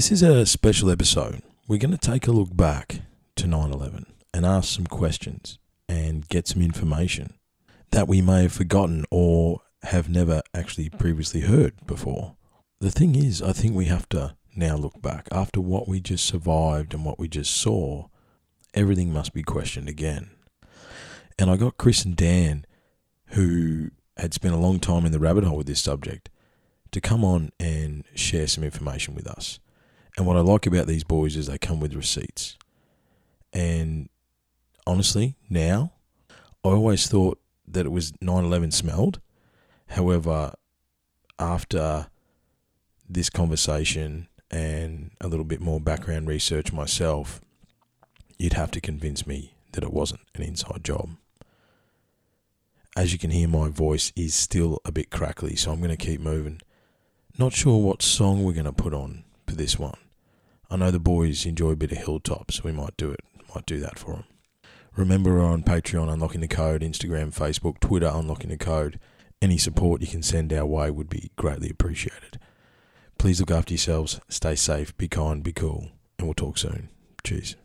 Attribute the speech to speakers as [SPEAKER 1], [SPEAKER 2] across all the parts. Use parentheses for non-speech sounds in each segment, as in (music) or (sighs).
[SPEAKER 1] This is a special episode. We're going to take a look back to 9 11 and ask some questions and get some information that we may have forgotten or have never actually previously heard before. The thing is, I think we have to now look back. After what we just survived and what we just saw, everything must be questioned again. And I got Chris and Dan, who had spent a long time in the rabbit hole with this subject, to come on and share some information with us. And what I like about these boys is they come with receipts. And honestly, now, I always thought that it was 9 11 smelled. However, after this conversation and a little bit more background research myself, you'd have to convince me that it wasn't an inside job. As you can hear, my voice is still a bit crackly, so I'm going to keep moving. Not sure what song we're going to put on for this one. I know the boys enjoy a bit of Hilltop, so we might do it. Might do that for them. Remember, we're on Patreon, Unlocking the Code, Instagram, Facebook, Twitter, Unlocking the Code. Any support you can send our way would be greatly appreciated. Please look after yourselves, stay safe, be kind, be cool, and we'll talk soon. Cheers.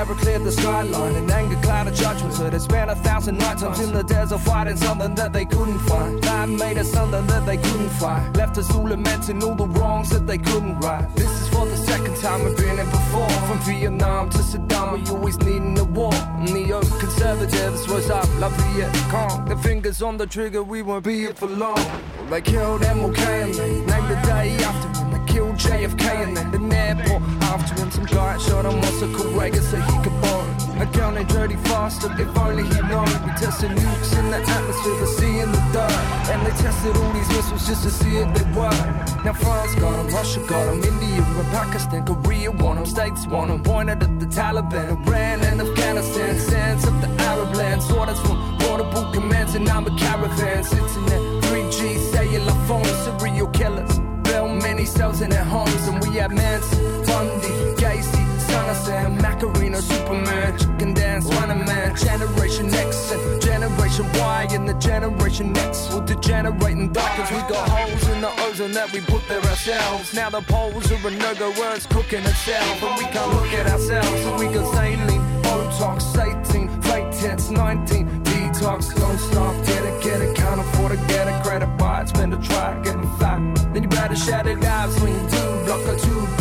[SPEAKER 2] Terror cleared the skyline and anger clouded judgment. So they spent a thousand nights in the desert fighting something that they couldn't find. That made us something that they couldn't find. Left us all lamenting all the wrongs that they couldn't right. This is for the second time we've been in before. From Vietnam to Saddam, we always needing a war. Neo conservatives rose up, La Viet Cong. The fingers on the trigger, we won't be here for long. Well, they killed MLK and they named the day after him. They killed JFK and then the airport after him. Some guy shot him what's a Kuwait so he could borrow. I counted dirty faster, if only he'd known. We tested nukes in the atmosphere, sea in the dirt. And they tested all these missiles just to see if they work. Now France got them, Russia got them, India and Pakistan, Korea want them, States want them. Pointed at the Taliban, Iran and Afghanistan. Sands of the Arab lands, orders from portable commands and I'm a caravan. Internet, 3G, cellular phones, serial killers. Built many cells in their homes and we have Manson, Bundy, Gacy, Son of Sam, Macarena, Superman, Chicken Dance, Running Man, Generation X and Generation Y and the Generation X will degenerate and die cause we got holes in the ozone that we put there ourselves. Now the poles are a no-go where it's cooking itself. And we can't look at ourselves and we got saline, Botox, 18, fake tits, 19, detox, don't stop, get it, get it, can't afford to get it, credit buy it, spend a try, get it fat. Then you better shut it out, swing two, block a two,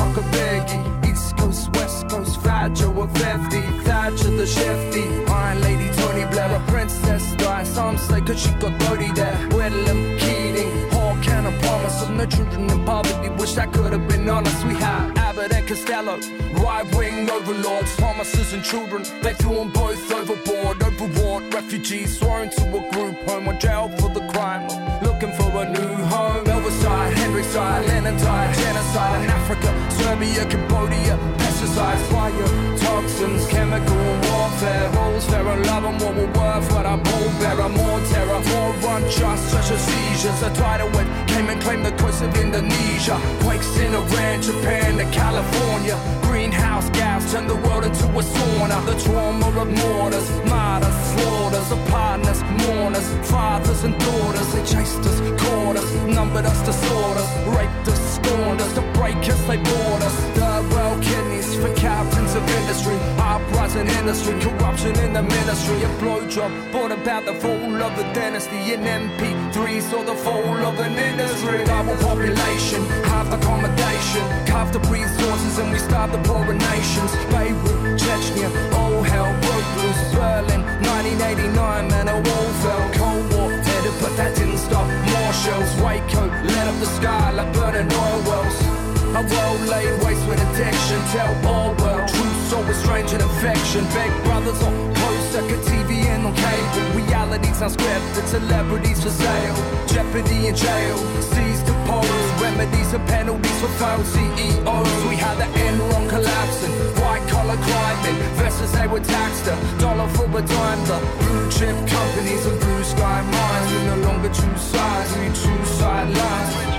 [SPEAKER 2] East Coast, West Coast, Fat Joe, a 50, Thatcher the shifty. Iron Lady, Tony Blair, a princess die. Some say cause she got 30 there. Whitlam, Keating, Hawke and Palmer. Some the children in poverty, wish I could have been honest. We had Abbott and Costello, right wing overlords, promises and children. They threw them both overboard, overwrought refugees, sworn to a group home or jail for the crime. Looking for a new home. Henry side, Lennon died, genocide Serbia, Cambodia, pesticides, what we're worth, what I pull bearer, more terror, more unjust, such as seizures. A tidal wave came and claimed the coast of Indonesia, quakes in Iran, Japan, to California, greenhouse gas turned the world into a sauna. The trauma of mortars, martyrs, slaughters, of partners, mourners, fathers and daughters. They chased us, caught us, numbered us, disorders, raped us, scorned us, to break us, they bought us. Third world kidneys for captains of industry, uprising industry, corruption in the ministry. A blowjob brought about the fall of the dynasty. In MP3 saw the fall of an industry. Global population, half accommodation, carved the resources, and we starved the poorer nations. Beirut, Chechnya, all hell broke loose. Berlin, 1989, man, a wall fell. Cold War headed, but that didn't stop. More shells, Waco, lit up the sky like burning oil wells. A world laid waste with addiction. Tell all world truth, so strange and affection. Big brothers on closed circuit TV and on cable. Realities unscripted, celebrities for sale. Jeopardy in jail, seized the polls. Remedies and penalties for failed CEOs. We had the Enron collapsing. White collar crime investors they were taxed. A dollar for a dime. The blue chip companies and blue sky mines. We no longer choose sides, we choose sidelines.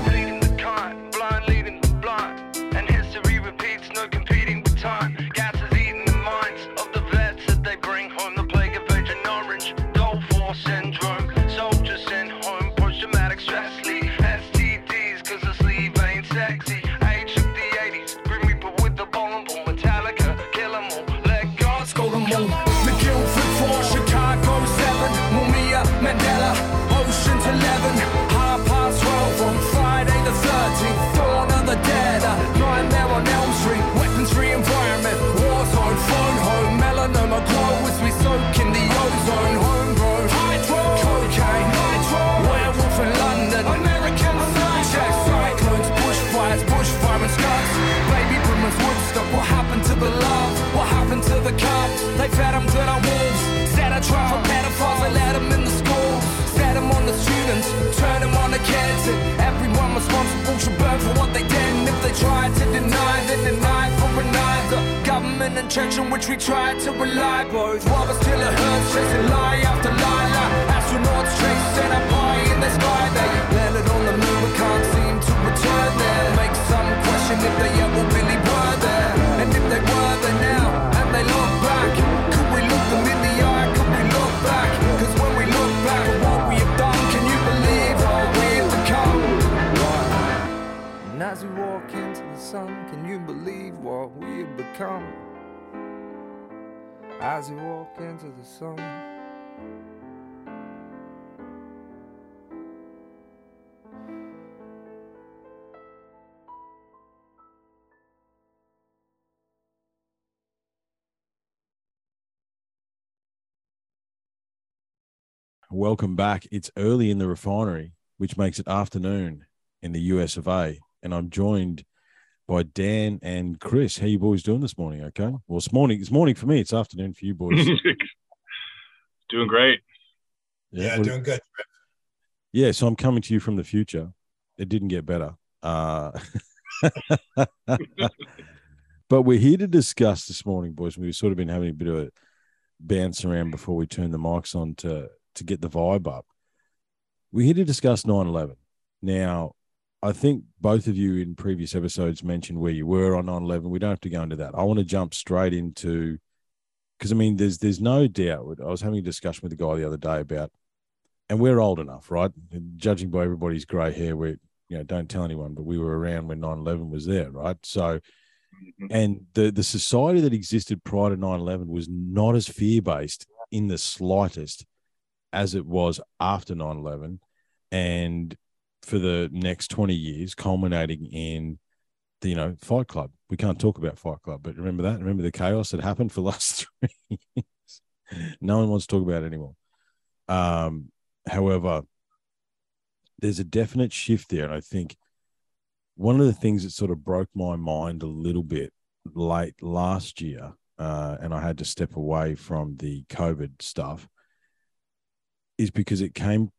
[SPEAKER 3] tried to deny, then deny, for an eye. The government and
[SPEAKER 2] church on which we tried to rely both. What was still it hurts, chasing lie after lie. lie. Astronauts chasing up high in the sky. They landed on the moon, but can't seem to return there. Make some question if they ever been As we walk into the sun.
[SPEAKER 4] Welcome back. It's early in the refinery, which makes it afternoon in the US of A. And I'm joined by Dan and Chris. How you boys doing this morning? Okay. Well, it's morning. It's morning for me. It's afternoon for you boys. (laughs)
[SPEAKER 3] Doing great.
[SPEAKER 5] Yeah,
[SPEAKER 4] well,
[SPEAKER 5] doing good.
[SPEAKER 4] yeah. So I'm coming to you from the future. It didn't get better. Uh, (laughs) but we're here to discuss this morning, boys. We've sort of been having a bit of a bounce around before we turn the mics on to to get the vibe up. We're here to discuss 9/11. Now, I think both of you in previous episodes mentioned where you were on 9/11. We don't have to go into that. I want to jump straight into because I mean, there's there's no doubt. I was having a discussion with a guy the other day about, and we're old enough, right? Judging by everybody's grey hair, we you know don't tell anyone, but we were around when 9/11 was there, right? So, mm-hmm. and the the society that existed prior to 9/11 was not as fear based in the slightest as it was after 9/11, and for the next 20 years, culminating in the you know Fight Club. We can't talk about Fight Club, but remember that. Remember the chaos that happened for the last (laughs) three years. No one wants to talk about it anymore. Um, however, there's a definite shift there, and I think one of the things that sort of broke my mind a little bit late last year, uh, and I had to step away from the COVID stuff, is because it came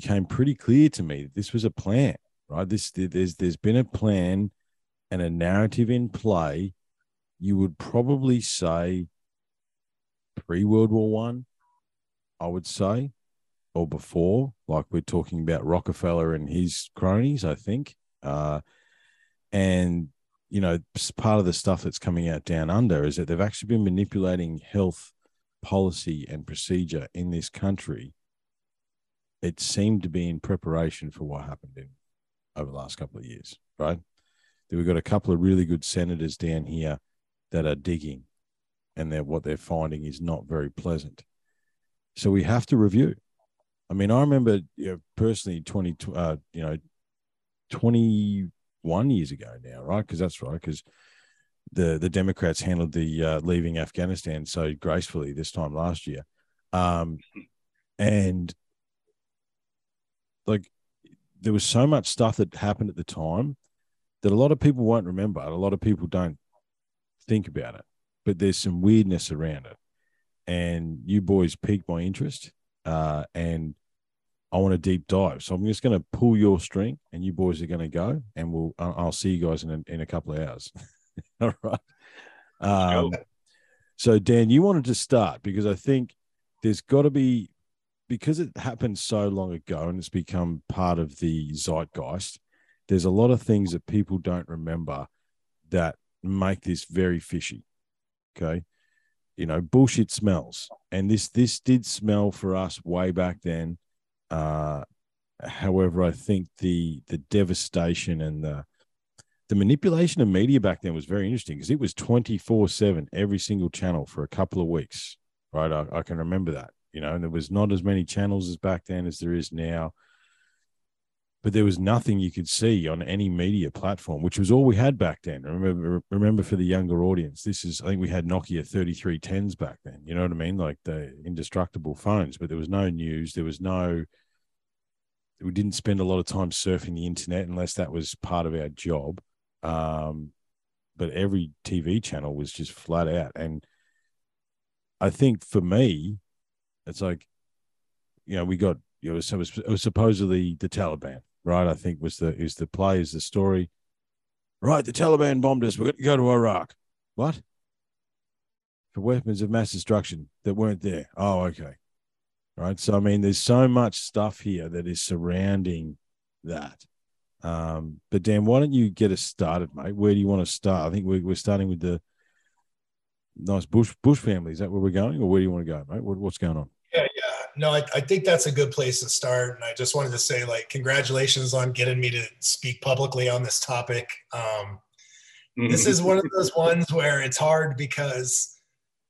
[SPEAKER 4] became pretty clear to me that this was a plan, right? This there's there's been a plan and a narrative in play. You would probably say pre World War One, I, I would say, or before, like we're talking about Rockefeller and his cronies, I think. Uh, and you know, part of the stuff that's coming out down under is that they've actually been manipulating health policy and procedure in this country it seemed to be in preparation for what happened in over the last couple of years, right? That we've got a couple of really good senators down here that are digging, and that what they're finding is not very pleasant. So we have to review. I mean, I remember you know, personally twenty, uh, you know, twenty one years ago now, right? Because that's right, because the the Democrats handled the uh, leaving Afghanistan so gracefully this time last year, um, and like there was so much stuff that happened at the time that a lot of people won't remember. A lot of people don't think about it, but there's some weirdness around it. And you boys piqued my interest, uh, and I want a deep dive. So I'm just going to pull your string, and you boys are going to go, and we'll I'll see you guys in a, in a couple of hours. (laughs) All right. Um, so Dan, you wanted to start because I think there's got to be because it happened so long ago and it's become part of the zeitgeist, there's a lot of things that people don't remember that make this very fishy. Okay. You know, bullshit smells. And this this did smell for us way back then. Uh however, I think the the devastation and the the manipulation of media back then was very interesting because it was 24 7 every single channel for a couple of weeks right I, I, can remember that you know, and there was not as many channels as back then as there is now. But there was nothing you could see on any media platform, which was all we had back then. Remember, remember for the younger audience, this is I think we had Nokia 3310s back then. You know what I mean? Like the indestructible phones, but there was no news. There was no we didn't spend a lot of time surfing the internet unless that was part of our job. Um, but every TV channel was just flat out. And I think for me, it's like, you know, we got you know, so it was, it was supposedly the Taliban, right? I think was the is the play is the story. Right, the Taliban bombed us. We're going to go to Iraq. What? for weapons of mass destruction that weren't there. Oh, okay. Right. So, I mean, there's so much stuff here that is surrounding that. Um, but Dan, why don't you get us started, mate? Where do you want to start? I think we're, we're starting with the nice Bush Bush family. Is that where we're going, or where do you want to go, mate? What, what's going on?
[SPEAKER 5] No, I, I think that's a good place to start. And I just wanted to say, like, congratulations on getting me to speak publicly on this topic. Um, this is one of those ones where it's hard because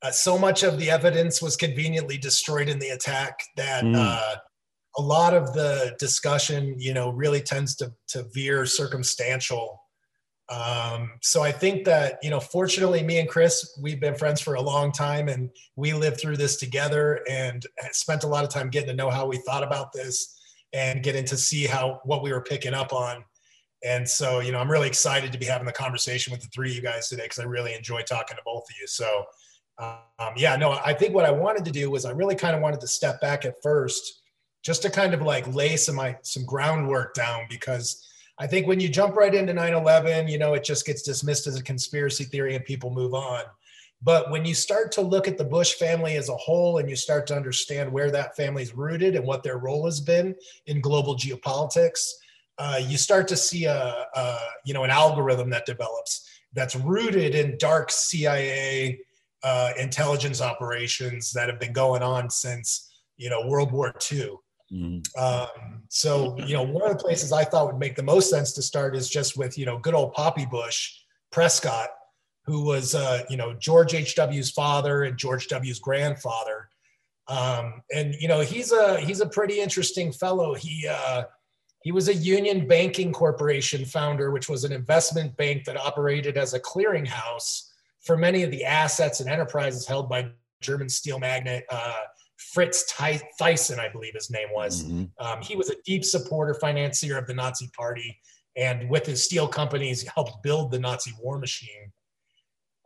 [SPEAKER 5] uh, so much of the evidence was conveniently destroyed in the attack that mm. uh, a lot of the discussion, you know, really tends to, to veer circumstantial um, so I think that, you know, fortunately, me and Chris, we've been friends for a long time and we lived through this together and spent a lot of time getting to know how we thought about this and getting to see how what we were picking up on. And so, you know, I'm really excited to be having the conversation with the three of you guys today because I really enjoy talking to both of you. So, um, yeah, no, I think what I wanted to do was I really kind of wanted to step back at first just to kind of like lay some my some groundwork down because I think when you jump right into 9 11, you know, it just gets dismissed as a conspiracy theory and people move on. But when you start to look at the Bush family as a whole and you start to understand where that family is rooted and what their role has been in global geopolitics, uh, you start to see a, a, you know an algorithm that develops that's rooted in dark CIA uh, intelligence operations that have been going on since you know World War II. Mm-hmm. Um, so, you know, one of the places I thought would make the most sense to start is just with, you know, good old Poppy Bush Prescott, who was, uh, you know, George H.W.'s father and George W.'s grandfather. Um, and, you know, he's a, he's a pretty interesting fellow. He, uh, he was a Union Banking Corporation founder, which was an investment bank that operated as a clearinghouse for many of the assets and enterprises held by German steel magnate uh, Fritz Thyssen, I believe his name was. Mm-hmm. Um, he was a deep supporter, financier of the Nazi Party, and with his steel companies, helped build the Nazi war machine.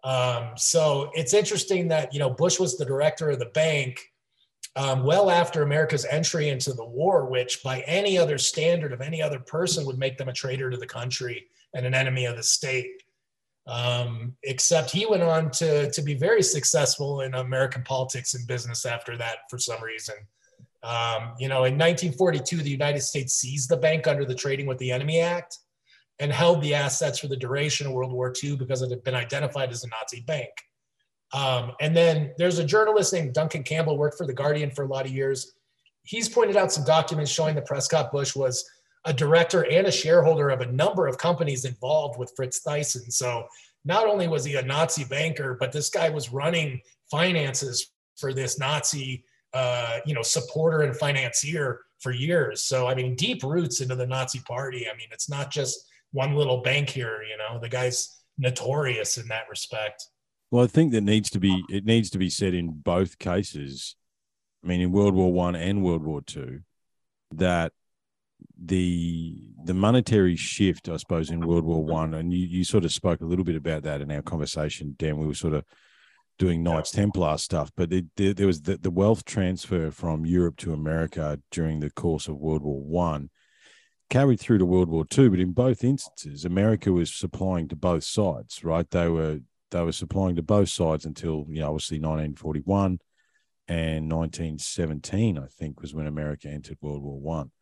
[SPEAKER 5] Um, so it's interesting that you know Bush was the director of the bank um, well after America's entry into the war, which by any other standard of any other person would make them a traitor to the country and an enemy of the state. Um, except he went on to, to be very successful in American politics and business after that for some reason. Um, you know, in 1942, the United States seized the bank under the Trading with the Enemy Act and held the assets for the duration of World War II because it had been identified as a Nazi bank. Um, and then there's a journalist named Duncan Campbell, worked for The Guardian for a lot of years. He's pointed out some documents showing that Prescott Bush was a director and a shareholder of a number of companies involved with Fritz Thyssen. So not only was he a Nazi banker, but this guy was running finances for this Nazi, uh, you know, supporter and financier for years. So I mean, deep roots into the Nazi Party. I mean, it's not just one little bank here. You know, the guy's notorious in that respect.
[SPEAKER 4] Well, I think that needs to be it needs to be said in both cases. I mean, in World War One and World War Two, that the the monetary shift, I suppose, in World War One, and you, you sort of spoke a little bit about that in our conversation, Dan. We were sort of doing Knights Templar stuff, but it, there, there, was the, the wealth transfer from Europe to America during the course of World War One carried through to World War Two. But in both instances, America was supplying to both sides, right? They were they were supplying to both sides until you know obviously 1941 and 1917, I think, was when America entered World War One.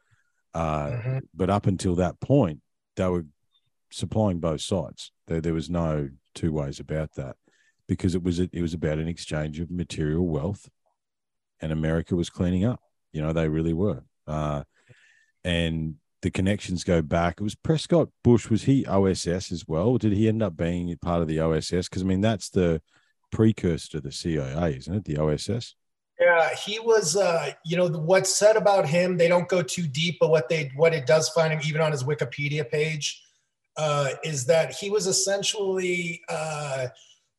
[SPEAKER 4] Uh, mm-hmm. But up until that point, they were supplying both sides. There, there was no two ways about that because it was it was about an exchange of material wealth, and America was cleaning up. You know, they really were. Uh, and the connections go back. It was Prescott Bush. Was he OSS as well? Did he end up being part of the OSS? Because I mean, that's the precursor to the CIA, isn't it? The OSS.
[SPEAKER 5] Yeah, he was. Uh, you know, what's said about him, they don't go too deep, but what they what it does find him, even on his Wikipedia page, uh, is that he was essentially uh,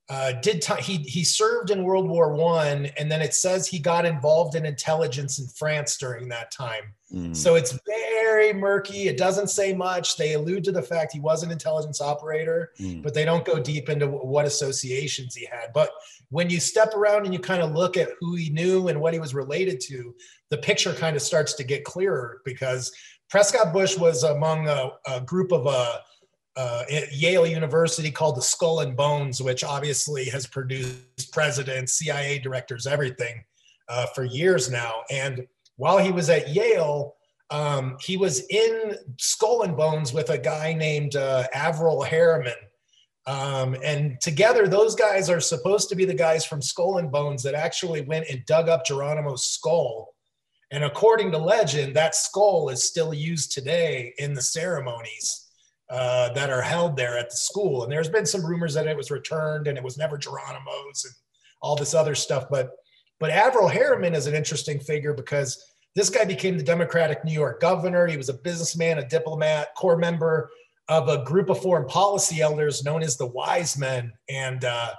[SPEAKER 5] uh, did he he served in World War One, and then it says he got involved in intelligence in France during that time. Mm. So it's very murky. It doesn't say much. They allude to the fact he was an intelligence operator, mm. but they don't go deep into what associations he had. But when you step around and you kind of look at who he knew and what he was related to, the picture kind of starts to get clearer because Prescott Bush was among a, a group of uh, uh, at Yale University called the Skull and Bones, which obviously has produced presidents, CIA directors, everything uh, for years now. And while he was at Yale, um, he was in Skull and Bones with a guy named uh, Averell Harriman. Um, and together, those guys are supposed to be the guys from Skull and Bones that actually went and dug up Geronimo's skull. And according to legend, that skull is still used today in the ceremonies uh, that are held there at the school. And there's been some rumors that it was returned and it was never Geronimo's and all this other stuff. But but Averell Harriman is an interesting figure because this guy became the Democratic New York governor. He was a businessman, a diplomat, core member of a group of foreign policy elders known as the Wise Men. And uh,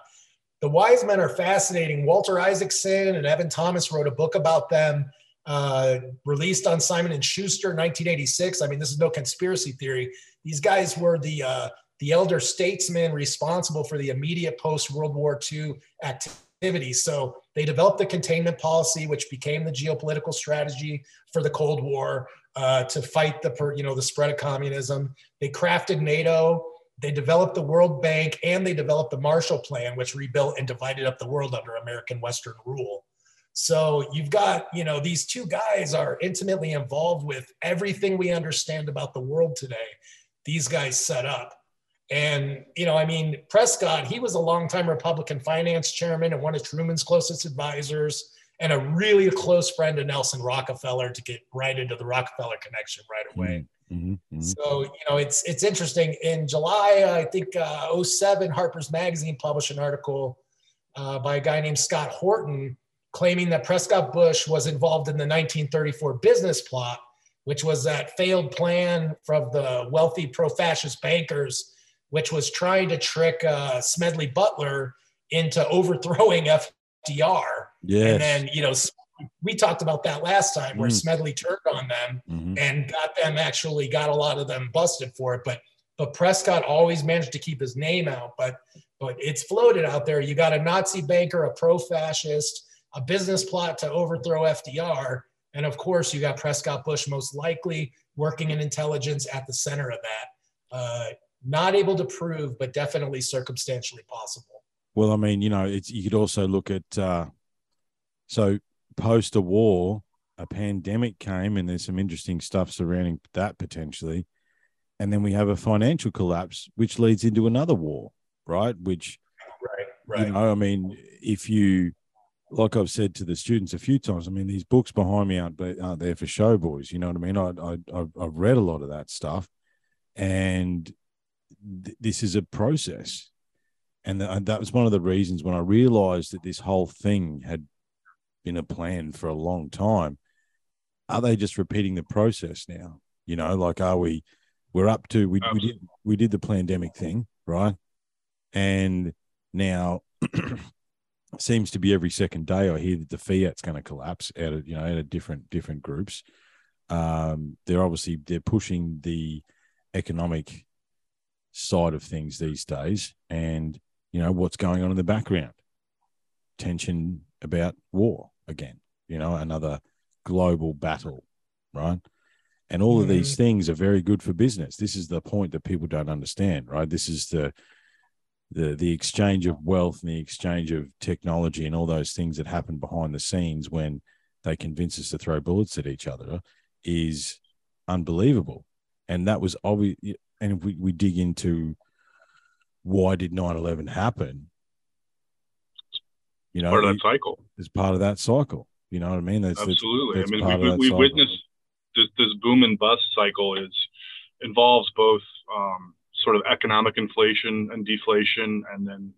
[SPEAKER 5] the Wise Men are fascinating. Walter Isaacson and Evan Thomas wrote a book about them, uh, released on Simon and Schuster, 1986. I mean, this is no conspiracy theory. These guys were the uh, the elder statesmen responsible for the immediate post World War II activities. So they developed the containment policy, which became the geopolitical strategy for the Cold War uh, to fight the you know the spread of communism. They crafted NATO. They developed the World Bank and they developed the Marshall Plan, which rebuilt and divided up the world under American Western rule. So you've got, you know, these two guys are intimately involved with everything we understand about the world today these guys set up. And, you know, I mean, Prescott, he was a longtime Republican finance chairman and one of Truman's closest advisors and a really close friend of Nelson Rockefeller to get right into the Rockefeller connection right away. Mm-hmm, mm-hmm. So, you know, it's it's interesting. In July, I think uh, 07, Harper's Magazine published an article uh, by a guy named Scott Horton claiming that Prescott Bush was involved in the 1934 business plot which was that failed plan from the wealthy pro-fascist bankers, which was trying to trick uh, Smedley Butler into overthrowing (laughs) FDR.
[SPEAKER 4] Yes.
[SPEAKER 5] And then, you know, we talked about that last time where mm. Smedley turned on them mm-hmm. and got them actually got a lot of them busted for it. But but Prescott always managed to keep his name out. But but it's floated out there. You got a Nazi banker, a pro-fascist, a business plot to overthrow FDR and of course, you got Prescott Bush most likely working in intelligence at the center of that. Uh, not able to prove, but definitely circumstantially possible.
[SPEAKER 4] Well, I mean, you know, it's you could also look at uh, so post a war, a pandemic came, and there's some interesting stuff surrounding that potentially, and then we have a financial collapse, which leads into another war, right? Which,
[SPEAKER 5] right, right.
[SPEAKER 4] You know, I mean, if you like I've said to the students a few times, I mean, these books behind me aren't, aren't there for show boys. You know what I mean? I, I, I've read a lot of that stuff. And th- this is a process. And, th- that was one of the reasons when I realized that this whole thing had been a plan for a long time. Are they just repeating the process now? You know, like, are we, we're up to, we, we did, we did the pandemic thing, right? And now (clears throat) seems to be every second day I hear that the fiat's going to collapse out of you know out of different different groups. Um, they're obviously they're pushing the economic side of things these days, and you know what's going on in the background. Tension about war again. You know another global battle, right? And all mm-hmm. of these mm-hmm. things are very good for business. This is the point that people don't understand, right? This is the the the exchange of wealth and the exchange of technology and all those things that happen behind the scenes when they convince us to throw bullets at each other is unbelievable. And that was obvious. And if we, we dig into why did 9-11 happen, you know,
[SPEAKER 3] part of that cycle.
[SPEAKER 4] It's part of that cycle. You know what I mean?
[SPEAKER 3] That's, Absolutely. That's, that's I mean, we, we witnessed this, this boom and bust cycle is involves both um, sort of economic inflation and deflation, and then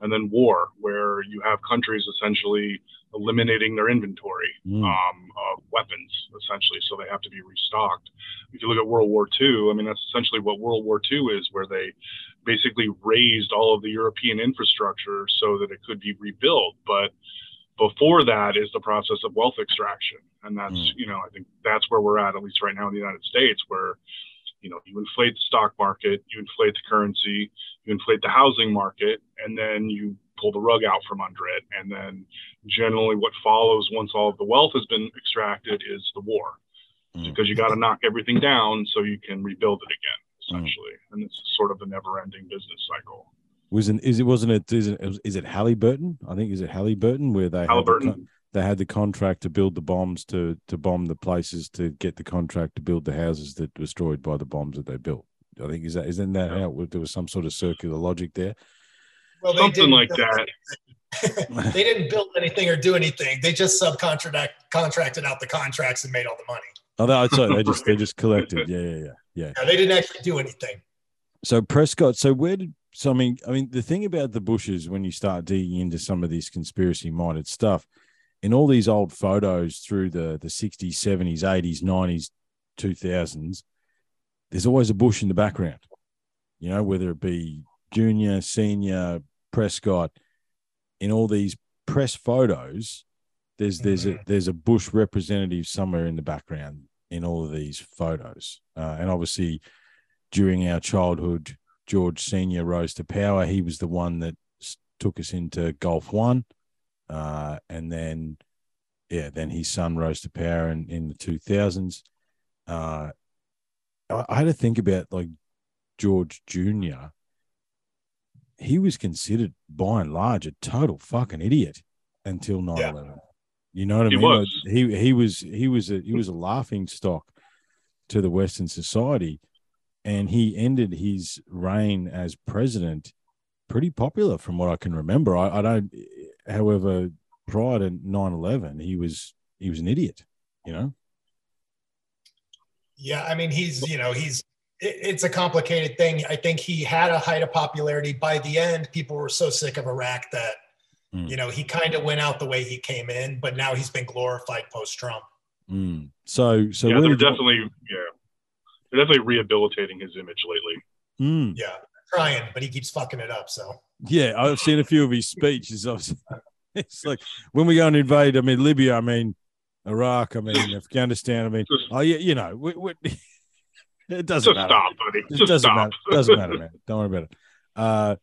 [SPEAKER 3] and then war, where you have countries essentially eliminating their inventory mm. um, of weapons, essentially, so they have to be restocked. If you look at World War II, I mean, that's essentially what World War II is, where they basically razed all of the European infrastructure so that it could be rebuilt. But before that is the process of wealth extraction. And that's, mm. you know, I think that's where we're at, at least right now in the United States, where you know, you inflate the stock market, you inflate the currency, you inflate the housing market, and then you pull the rug out from under it. And then generally what follows once all of the wealth has been extracted is the war. Mm. Because you got to knock everything down so you can rebuild it again. essentially, mm. and it's sort of a never-ending business cycle.
[SPEAKER 4] Was not is it wasn't it is it is it Halliburton? I think is it Halliburton where they
[SPEAKER 3] Halliburton. Had
[SPEAKER 4] the, they had the contract to build the bombs to to bomb the places to get the contract to build the houses that were destroyed by the bombs that they built. I think is that isn't that yeah. how there was some sort of circular logic there?
[SPEAKER 3] Well, something like that.
[SPEAKER 5] they didn't build anything or do anything. They just subcontract contracted out the contracts and made all the money.
[SPEAKER 4] Oh, no, sorry, they just they just collected. Yeah, yeah, yeah, yeah.
[SPEAKER 5] yeah they didn't actually do anything.
[SPEAKER 4] So Prescott. So where did so I mean I mean the thing about the Bushes when you start digging into some of this conspiracy minded stuff, in all these old photos through the the sixties, seventies, eighties, nineties, two thousands, there's always a bush in the background. You know, whether it be junior, senior, Prescott, in all these press photos, there's there's a mm-hmm. there's a Bush representative somewhere in the background in all of these photos, uh, and obviously during our childhood, George Senior rose to power. He was the one that took us into Gulf One, uh, and then yeah, then his son rose to power in in the two thousands. Uh, I, I had to think about like George Junior he was considered by and large a total fucking idiot until 9-11. Yeah. You know what I he mean? Was. Like he he was he was a he was a laughing stock to the Western society. And he ended his reign as president pretty popular from what I can remember. I, I don't however, prior to 9-11, he was he was an idiot, you know?
[SPEAKER 5] Yeah, I mean he's you know, he's it's a complicated thing. I think he had a height of popularity. By the end, people were so sick of Iraq that mm. you know he kind of went out the way he came in. But now he's been glorified post Trump.
[SPEAKER 4] Mm. So, so
[SPEAKER 3] yeah, they're definitely yeah, they're definitely rehabilitating his image lately.
[SPEAKER 4] Mm.
[SPEAKER 5] Yeah, trying, but he keeps fucking it up. So
[SPEAKER 4] yeah, I've seen a few of his speeches. (laughs) It's like when we go and invade. I mean Libya. I mean Iraq. I mean Afghanistan. I mean, oh yeah, you know. We, we, (laughs) it doesn't
[SPEAKER 3] Just
[SPEAKER 4] matter.
[SPEAKER 3] stop, buddy.
[SPEAKER 4] It
[SPEAKER 3] Just
[SPEAKER 4] doesn't
[SPEAKER 3] stop.
[SPEAKER 4] matter. Doesn't matter, man. Don't worry about it. Uh,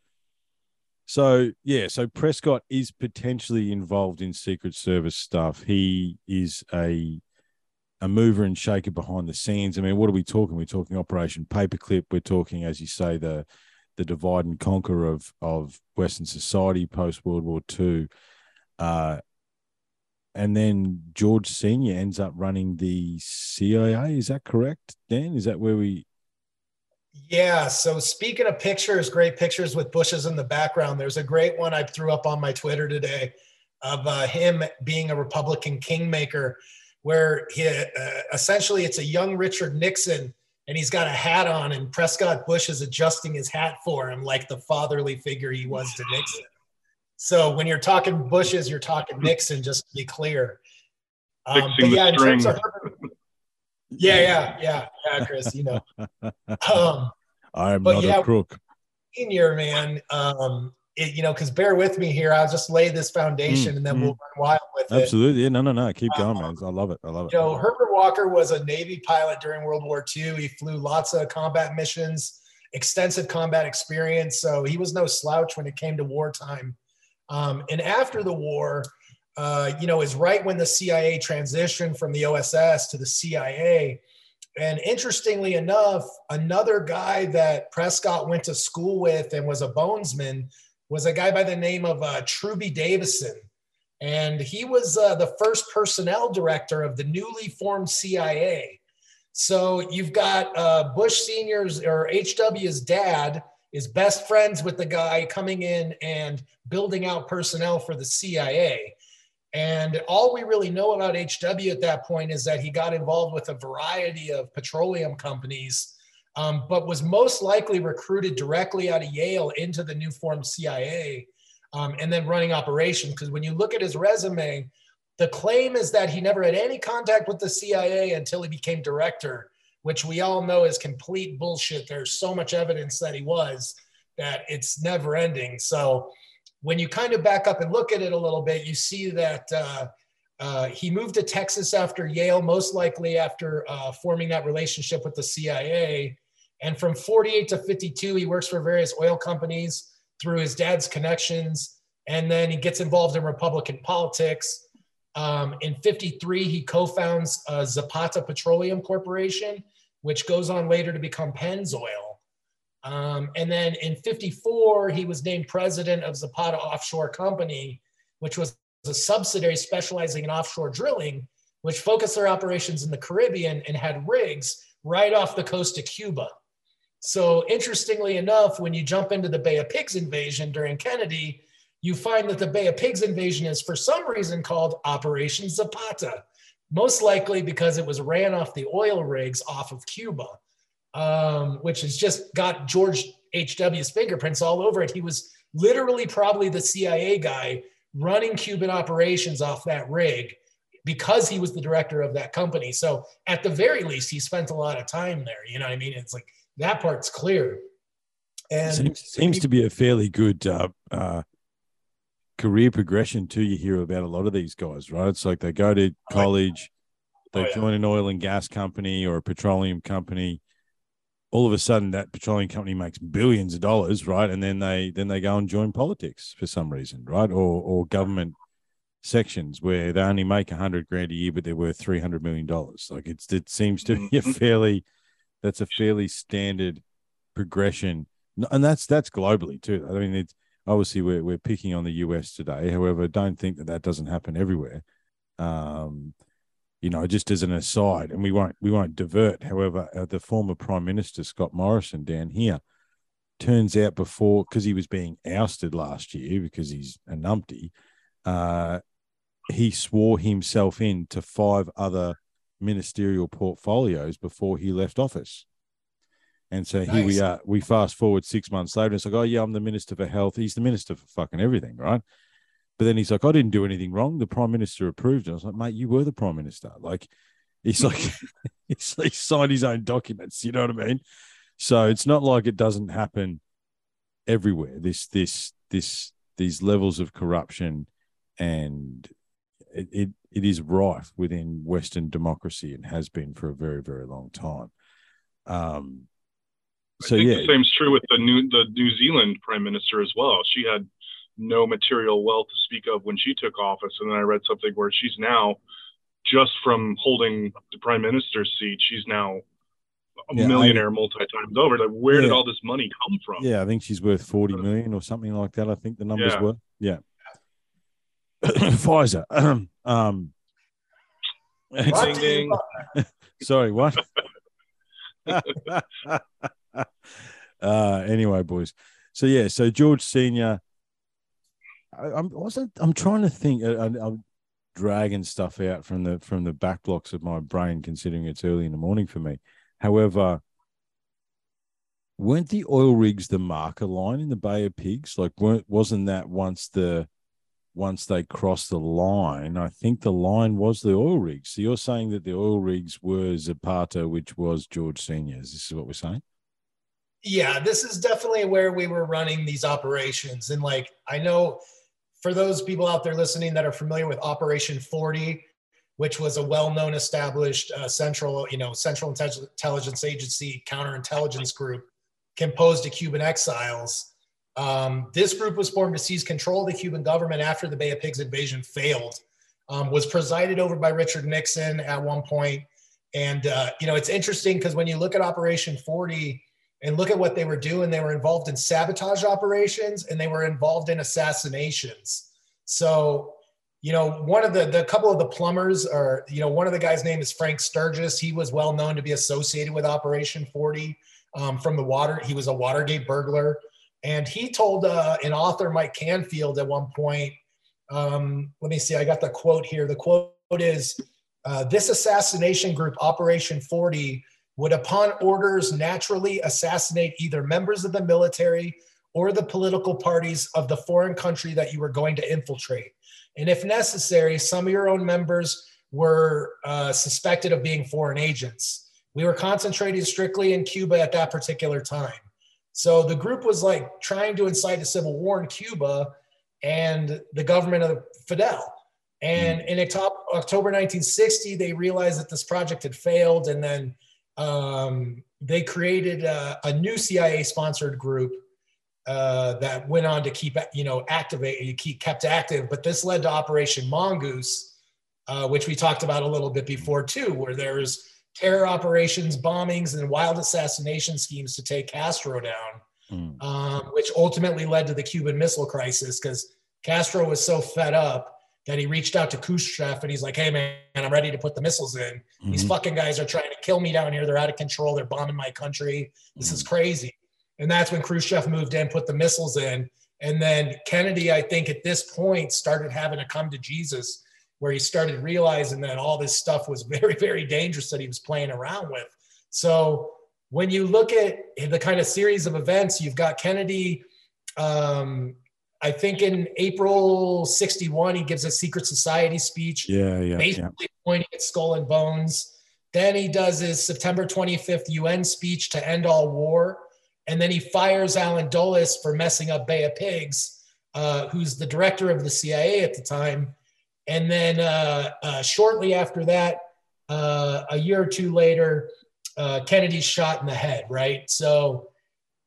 [SPEAKER 4] so yeah, so Prescott is potentially involved in Secret Service stuff. He is a a mover and shaker behind the scenes. I mean, what are we talking? We're talking Operation Paperclip. We're talking, as you say, the the divide and conquer of of Western society post World War II. Uh, and then George Senior ends up running the CIA. Is that correct, Dan? Is that where we?
[SPEAKER 5] Yeah. So speaking of pictures, great pictures with bushes in the background. There's a great one I threw up on my Twitter today of uh, him being a Republican kingmaker, where he uh, essentially it's a young Richard Nixon. And he's got a hat on, and Prescott Bush is adjusting his hat for him like the fatherly figure he was to Nixon. So when you're talking bushes, you're talking Nixon, just to be clear.
[SPEAKER 3] Um, but yeah, in terms of
[SPEAKER 5] yeah, yeah, yeah, yeah, Chris, you know. (laughs) Um,
[SPEAKER 4] I'm not yeah, a crook.
[SPEAKER 5] Senior man, um, it, you know, because bear with me here. I'll just lay this foundation, mm, and then mm. we'll run wild with
[SPEAKER 4] Absolutely. it. Absolutely, yeah, no, no, no. Keep going, um, man. I love it. I love it.
[SPEAKER 5] You know, Herbert Walker was a Navy pilot during World War II. He flew lots of combat missions, extensive combat experience. So he was no slouch when it came to wartime. Um, and after the war, uh, you know, is right when the CIA transitioned from the OSS to the CIA. And interestingly enough, another guy that Prescott went to school with and was a bonesman was a guy by the name of uh, Trubee Davison. And he was uh, the first personnel director of the newly formed CIA. So you've got uh, Bush Senior's or HW's dad is best friends with the guy coming in and building out personnel for the CIA. And all we really know about HW at that point is that he got involved with a variety of petroleum companies, um, but was most likely recruited directly out of Yale into the new formed CIA um, and then running operations. Because when you look at his resume, the claim is that he never had any contact with the CIA until he became director which we all know is complete bullshit. There's so much evidence that he was that it's never ending. So when you kind of back up and look at it a little bit, you see that uh, uh, he moved to Texas after Yale, most likely after uh, forming that relationship with the CIA. And from 48 to 52, he works for various oil companies through his dad's connections. And then he gets involved in Republican politics. Um, in 53, he co founds Zapata Petroleum Corporation which goes on later to become Pennzoil. Um, and then in 54, he was named president of Zapata Offshore Company, which was a subsidiary specializing in offshore drilling, which focused their operations in the Caribbean and had rigs right off the coast of Cuba. So, interestingly enough, when you jump into the Bay of Pigs invasion during Kennedy, you find that the Bay of Pigs invasion is for some reason called Operation Zapata, most likely because it was ran off the oil rigs off of Cuba, um, which has just got George H.W.'s fingerprints all over it. He was literally probably the CIA guy running Cuban operations off that rig because he was the director of that company. So at the very least, he spent a lot of time there. You know what I mean? It's like that part's clear.
[SPEAKER 4] And seems, seems to be a fairly good uh, uh, career progression too. You hear about a lot of these guys, right? It's like they go to college, they oh, yeah. join an oil and gas company or a petroleum company. All of a sudden, that petroleum company makes billions of dollars, right? And then they then they go and join politics for some reason, right? Or or government sections where they only make a hundred grand a year, but they're worth three hundred million dollars. Like it's it seems to be a mm-hmm. fairly that's a fairly standard progression, and that's that's globally too. I mean, it's obviously we're we're picking on the US today. However, don't think that that doesn't happen everywhere. Um, you know, just as an aside, and we won't we won't divert. However, uh, the former Prime Minister Scott Morrison down here turns out before because he was being ousted last year because he's a numpty. Uh, he swore himself in to five other ministerial portfolios before he left office. And so nice. here we are. We fast forward six months later. And it's like, oh, yeah, I'm the minister for health. He's the minister for fucking everything, right? But then he's like, I didn't do anything wrong. The prime minister approved it. I was like, mate, you were the prime minister. Like, he's (laughs) like, (laughs) he's, he signed his own documents. You know what I mean? So it's not like it doesn't happen everywhere. This, this, this, these levels of corruption and it, it, it is rife within Western democracy and has been for a very, very long time. Um, so yeah,
[SPEAKER 3] the same's true with the new the New Zealand prime minister as well. She had no material wealth to speak of when she took office, and then I read something where she's now just from holding the prime minister's seat, she's now a yeah, millionaire I, multi times over. Like, where yeah. did all this money come from?
[SPEAKER 4] Yeah, I think she's worth forty million or something like that. I think the numbers yeah. were. Yeah. (coughs) Pfizer. (coughs) um. Ding, ding. (laughs) Sorry, what? (laughs) uh, anyway, boys. So yeah, so George Senior. I, am wasn't. I'm trying to think. I, am dragging stuff out from the from the back blocks of my brain, considering it's early in the morning for me. However, weren't the oil rigs the marker line in the Bay of Pigs? Like, weren't wasn't that once the once they crossed the line, I think the line was the oil rigs. So you're saying that the oil rigs were Zapata, which was George Senior. Is what we're saying?
[SPEAKER 5] Yeah, this is definitely where we were running these operations. And like, I know for those people out there listening that are familiar with Operation 40, which was a well-known established uh, central, you know, Central Intelligence Agency counterintelligence group composed of Cuban exiles um, this group was formed to seize control of the Cuban government after the Bay of Pigs invasion failed. Um, was presided over by Richard Nixon at one point. And, uh, you know, it's interesting because when you look at Operation 40 and look at what they were doing, they were involved in sabotage operations and they were involved in assassinations. So, you know, one of the, the couple of the plumbers or, you know, one of the guys' name is Frank Sturgis. He was well known to be associated with Operation 40 um, from the water. He was a Watergate burglar. And he told uh, an author, Mike Canfield, at one point, um, let me see, I got the quote here. The quote is uh, This assassination group, Operation 40, would, upon orders, naturally assassinate either members of the military or the political parties of the foreign country that you were going to infiltrate. And if necessary, some of your own members were uh, suspected of being foreign agents. We were concentrating strictly in Cuba at that particular time. So the group was like trying to incite a civil war in Cuba and the government of Fidel. And mm. in October 1960, they realized that this project had failed. And then um, they created a, a new CIA sponsored group uh, that went on to keep, you know, activate, keep kept active. But this led to Operation Mongoose, uh, which we talked about a little bit before too, where there's terror operations, bombings, and wild assassination schemes to take Castro down, mm. um, which ultimately led to the Cuban Missile Crisis because Castro was so fed up that he reached out to Khrushchev and he's like, "Hey man, I'm ready to put the missiles in. Mm-hmm. These fucking guys are trying to kill me down here. They're out of control. They're bombing my country. This mm-hmm. is crazy." And that's when Khrushchev moved in, put the missiles in, and then Kennedy, I think, at this point started having to come to Jesus, where he started realizing that all this stuff was (laughs) very, very dangerous that he was playing around with. So when you look at the kind of series of events, you've got Kennedy. Um, I think in April 61, he gives a secret society speech.
[SPEAKER 1] Yeah, yeah.
[SPEAKER 5] Basically
[SPEAKER 1] yeah.
[SPEAKER 5] pointing at skull and bones. Then he does his September 25th UN speech to end all war. And then he fires Allen Dulles for messing up Bay of Pigs, uh, who's the director of the CIA at the time. And then uh, uh, shortly after that, uh, a year or two later, uh, Kennedy's shot in the head, right? So,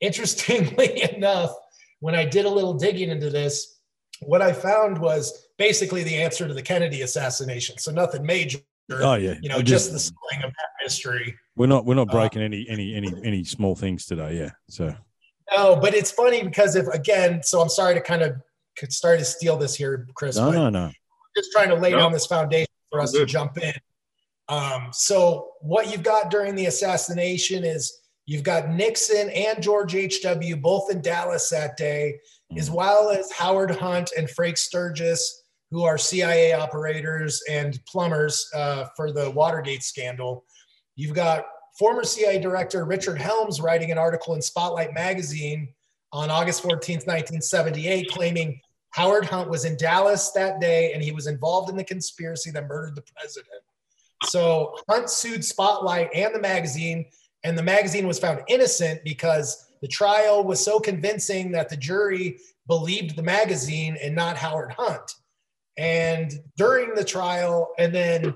[SPEAKER 5] interestingly (laughs) enough, when I did a little digging into this, what I found was basically the answer to the Kennedy assassination. So, nothing major.
[SPEAKER 1] Oh yeah,
[SPEAKER 5] you know, just, just the spelling of that mystery.
[SPEAKER 1] We're not we're not uh, breaking any any any any small things today. Yeah. So.
[SPEAKER 5] No, but it's funny because if again, so I'm sorry to kind of start to steal this here, Chris.
[SPEAKER 1] No, no, no.
[SPEAKER 5] Just trying to lay no. down this foundation for us to jump in. Um, so what you've got during the assassination is you've got Nixon and George H.W. both in Dallas that day, mm. as well as Howard Hunt and Frank Sturgis, who are CIA operators and plumbers uh, for the Watergate scandal. You've got former CIA Director Richard Helms writing an article in Spotlight magazine on August 14th, 1978, claiming Howard Hunt was in Dallas that day and he was involved in the conspiracy that murdered the president. So Hunt sued Spotlight and the magazine, and the magazine was found innocent because the trial was so convincing that the jury believed the magazine and not Howard Hunt. And during the trial, and then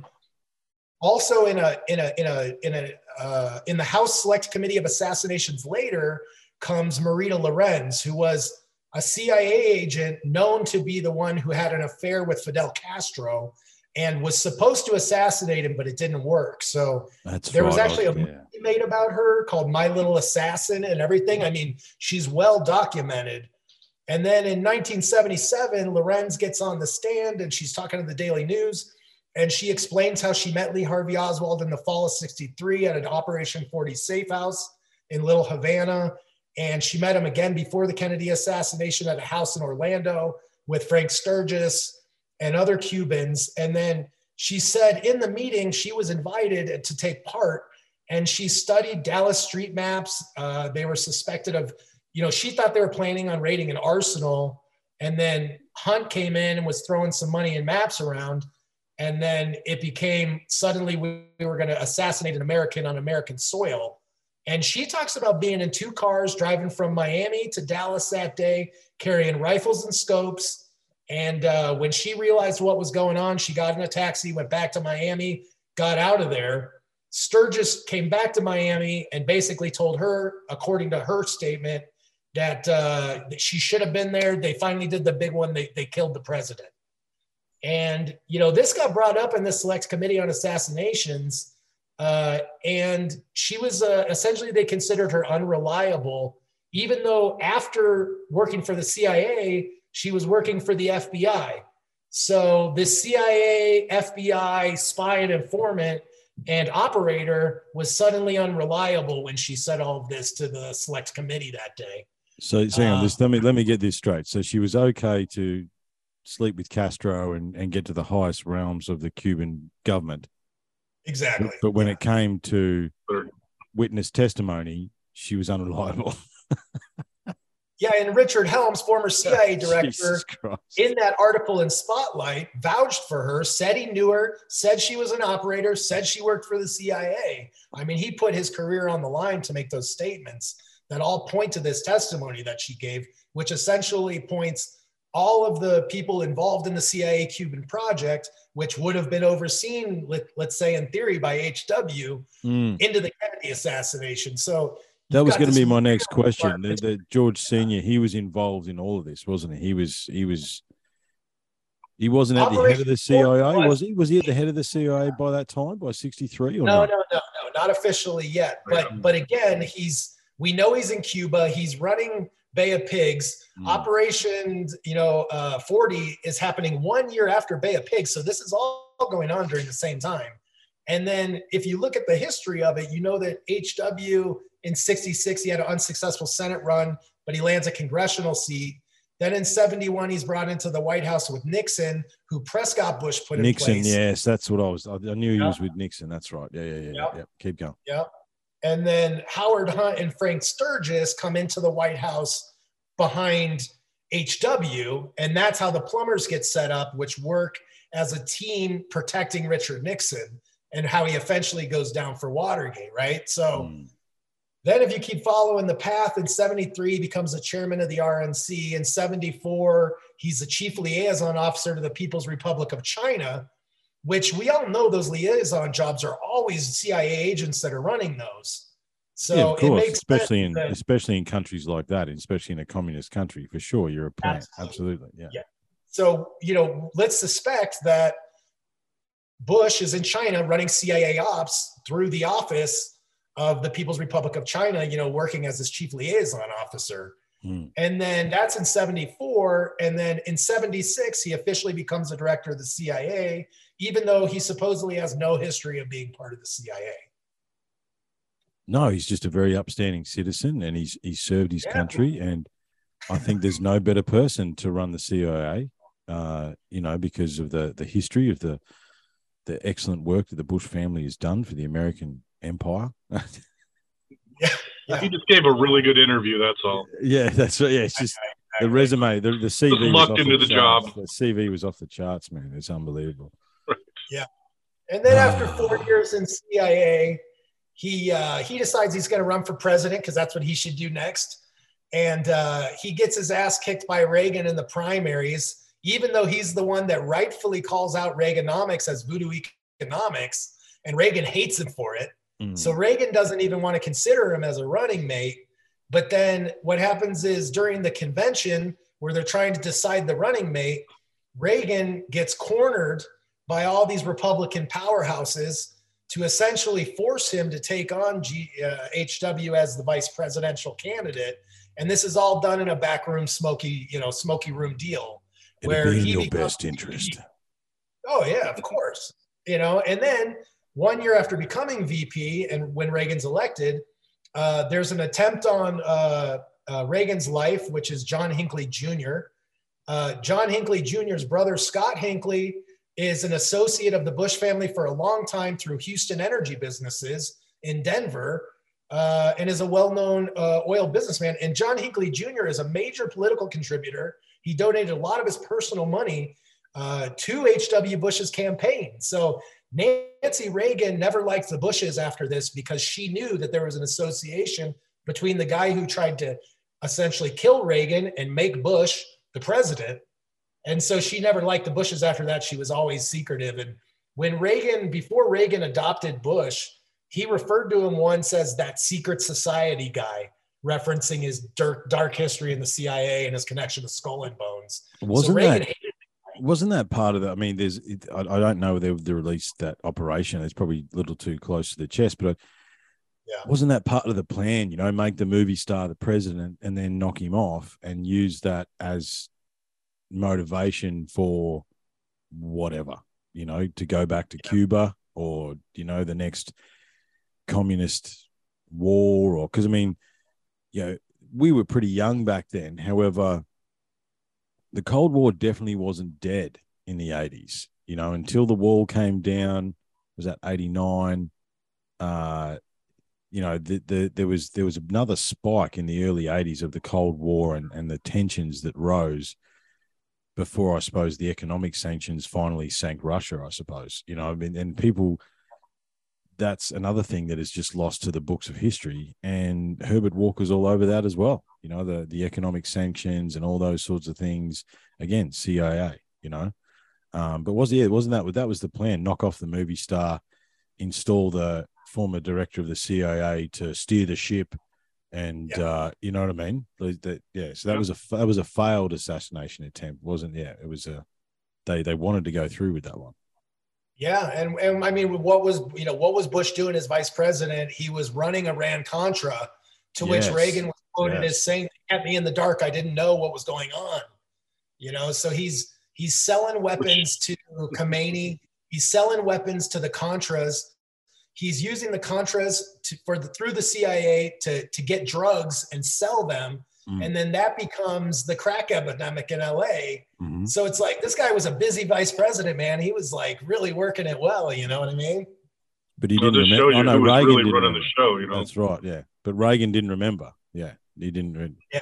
[SPEAKER 5] also in a in a in a in a uh, in the House Select Committee of Assassinations later comes Marita Lorenz, who was a CIA agent known to be the one who had an affair with Fidel Castro and was supposed to assassinate him, but it didn't work. So That's there was actually a movie made about her called My Little Assassin and everything. I mean, she's well documented. And then in 1977, Lorenz gets on the stand and she's talking to the Daily News and she explains how she met Lee Harvey Oswald in the fall of 63 at an Operation 40 safe house in Little Havana. And she met him again before the Kennedy assassination at a house in Orlando with Frank Sturgis and other Cubans. And then she said in the meeting, she was invited to take part and she studied Dallas street maps. Uh, they were suspected of, you know, she thought they were planning on raiding an arsenal. And then Hunt came in and was throwing some money and maps around and then it became suddenly we, we were going to assassinate an American on American soil. And she talks about being in two cars driving from Miami to Dallas that day, carrying rifles and scopes. And uh, when she realized what was going on, she got in a taxi, went back to Miami, got out of there. Sturgis came back to Miami and basically told her, according to her statement, that, uh, that she should have been there. They finally did the big one. They, they killed the president. And, you know, this got brought up in the select committee on assassinations. Uh, and she was uh, essentially, they considered her unreliable, even though after working for the CIA, she was working for the FBI. So the CIA, FBI spy and informant and operator was suddenly unreliable when she said all of this to the select committee that day.
[SPEAKER 1] So, hang on, uh, this, let me let me get this straight. So she was okay to sleep with Castro and, and get to the highest realms of the Cuban government.
[SPEAKER 5] Exactly.
[SPEAKER 1] But, but when yeah. it came to witness testimony, she was unreliable. (laughs)
[SPEAKER 5] yeah, and Richard Helms, former (laughs) CIA director, in that article in Spotlight, vouched for her, said he knew her, said she was an operator, said she worked for the CIA. I mean, he put his career on the line to make those statements that all point to this testimony that she gave, which essentially points all of the people involved in the CIA Cuban project, which would have been overseen, let, us say in theory, by HW, mm. into the Kennedy assassination. So
[SPEAKER 1] that was going to be my next question. The, the, George Senior, he was involved in all of this, wasn't he? He was. He was. He wasn't at Operation the head of the CIA, was he? Was he at the head of the CIA by that time, by '63?
[SPEAKER 5] no, no, no, no, not officially yet. But but again, he's we know he's in Cuba. He's running Bay of Pigs. Mm. Operation, you know, uh, 40 is happening one year after Bay of Pigs. So this is all going on during the same time. And then if you look at the history of it, you know that HW in 66, he had an unsuccessful Senate run, but he lands a congressional seat. Then in 71, he's brought into the White House with Nixon, who Prescott Bush put
[SPEAKER 4] Nixon,
[SPEAKER 5] in place.
[SPEAKER 4] Nixon, yes, that's what I was. I knew he was with Nixon. That's right. Yeah, yeah, yeah. Yep. yeah. Keep going.
[SPEAKER 5] Yeah. And then Howard Hunt and Frank Sturgis come into the White House behind HW. And that's how the plumbers get set up, which work as a team protecting Richard Nixon and how he eventually goes down for Watergate, right? So mm. then if you keep following the path, in 73, he becomes the chairman of the RNC. In 74, he's the chief liaison officer to the People's Republic of China, which we all know those liaison jobs are always CIA agents that are running those. So yeah,
[SPEAKER 4] of course, especially in that, especially in countries like that, especially in a communist country, for sure, you're a plant. Absolutely. absolutely. Yeah. yeah.
[SPEAKER 5] So, you know, let's suspect that Bush is in China running CIA ops through the office of the People's Republic of China, you know, working as his chief liaison officer. Hmm. And then that's in 74. And then in 76, he officially becomes the director of the CIA, even though he supposedly has no history of being part of the CIA.
[SPEAKER 4] No, he's just a very upstanding citizen and he's he served his yeah. country. And I think there's no better person to run the CIA, uh, you know, because of the the history of the the excellent work that the Bush family has done for the American empire. (laughs)
[SPEAKER 3] yeah, yeah. He just gave a really good interview. That's all.
[SPEAKER 4] Yeah, that's right. Yeah, it's just the resume, the, the CV. Just
[SPEAKER 3] lucked into the,
[SPEAKER 4] the
[SPEAKER 3] job.
[SPEAKER 4] The CV was off the charts, man. It's unbelievable.
[SPEAKER 5] Yeah, and then after four years in CIA, he uh, he decides he's going to run for president because that's what he should do next, and uh, he gets his ass kicked by Reagan in the primaries even though he's the one that rightfully calls out Reaganomics as voodoo economics, and Reagan hates him for it. Mm. So Reagan doesn't even want to consider him as a running mate. But then what happens is during the convention where they're trying to decide the running mate, Reagan gets cornered by all these Republican powerhouses to essentially force him to take on G, uh, HW as the vice presidential candidate. And this is all done in a backroom smoky, you know, smoky room deal
[SPEAKER 4] where he in your best interest.
[SPEAKER 5] Oh yeah, of course. You know, and then one year after becoming VP, and when Reagan's elected, uh, there's an attempt on uh, uh, Reagan's life, which is John Hinckley Jr. Uh, John Hinckley Jr.'s brother Scott Hinckley is an associate of the Bush family for a long time through Houston Energy Businesses in Denver. Uh, and is a well-known uh, oil businessman. And John Hinckley Jr. is a major political contributor he donated a lot of his personal money uh, to H.W. Bush's campaign. So Nancy Reagan never liked the Bushes after this because she knew that there was an association between the guy who tried to essentially kill Reagan and make Bush the president. And so she never liked the Bushes after that. She was always secretive. And when Reagan, before Reagan adopted Bush, he referred to him once as that secret society guy referencing his dark dark history in the CIA and his connection to Skull and Bones.
[SPEAKER 4] Wasn't so that wasn't that part of the? I mean, there's I, I, don't know whether they released that operation. It's probably a little too close to the chest, but. Yeah. Wasn't that part of the plan? You know, make the movie star the president and then knock him off and use that as motivation for whatever, you know, to go back to yeah. Cuba or, you know, the next communist war or because I mean, you know, we were pretty young back then. However, the Cold War definitely wasn't dead in the 80s, you know, until the wall came down, was that 89. Uh, you know, the, the, there was there was another spike in the early 80s of the Cold War and, and the tensions that rose before I suppose the economic sanctions finally sank Russia, I suppose. You know, I mean, and people that's another thing that is just lost to the books of history. And Herbert Walker's all over that as well. You know, the the economic sanctions and all those sorts of things. Again, CIA. You know, um, but was yeah, wasn't that that was the plan? Knock off the movie star, install the former director of the CIA to steer the ship, and yeah. uh, you know what I mean? That, yeah. So that was a that was a failed assassination attempt, wasn't? Yeah, it was a they they wanted to go through with that one.
[SPEAKER 5] Yeah, and, and I mean, what was you know what was Bush doing as vice president? He was running Iran Contra, to yes. which Reagan was quoted yes. as saying, "Kept me in the dark. I didn't know what was going on." You know, so he's he's selling weapons to Khomeini. He's selling weapons to the Contras. He's using the Contras to, for the, through the CIA to to get drugs and sell them Mm. And then that becomes the crack epidemic in LA. Mm-hmm. So it's like this guy was a busy vice president, man. He was like really working it well, you know what I mean?
[SPEAKER 4] But he didn't remember.
[SPEAKER 3] Oh, no, Reagan really didn't running the show, you know.
[SPEAKER 4] That's right, yeah. But Reagan didn't remember. Yeah, he didn't. Re-
[SPEAKER 5] yeah,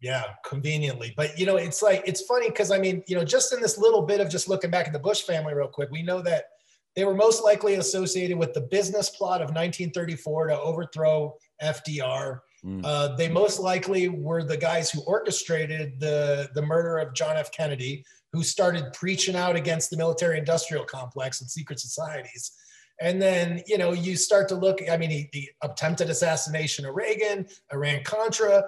[SPEAKER 5] yeah, conveniently. But you know, it's like it's funny because I mean, you know, just in this little bit of just looking back at the Bush family real quick, we know that they were most likely associated with the business plot of 1934 to overthrow FDR. Mm. Uh, they most likely were the guys who orchestrated the, the murder of John F. Kennedy, who started preaching out against the military industrial complex and secret societies. And then, you know, you start to look, I mean, the attempted assassination of Reagan, Iran Contra,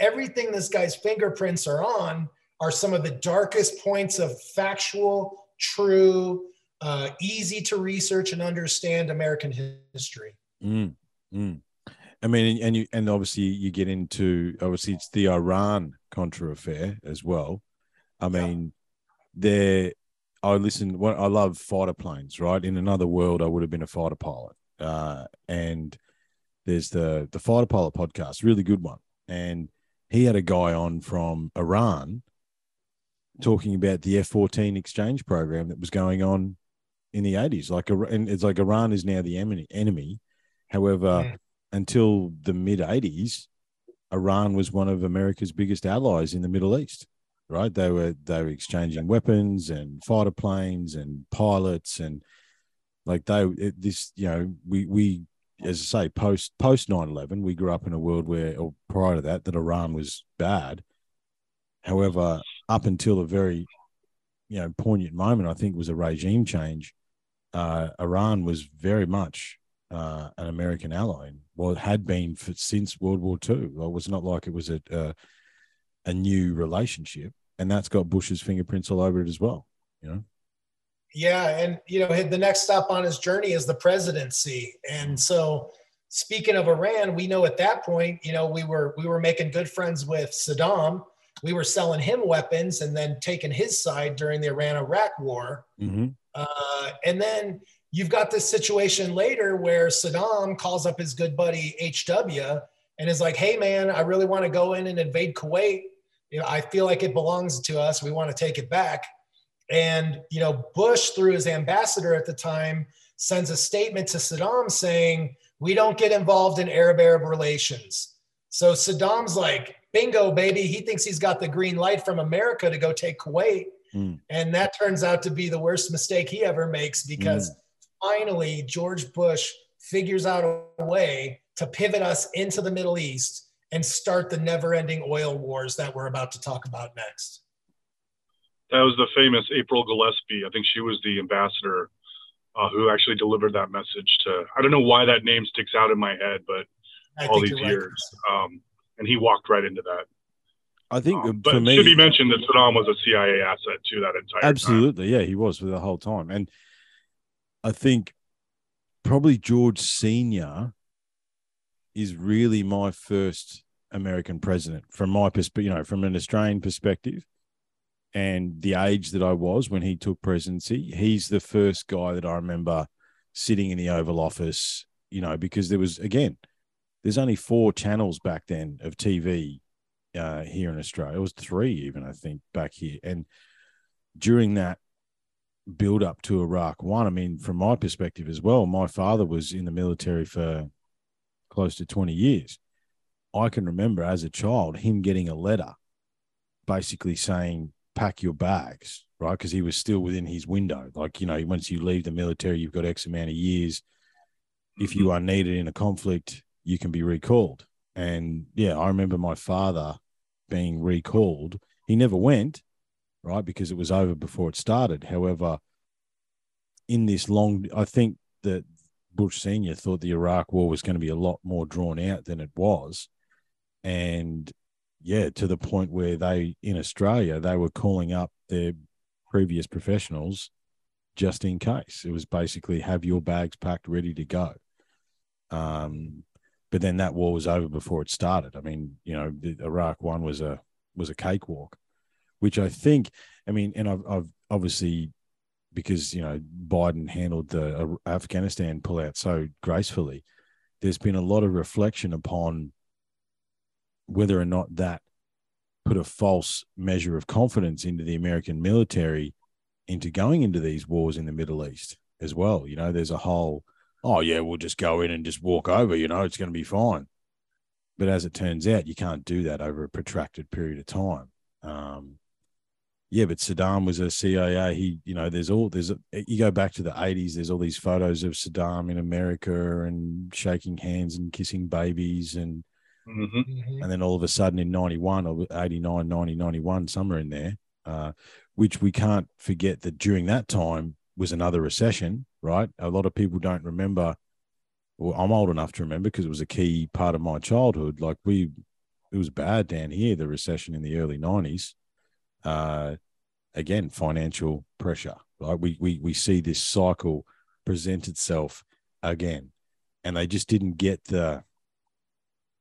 [SPEAKER 5] everything this guy's fingerprints are on are some of the darkest points of factual, true, uh, easy to research and understand American history.
[SPEAKER 4] Mm, mm. I mean, and you and obviously you get into obviously it's the Iran Contra affair as well. I mean, yeah. there. I listen. I love fighter planes. Right in another world, I would have been a fighter pilot. Uh, and there's the the fighter pilot podcast, really good one. And he had a guy on from Iran talking about the F-14 exchange program that was going on in the 80s. Like, and it's like Iran is now the enemy. enemy. However, mm until the mid 80s, Iran was one of America's biggest allies in the Middle East. Right? They were they were exchanging weapons and fighter planes and pilots and like they it, this you know we we as I say post post 9/11 we grew up in a world where or prior to that that Iran was bad. However, up until a very you know poignant moment, I think was a regime change. Uh, Iran was very much uh, an American ally, well, had been for, since World War II. Well, it was not like it was a, a, a new relationship, and that's got Bush's fingerprints all over it as well. You know.
[SPEAKER 5] Yeah, and you know the next stop on his journey is the presidency, and so speaking of Iran, we know at that point, you know, we were we were making good friends with Saddam. We were selling him weapons and then taking his side during the Iran-Iraq War. Mm-hmm. Uh, and then you've got this situation later where Saddam calls up his good buddy HW and is like, "Hey man, I really want to go in and invade Kuwait. You know, I feel like it belongs to us. We want to take it back." And you know, Bush, through his ambassador at the time, sends a statement to Saddam saying, "We don't get involved in Arab-Arab relations." So Saddam's like, "Bingo, baby!" He thinks he's got the green light from America to go take Kuwait. Mm. And that turns out to be the worst mistake he ever makes because mm finally George Bush figures out a way to pivot us into the Middle East and start the never ending oil wars that we're about to talk about next.
[SPEAKER 3] That was the famous April Glaspie. I think she was the ambassador uh, who actually delivered that message to, I don't know why that name sticks out in my head, but I all these years. Right. Um, and he walked right into that.
[SPEAKER 4] I think,
[SPEAKER 3] um, but me, it should be mentioned that Saddam was a CIA asset to that entire.
[SPEAKER 4] Absolutely, time. yeah, he was for the whole time, and I think probably George Senior is really my first American president from my perspective, you know, from an Australian perspective, and the age that I was when he took presidency. He's the first guy that I remember sitting in the Oval Office, you know, because there was again, there's only four channels back then of TV uh, here in Australia. It was three even, I think, back here, and during that build up to Iraq One. I mean, from my perspective as well, my father was in the military for close to 20 years. I can remember as a child him getting a letter basically saying, pack your bags, right? Because he was still within his window. Like, you know, once you leave the military, you've got X amount of years. If you mm-hmm. are needed in a conflict, you can be recalled. And yeah, I remember my father being recalled. He never went, right? Because it was over before it started. However, in this long, I think that Bush Senior thought the Iraq War was going to be a lot more drawn out than it was, and yeah, to the point where they in Australia they were calling up their previous professionals just in case. It was basically have your bags packed, ready to go. Um, but then that war was over before it started. I mean, you know, the Iraq one was a was a cakewalk, which I think. I mean, and I've, I've obviously because you know Biden handled the Afghanistan pullout so gracefully. There's been a lot of reflection upon whether or not that put a false measure of confidence into the American military into going into these wars in the Middle East as well. You know, there's a whole, oh, yeah, we'll just go in and just walk over, you know, it's going to be fine. But as it turns out, you can't do that over a protracted period of time. Um, yeah, but Saddam was a CIA. He, you know, there's all there's a, you go back to the 80s. There's all these photos of Saddam in America and shaking hands and kissing babies and Mm-hmm. mm-hmm. And then all of a sudden in 91 or 89, 90, 91, somewhere in there, uh, which we can't forget that during that time was another recession, right? A lot of people don't remember. Well, I'm old enough to remember because it was a key part of my childhood. Like we, it was bad down here, the recession in the early 90s. Uh, again, financial pressure, right? We, we, we see this cycle present itself again. And they just didn't get the,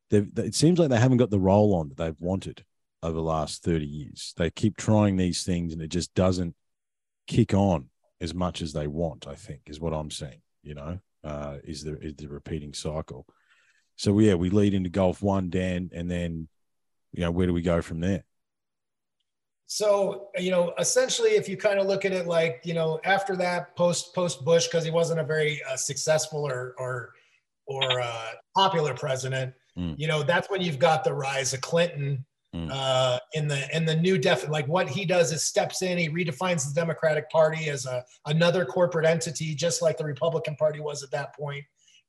[SPEAKER 4] it seems like they haven't got the roll on that they've wanted over the last 30 years. They keep trying these things and it just doesn't kick on as much as they want, I think, is what I'm seeing. you know, uh, is the is the repeating cycle. So yeah, we lead into Gulf one, Dan, and then you know, where do we go from there?
[SPEAKER 5] So, you know, essentially, if you kind of look at it like, you know, after that post post Bush, because he wasn't a very uh, successful or or or uh, popular president, Mm. You know, that's when you've got the rise of Clinton mm. uh, in the in the new def. Like what he does is steps in, he redefines the Democratic Party as a another corporate entity, just like the Republican Party was at that.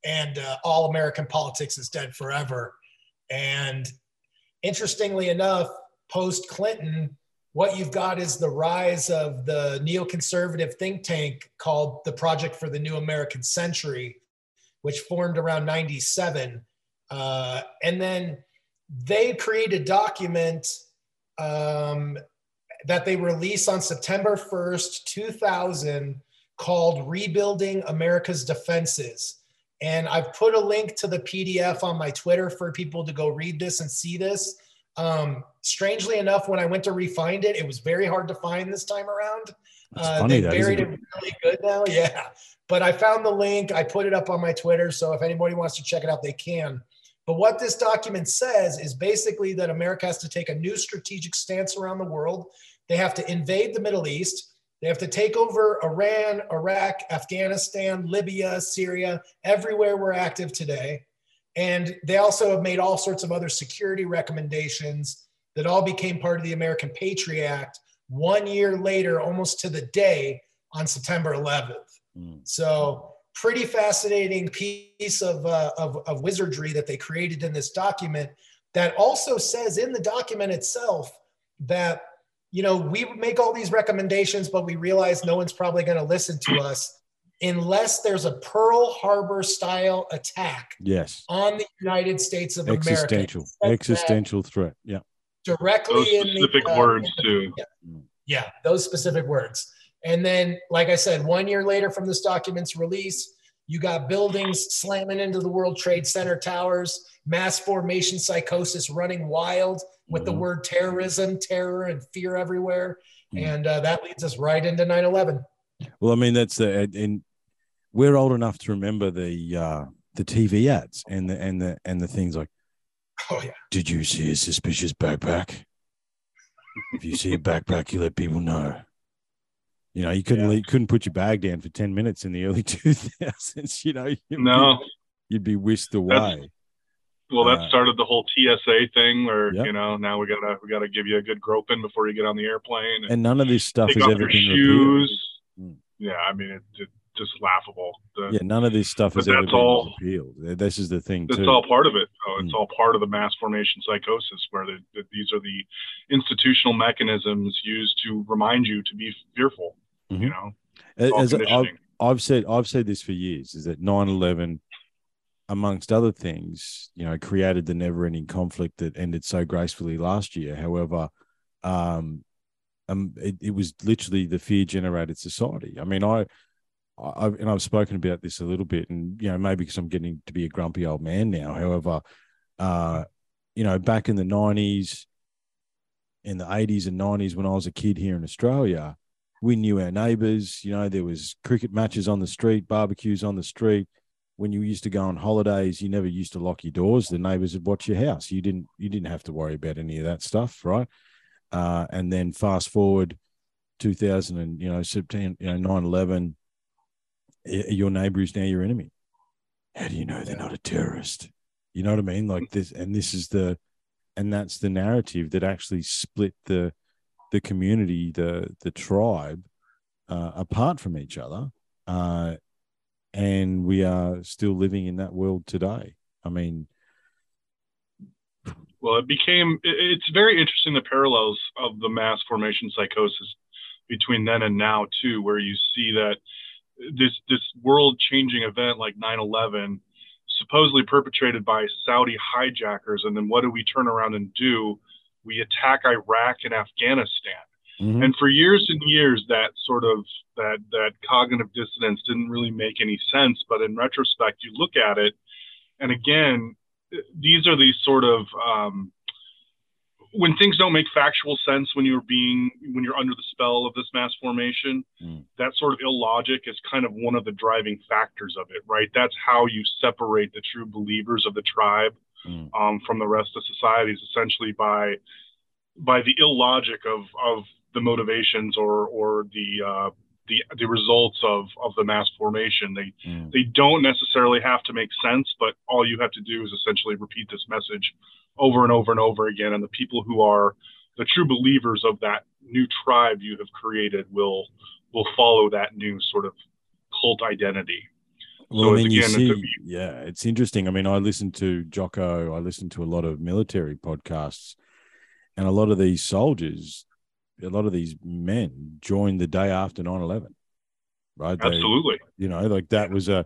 [SPEAKER 5] And uh, all American politics is dead forever. And interestingly enough, post Clinton, what you've got is the rise of the neoconservative think tank called the Project for the New American Century, which formed around 97 uh, and then they create a document um, that they release on September 1st, 2000, called Rebuilding America's Defenses. And I've put a link to the PDF on my Twitter for people to go read this and see this. Um, strangely enough, when I went to refind it, it was very hard to find this time around. Uh, funny, they buried it really good now. Yeah. But I found the link. I put it up on my Twitter. So if anybody wants to check it out, they can. But what this document says is basically that America has to take a new strategic stance around the world. They have to invade the Middle East. They have to take over Iran, Iraq, Afghanistan, Libya, Syria, everywhere we're active today. And they also have made all sorts of other security recommendations that all became part of the American Patriot Act one year later, almost to the day on September 11th. Mm. So pretty fascinating piece of, uh, of, of wizardry that they created in this document that also says in the document itself that you know we make all these recommendations but we realize no one's probably going to listen to us unless there's a pearl harbor style attack
[SPEAKER 4] yes.
[SPEAKER 5] on the united states of
[SPEAKER 4] existential.
[SPEAKER 5] America
[SPEAKER 4] existential threat yeah.
[SPEAKER 5] directly
[SPEAKER 3] those in specific the, uh, words too.
[SPEAKER 5] Yeah, yeah those specific words and then, like I said, one year later from this document's release, you got buildings slamming into the World Trade Center towers, mass formation psychosis running wild with mm-hmm. the word terrorism, terror, and fear everywhere. Mm-hmm. And uh, that leads us right into 9 11.
[SPEAKER 4] Well, I mean, that's the, and we're old enough to remember the, uh, the TV ads and the, and the, and the things like,
[SPEAKER 5] oh, yeah.
[SPEAKER 4] Did you see a suspicious backpack? if you see a backpack, you let people know. You know, you couldn't yeah. couldn't put your bag down for ten minutes in the early (laughs) two thousands. You know, you'd
[SPEAKER 3] no,
[SPEAKER 4] be, you'd be whisked away. That's,
[SPEAKER 3] well, that uh, started the whole TSA thing, where yep. you know now we gotta we gotta give you a good groping before you get on the airplane.
[SPEAKER 4] And, and none of this stuff has ever been shoes.
[SPEAKER 3] Mm. Yeah, I mean it, it just laughable.
[SPEAKER 4] The, yeah, none of this stuff has ever been all, repealed. This is the thing.
[SPEAKER 3] It's
[SPEAKER 4] too.
[SPEAKER 3] all part of it. It's mm. all part of the mass formation psychosis, where the, the, these are the institutional mechanisms used to remind you to be fearful. Mm-hmm. You know,
[SPEAKER 4] as I've, I've said, I've said this for years: is that 9-11, amongst other things, you know, created the never-ending conflict that ended so gracefully last year. However, um, um, it, it was literally the fear generated society. I mean, I, I've, and I've spoken about this a little bit, and you know, maybe because I'm getting to be a grumpy old man now. However, uh, you know, back in the '90s, in the '80s and '90s, when I was a kid here in Australia, we knew our neighbours. You know, there was cricket matches on the street, barbecues on the street. When you used to go on holidays, you never used to lock your doors. The neighbours would watch your house. You didn't. You didn't have to worry about any of that stuff, right? Uh, and then fast forward 2000 and you know September, you know 9/11. Your neighbour is now your enemy. How do you know they're not a terrorist? You know what I mean? Like this, and this is the, and that's the narrative that actually split the, the community, the the tribe, uh, apart from each other, uh, and we are still living in that world today. I mean,
[SPEAKER 3] well, it became, it's very interesting the parallels of the mass formation psychosis between then and now, too, where you see that this, this world changing event like 9 11, supposedly perpetrated by Saudi hijackers. And then what do we turn around and do? We attack Iraq and Afghanistan. Mm-hmm. And for years and years, that sort of that that cognitive dissonance didn't really make any sense. But in retrospect, you look at it, and again, these are these sort of um, when things don't make factual sense when you're being when you're under the spell of this mass formation mm. that sort of illogic is kind of one of the driving factors of it right that's how you separate the true believers of the tribe mm. um, from the rest of society is essentially by by the illogic of of the motivations or or the uh, the the results of of the mass formation. They mm. they don't necessarily have to make sense, but all you have to do is essentially repeat this message over and over and over again, and the people who are the true believers of that new tribe you have created will will follow that new sort of cult identity.
[SPEAKER 4] Well, so I mean, you see, it's a, yeah, it's interesting. I mean, I listen to Jocko, I listen to a lot of military podcasts, and a lot of these soldiers a lot of these men joined the day after 9-11 right
[SPEAKER 3] they, absolutely
[SPEAKER 4] you know like that was a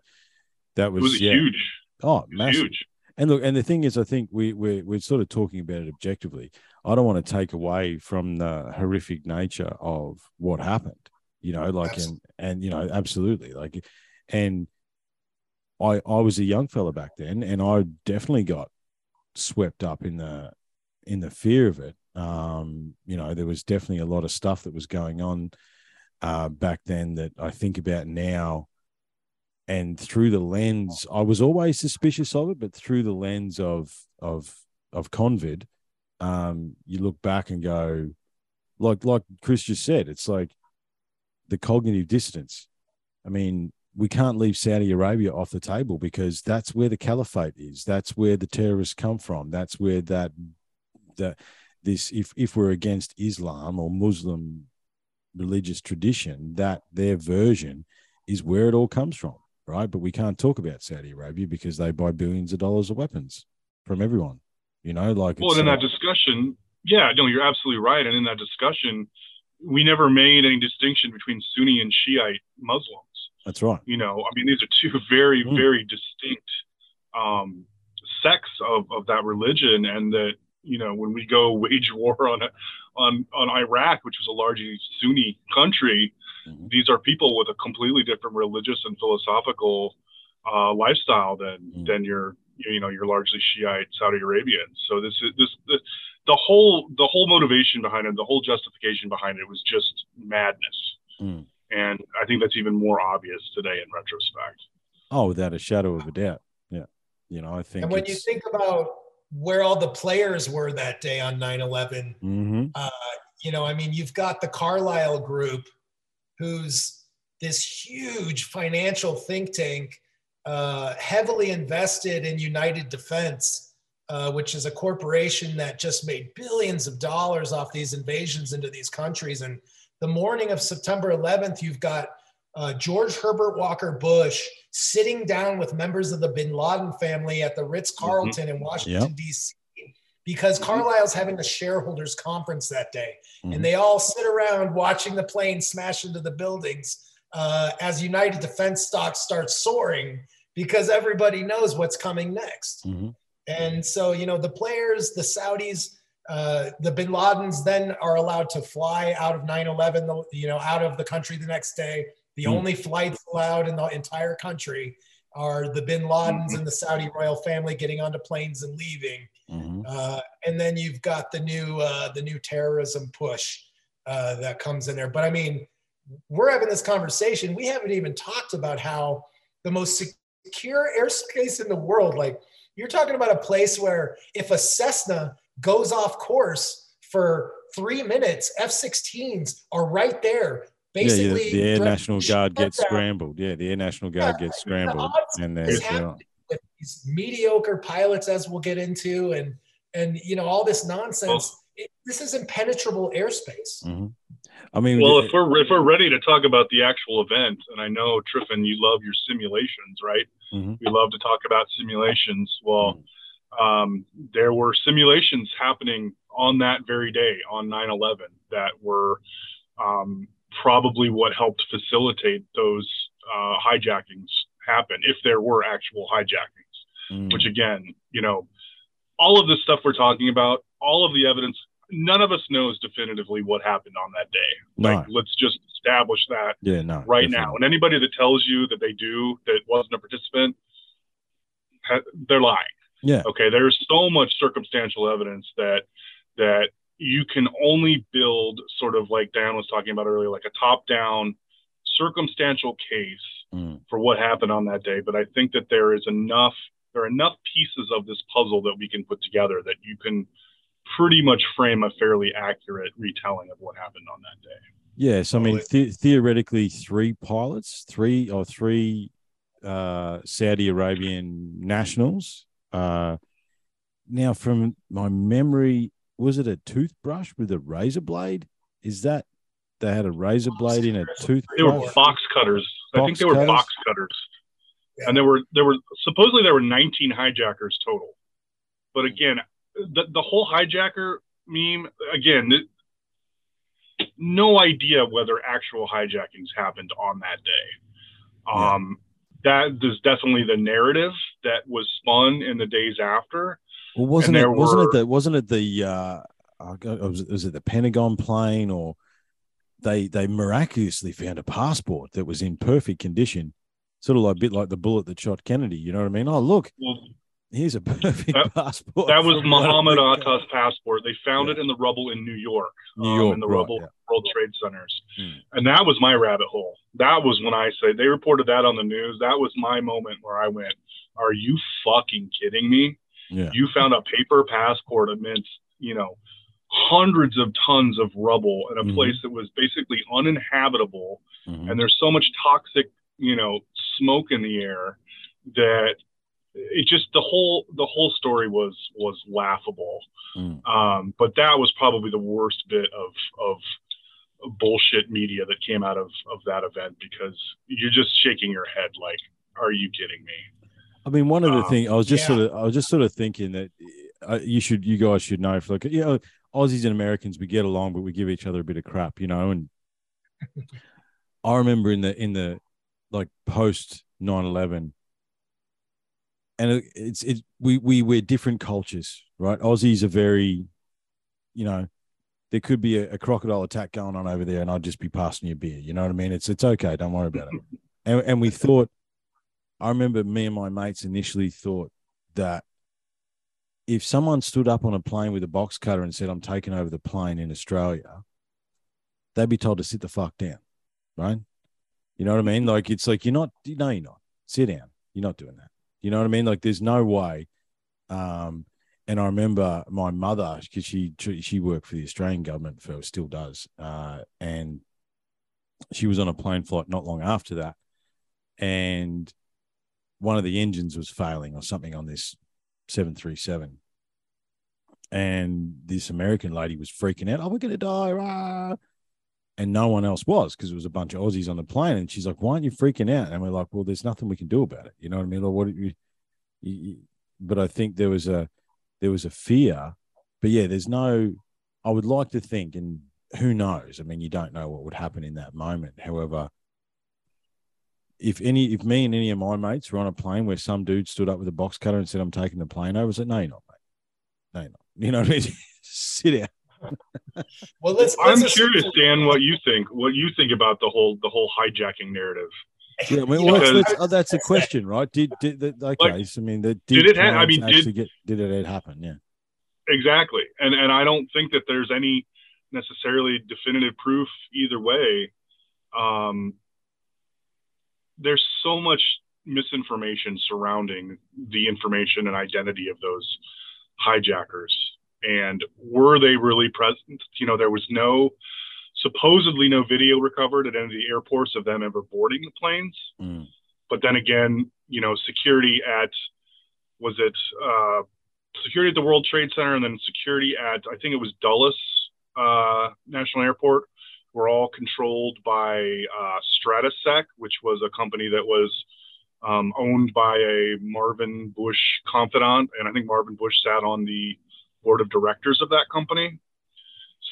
[SPEAKER 4] that was,
[SPEAKER 3] was
[SPEAKER 4] yeah.
[SPEAKER 3] huge
[SPEAKER 4] oh massive huge. and look and the thing is i think we we're, we're sort of talking about it objectively i don't want to take away from the horrific nature of what happened you know like and and you know absolutely like and i i was a young fella back then and i definitely got swept up in the in the fear of it um, you know, there was definitely a lot of stuff that was going on uh, back then that I think about now. And through the lens, I was always suspicious of it, but through the lens of of of Convid, um, you look back and go, like like Chris just said, it's like the cognitive dissonance. I mean, we can't leave Saudi Arabia off the table because that's where the caliphate is. That's where the terrorists come from. That's where that that this if if we're against Islam or Muslim religious tradition, that their version is where it all comes from, right? But we can't talk about Saudi Arabia because they buy billions of dollars of weapons from everyone. You know, like
[SPEAKER 3] well, in uh, that discussion, yeah, no, you're absolutely right. And in that discussion, we never made any distinction between Sunni and Shiite Muslims.
[SPEAKER 4] That's right.
[SPEAKER 3] You know, I mean, these are two (laughs) very, mm. very distinct um, sects of, of that religion, and that you know, when we go (laughs) wage war on on on Iraq, which was a largely Sunni country, mm-hmm. these are people with a completely different religious and philosophical uh, lifestyle than mm-hmm. than your you know your largely Shiite Saudi Arabians. So this is this the, the whole the whole motivation behind it, the whole justification behind it was just madness. Mm. And I think that's even more obvious today in retrospect.
[SPEAKER 4] Oh, without a shadow of a doubt. Yeah. You know, I think.
[SPEAKER 5] And when you think about where all the players were that day on 9-11 mm-hmm. uh, you know i mean you've got the carlyle group who's this huge financial think tank uh, heavily invested in united defense uh, which is a corporation that just made billions of dollars off these invasions into these countries and the morning of september 11th you've got uh, George Herbert Walker Bush sitting down with members of the Bin Laden family at the Ritz Carlton mm-hmm. in Washington, yep. D.C., because Carlyle's having a shareholders conference that day. Mm-hmm. And they all sit around watching the plane smash into the buildings uh, as United Defense stocks start soaring because everybody knows what's coming next. Mm-hmm. And so, you know, the players, the Saudis, uh, the bin Ladens then are allowed to fly out of 9/11, you know, out of the country the next day. The mm. only flights allowed in the entire country are the bin Ladens mm-hmm. and the Saudi royal family getting onto planes and leaving. Mm-hmm. Uh, and then you've got the new uh, the new terrorism push uh, that comes in there. But I mean, we're having this conversation. We haven't even talked about how the most secure airspace in the world, like you're talking about a place where if a Cessna goes off course for three minutes, F-16s are right there basically
[SPEAKER 4] yeah, yeah, the air national guard gets down. scrambled yeah the air national guard yeah, gets scrambled the and then
[SPEAKER 5] with these mediocre pilots as we'll get into and and you know all this nonsense well, it, this is impenetrable airspace
[SPEAKER 4] mm-hmm. i mean
[SPEAKER 3] well if we're if we're ready to talk about the actual event and i know triffin you love your simulations right mm-hmm. we love to talk about simulations well mm-hmm. Um, there were simulations happening on that very day on 9-11 that were um, probably what helped facilitate those uh, hijackings happen if there were actual hijackings. Mm. Which again, you know, all of this stuff we're talking about, all of the evidence, none of us knows definitively what happened on that day. No. Like, let's just establish that
[SPEAKER 4] yeah, no,
[SPEAKER 3] right definitely. now. And anybody that tells you that they do that wasn't a participant, they're lying.
[SPEAKER 4] Yeah.
[SPEAKER 3] Okay. There's so much circumstantial evidence that that you can only build sort of like Dan was talking about earlier, like a top down circumstantial case mm. for what happened on that day. But I think that there is enough, there are enough pieces of this puzzle that we can put together that you can pretty much frame a fairly accurate retelling of what happened on that day.
[SPEAKER 4] Yes, I mean th- theoretically, three pilots, three or three uh, Saudi Arabian nationals. Uh, now, from my memory, was it a toothbrush with a razor blade? Is that they had a razor blade in a toothbrush?
[SPEAKER 3] They were box cutters. Box I think they were cutters? box cutters. Yeah. And there were there were supposedly there were 19 hijackers total. But again, the the whole hijacker meme again, no idea whether actual hijackings happened on that day. Yeah. That is definitely the narrative that was spun in the days after.
[SPEAKER 4] Well, wasn't it? Wasn't it the? Wasn't it the? Uh, was, was it the Pentagon plane or? They they miraculously found a passport that was in perfect condition, sort of like a bit like the bullet that shot Kennedy. You know what I mean? Oh look, well, here's a perfect that, passport.
[SPEAKER 3] That was Muhammad Atta's passport. They found yeah. it in the rubble in New York,
[SPEAKER 4] New York, um,
[SPEAKER 3] in the
[SPEAKER 4] right,
[SPEAKER 3] rubble
[SPEAKER 4] yeah.
[SPEAKER 3] World Trade Centers, hmm. and that was my rabbit hole. That was when I say they reported that on the news. That was my moment where I went, "Are you fucking kidding me?"
[SPEAKER 4] Yeah.
[SPEAKER 3] You found a paper passport amidst, you know, hundreds of tons of rubble in a mm-hmm. place that was basically uninhabitable. Mm-hmm. And there's so much toxic, you know, smoke in the air that it just the whole the whole story was was laughable. Mm. Um, but that was probably the worst bit of of bullshit media that came out of of that event because you're just shaking your head like, are you kidding me?
[SPEAKER 4] I mean, one of the um, things I was just yeah. sort of, I was just sort of thinking that uh, you should, you guys should know, for like, you know, Aussies and Americans, we get along, but we give each other a bit of crap, you know. And (laughs) I remember in the in the like post 9-11 and it's it we we we're different cultures, right? Aussies are very, you know, there could be a, a, crocodile attack going on over there, and I'd just be passing you a beer. You know what I mean? It's it's okay, don't worry about it. (laughs) and and we thought I remember me and my mates initially thought that if someone stood up on a plane with a box cutter and said, I'm taking over the plane in Australia, they'd be told to sit the fuck down, right? You know what I mean? Like, it's like, you're not, no, you're not. Sit down. You're not doing that. You know what I mean? Like, there's no way. Um, and I remember my mother, because she she worked for the Australian government for still does, uh, and she was on a plane flight not long after that, and one of the engines was failing or something on this 737 and this american lady was freaking out oh we're to die rah. And no one else was because it was a bunch of aussies on the plane and she's like why aren't you freaking out and we're like well there's nothing we can do about it you know what i mean like what you, you but i think there was a there was a fear but yeah there's no i would like to think and who knows i mean you don't know what would happen in that moment however if any, if me and any of my mates were on a plane where some dude stood up with a box cutter and said, "I'm taking the plane over," I said, "No, you're not, mate. No, you're not. (laughs) You know what I mean? (laughs) sit down.
[SPEAKER 3] Well, let's. let's I'm curious, Dan, what you think. What you think about the whole the whole hijacking narrative?
[SPEAKER 4] Yeah, I mean, well, that's, that's, oh, that's a question, right? Did did the, okay? Like, so, I mean, the, did, did it? Ha- I mean, did get did it happen? Yeah,
[SPEAKER 3] exactly. And and I don't think that there's any necessarily definitive proof either way. Um, there's so much misinformation surrounding the information and identity of those hijackers. And were they really present? You know, there was no supposedly no video recovered at any of the airports of them ever boarding the planes. Mm. But then again, you know, security at was it uh, security at the World Trade Center and then security at I think it was Dulles uh, National Airport were all controlled by uh, Stratesec, which was a company that was um, owned by a Marvin Bush confidant, and I think Marvin Bush sat on the board of directors of that company.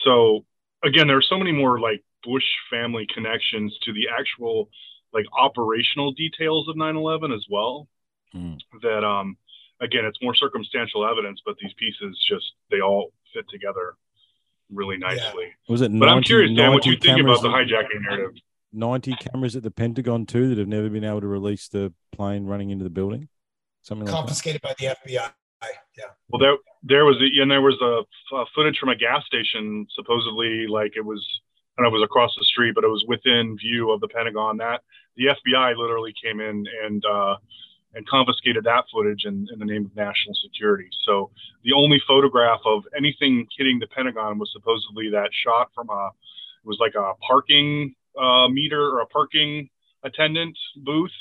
[SPEAKER 3] So again, there are so many more like Bush family connections to the actual like operational details of 9/11 as well. Mm. That um, again, it's more circumstantial evidence, but these pieces just they all fit together really nicely.
[SPEAKER 4] Yeah. Was it? 90,
[SPEAKER 3] but I'm curious, Dan, what you think about the hijacking narrative?
[SPEAKER 4] 90 cameras at the Pentagon too that have never been able to release the plane running into the building.
[SPEAKER 5] Something confiscated like by the FBI. Yeah.
[SPEAKER 3] Well, there there was a, and there was a, a, footage from a gas station supposedly like it was I don't know it was across the street, but it was within view of the Pentagon. That the FBI literally came in and uh, and confiscated that footage in, in the name of national security. So the only photograph of anything hitting the Pentagon was supposedly that shot from a it was like a parking uh, meter or a parking attendant booth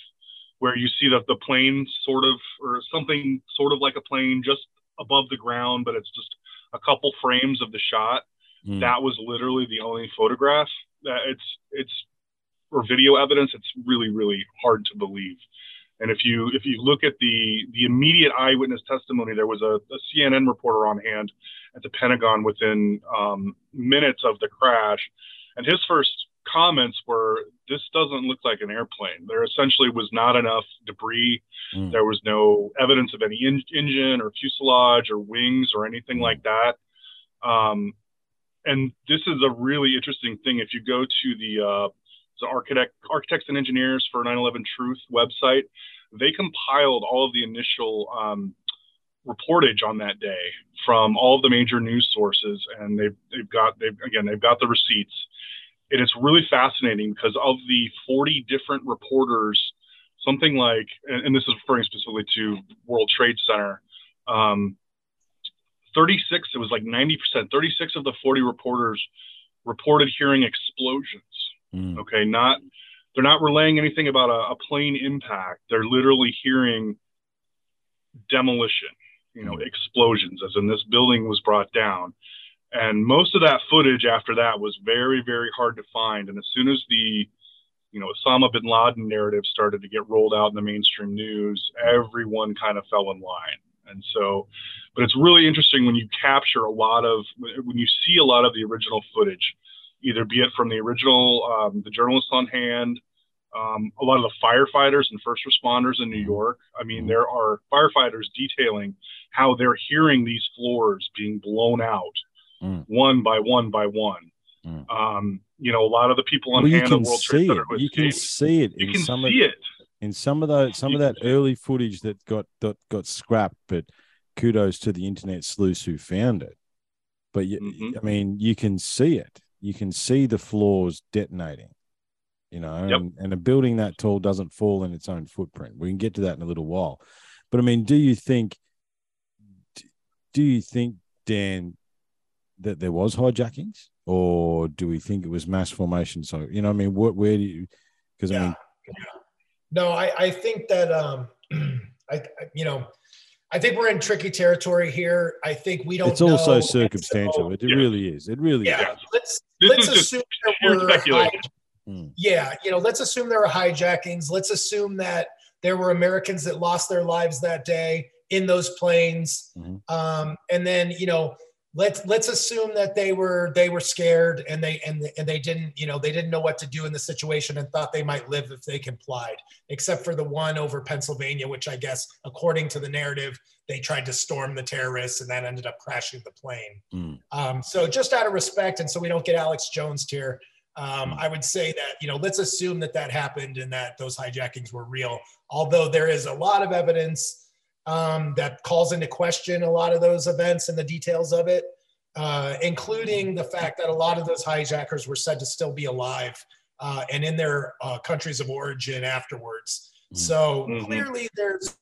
[SPEAKER 3] where you see that the plane sort of or something sort of like a plane just above the ground, but it's just a couple frames of the shot. Mm. That was literally the only photograph. That it's it's or video evidence. It's really really hard to believe. And if you if you look at the the immediate eyewitness testimony, there was a, a CNN reporter on hand at the Pentagon within um, minutes of the crash, and his first comments were, "This doesn't look like an airplane. There essentially was not enough debris. Mm. There was no evidence of any in- engine or fuselage or wings or anything like that." Um, and this is a really interesting thing. If you go to the uh, the architect, architects and engineers for 9/11 Truth website. They compiled all of the initial um, reportage on that day from all of the major news sources, and they've they've got they've again they've got the receipts. And it's really fascinating because of the 40 different reporters, something like, and, and this is referring specifically to World Trade Center, um, 36, it was like 90%, 36 of the 40 reporters reported hearing explosions. Mm. Okay, not they're not relaying anything about a, a, plane impact. They're literally hearing demolition, you know, mm. explosions, as in this building was brought down. And most of that footage after that was very, very hard to find. And as soon as the you know, Osama bin Laden narrative started to get rolled out in the mainstream news, everyone kind of fell in line. And so, but it's really interesting when you capture a lot of, when you see a lot of the original footage either be it from the original, um, the journalists on hand, um, a lot of the firefighters and first responders in New. York. I mean, there are firefighters detailing how they're hearing these floors being blown out mm. one by one by one. Mm. Um, you know, a lot of the people on
[SPEAKER 4] well,
[SPEAKER 3] hand
[SPEAKER 4] at World Trade Center. You can see it.
[SPEAKER 3] You can some see of, it
[SPEAKER 4] in some of the some of that early footage that got got, got scrapped, but kudos to the internet sleuths who found it. But you, mm-hmm. I mean, you can see it you can see the floors detonating you know yep. and, and a building that tall doesn't fall in its own footprint we can get to that in a little while but i mean do you think do you think dan that there was hijackings or do we think it was mass formation so you know i mean what where do you because yeah. i mean
[SPEAKER 5] yeah. no i i think that um (clears throat) I, you know I think we're in tricky territory here. I think we don't.
[SPEAKER 4] It's also circumstantial. So, it yeah. really is. It really
[SPEAKER 5] yeah.
[SPEAKER 4] is.
[SPEAKER 5] Let's this let's assume there were high, hmm. yeah, you know, let's assume there were hijackings. Let's assume that there were Americans that lost their lives that day in those planes. Mm-hmm. Um, and then you know, let's let's assume that they were they were scared and they and and they didn't you know they didn't know what to do in the situation and thought they might live if they complied except for the one over pennsylvania which i guess according to the narrative they tried to storm the terrorists and that ended up crashing the plane mm. um, so just out of respect and so we don't get alex jones here um, I would say that, you know, let's assume that that happened and that those hijackings were real. Although there is a lot of evidence um, that calls into question a lot of those events and the details of it, uh, including the fact that a lot of those hijackers were said to still be alive uh, and in their uh, countries of origin afterwards. Mm-hmm. So mm-hmm. clearly there's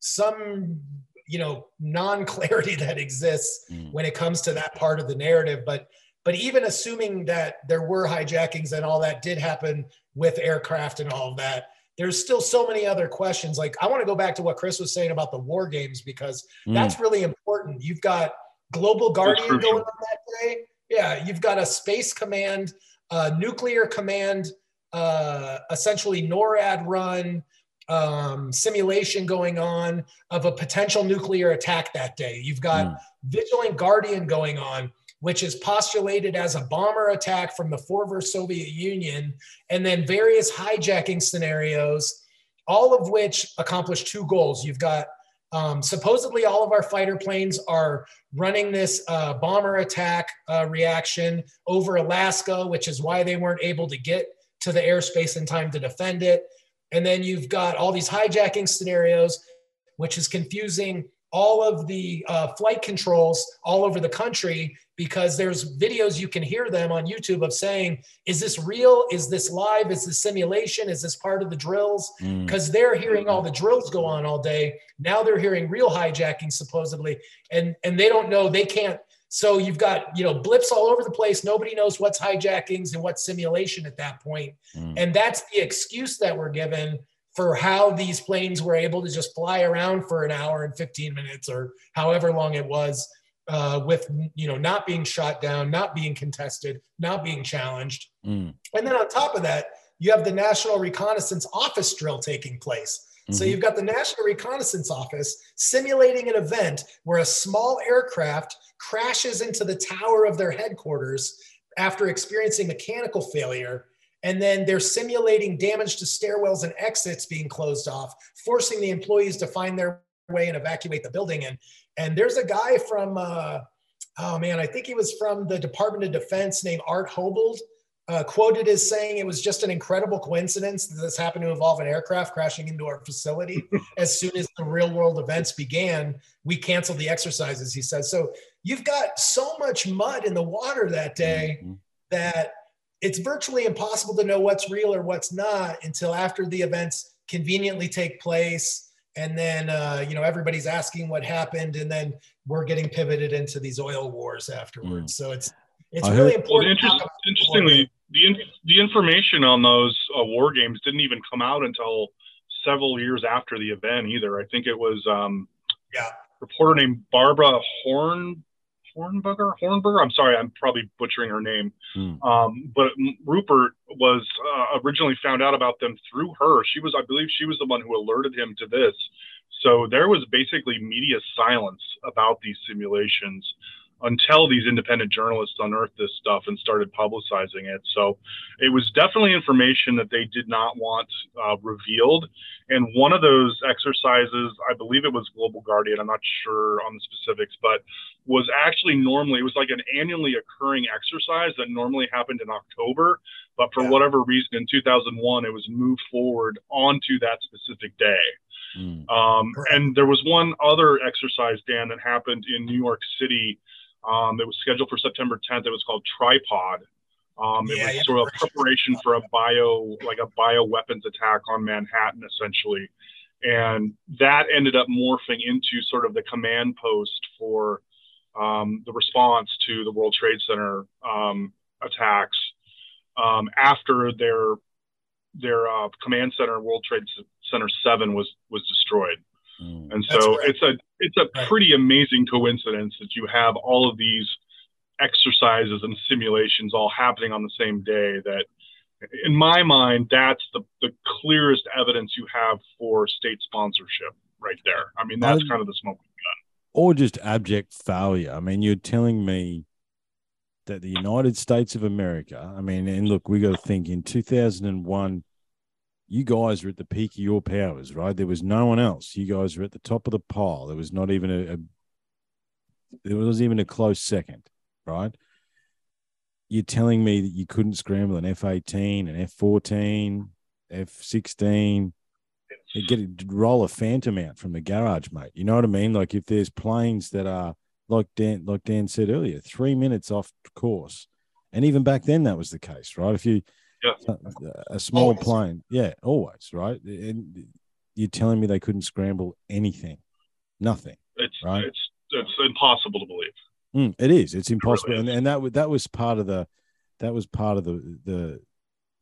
[SPEAKER 5] some, you know, non-clarity (laughs) that exists mm-hmm. when it comes to that part of the narrative. But but even assuming that there were hijackings and all that did happen with aircraft and all of that, there's still so many other questions. Like I want to go back to what Chris was saying about the war games because mm. that's really important. You've got Global Guardian going on that day. Yeah, you've got a Space Command, uh, Nuclear Command, uh, essentially NORAD run um, simulation going on of a potential nuclear attack that day. You've got mm. Vigilant Guardian going on which is postulated as a bomber attack from the former Soviet Union, and then various hijacking scenarios, all of which accomplish two goals. You've got um, supposedly all of our fighter planes are running this uh, bomber attack uh, reaction over Alaska, which is why they weren't able to get to the airspace in time to defend it. And then you've got all these hijacking scenarios, which is confusing all of the uh, flight controls all over the country because there's videos you can hear them on YouTube of saying, is this real? Is this live? Is this simulation? Is this part of the drills? Because mm. they're hearing all the drills go on all day. Now they're hearing real hijacking supposedly, and and they don't know they can't. So you've got you know blips all over the place. Nobody knows what's hijackings and what's simulation at that point. Mm. And that's the excuse that we're given for how these planes were able to just fly around for an hour and 15 minutes or however long it was uh, with you know not being shot down, not being contested, not being challenged. Mm. And then on top of that, you have the National Reconnaissance Office drill taking place. Mm-hmm. So you've got the National Reconnaissance Office simulating an event where a small aircraft crashes into the tower of their headquarters after experiencing mechanical failure. And then they're simulating damage to stairwells and exits being closed off, forcing the employees to find their way and evacuate the building. And and there's a guy from, uh, oh man, I think he was from the Department of Defense named Art Haubold, uh, quoted as saying it was just an incredible coincidence that this happened to involve an aircraft crashing into our facility. (laughs) as soon as the real world events began, we canceled the exercises, he says So you've got so much mud in the water that day mm-hmm. that it's virtually impossible to know what's real or what's not until after the events conveniently take place. And then uh, you know everybody's asking what happened and then we're getting pivoted into these oil wars afterwards. Mm. so it's it's I really heard, important
[SPEAKER 3] well, interest, interestingly the, in, the information on those uh, war games didn't even come out until several years after the event either. I think it was um,
[SPEAKER 5] yeah.
[SPEAKER 3] reporter named barbara horn Hornberger. Hornberger. I'm sorry, I'm probably butchering her name. Mm. Um, but Ruppert was uh, originally found out about them through her. She was, I believe, she was the one who alerted him to this. So there was basically media silence about these simulations until these independent journalists unearthed this stuff and started publicizing it. So it was definitely information that they did not want uh, revealed. And one of those exercises, I believe it was Global Guardian, I'm not sure on the specifics, but was actually normally, it was like an annually occurring exercise that normally happened in October. But for yeah. whatever reason, in 2001, it was moved forward onto that specific day. Mm. Um, and there was one other exercise, Dan, that happened in New York City um, it was scheduled for September 10th. It was called Tripod. Um, it yeah, was yeah, sort of preparation for a bio, like a bio weapons attack on Manhattan, essentially. And that ended up morphing into sort of the command post for um, the response to the World Trade Center um, attacks um, after their their uh, command center, World Trade Center Seven, was was destroyed. Mm. And so it's a it's a right. pretty amazing coincidence that you have all of these exercises and simulations all happening on the same day that in my mind that's the, the clearest evidence you have for state sponsorship right there i mean that's I, kind of the smoking gun
[SPEAKER 4] or just abject failure. I mean, you're telling me that the United States of America, I mean, and look, we got to think in 2001, you guys were at the peak of your powers, right? There was no one else. You guys were at the top of the pile. There was not even a, a there was even a close second, right? You're telling me that you couldn't scramble an F 18, an F 14, F 16, get a, roll a phantom out from the garage, mate. You know what I mean? Like if there's planes that are like Dan, like Dan said earlier, three minutes off course, and even back then that was the case, right? If you
[SPEAKER 3] yeah.
[SPEAKER 4] a, a small always. plane, yeah, always, right? And you're telling me they couldn't scramble anything, nothing.
[SPEAKER 3] It's
[SPEAKER 4] right.
[SPEAKER 3] It's it's impossible to believe.
[SPEAKER 4] Mm, it is. It's impossible, it really and, and that that was part of the that was part of the the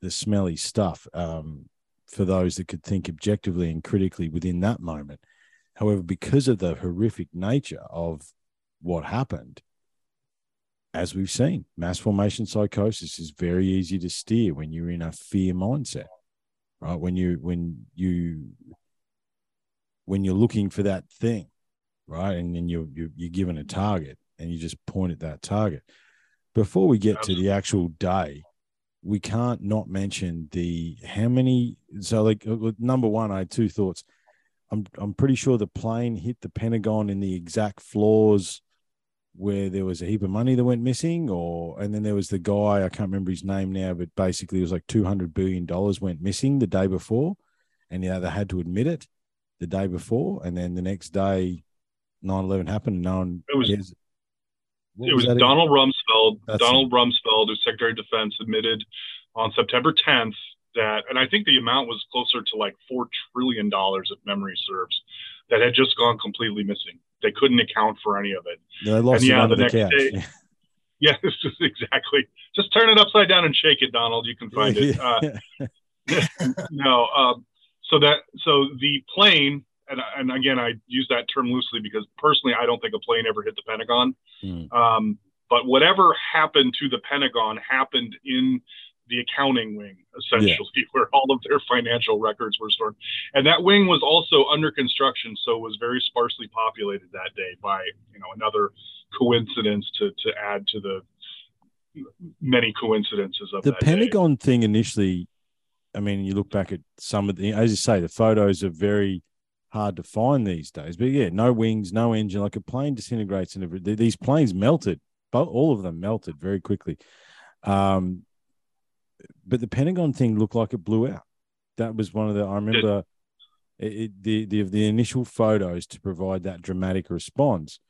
[SPEAKER 4] the smelly stuff. Um, for those that could think objectively and critically within that moment. However, because of the horrific nature of what happened, as we've seen, mass formation psychosis is very easy to steer when you're in a fear mindset, right? When you when you when you're looking for that thing, right, and then you you you're given a target and you just point at that target. Before we get to the actual day, we can't not mention the how many. So, like number one, I had two thoughts. I'm I'm pretty sure the plane hit the Pentagon in the exact floors where there was a heap of money that went missing, or and then there was the guy I can't remember his name now, but basically it was like two hundred billion dollars went missing the day before, and yeah, they had to admit it the day before, and then the next day, 9-11 happened, and no one
[SPEAKER 3] it was, cares. It was, was Donald Rumsfeld. That's Donald it. Rumsfeld, who's Secretary of Defense, admitted on September 10th that, and I think the amount was closer to like four trillion dollars, if memory serves, that had just gone completely missing. They couldn't account for any of it.
[SPEAKER 4] Yeah, they lost and yeah, the, the next couch. day. (laughs)
[SPEAKER 3] Just exactly. Just turn it upside down and shake it, Donald. You can find it. (laughs) Uh, (laughs) no, um, so that so the plane and, and again, I use that term loosely because personally, I don't think a plane ever hit the Pentagon. Mm. Um, but whatever happened to the Pentagon happened in the accounting wing, essentially, yeah. (laughs) where all of their financial records were stored. And that wing was also under construction, so was very sparsely populated that day by you know another coincidence to to add to the many coincidences of
[SPEAKER 4] the Pentagon day. thing initially. I mean, you look back at some of the, as you say, the photos are very hard to find these days. But yeah, no wings, no engine. Like a plane disintegrates, and these planes melted. But all of them melted very quickly. Um, but the Pentagon thing looked like it blew out. That was one of the. I remember it, it, the the the initial photos to provide that dramatic response.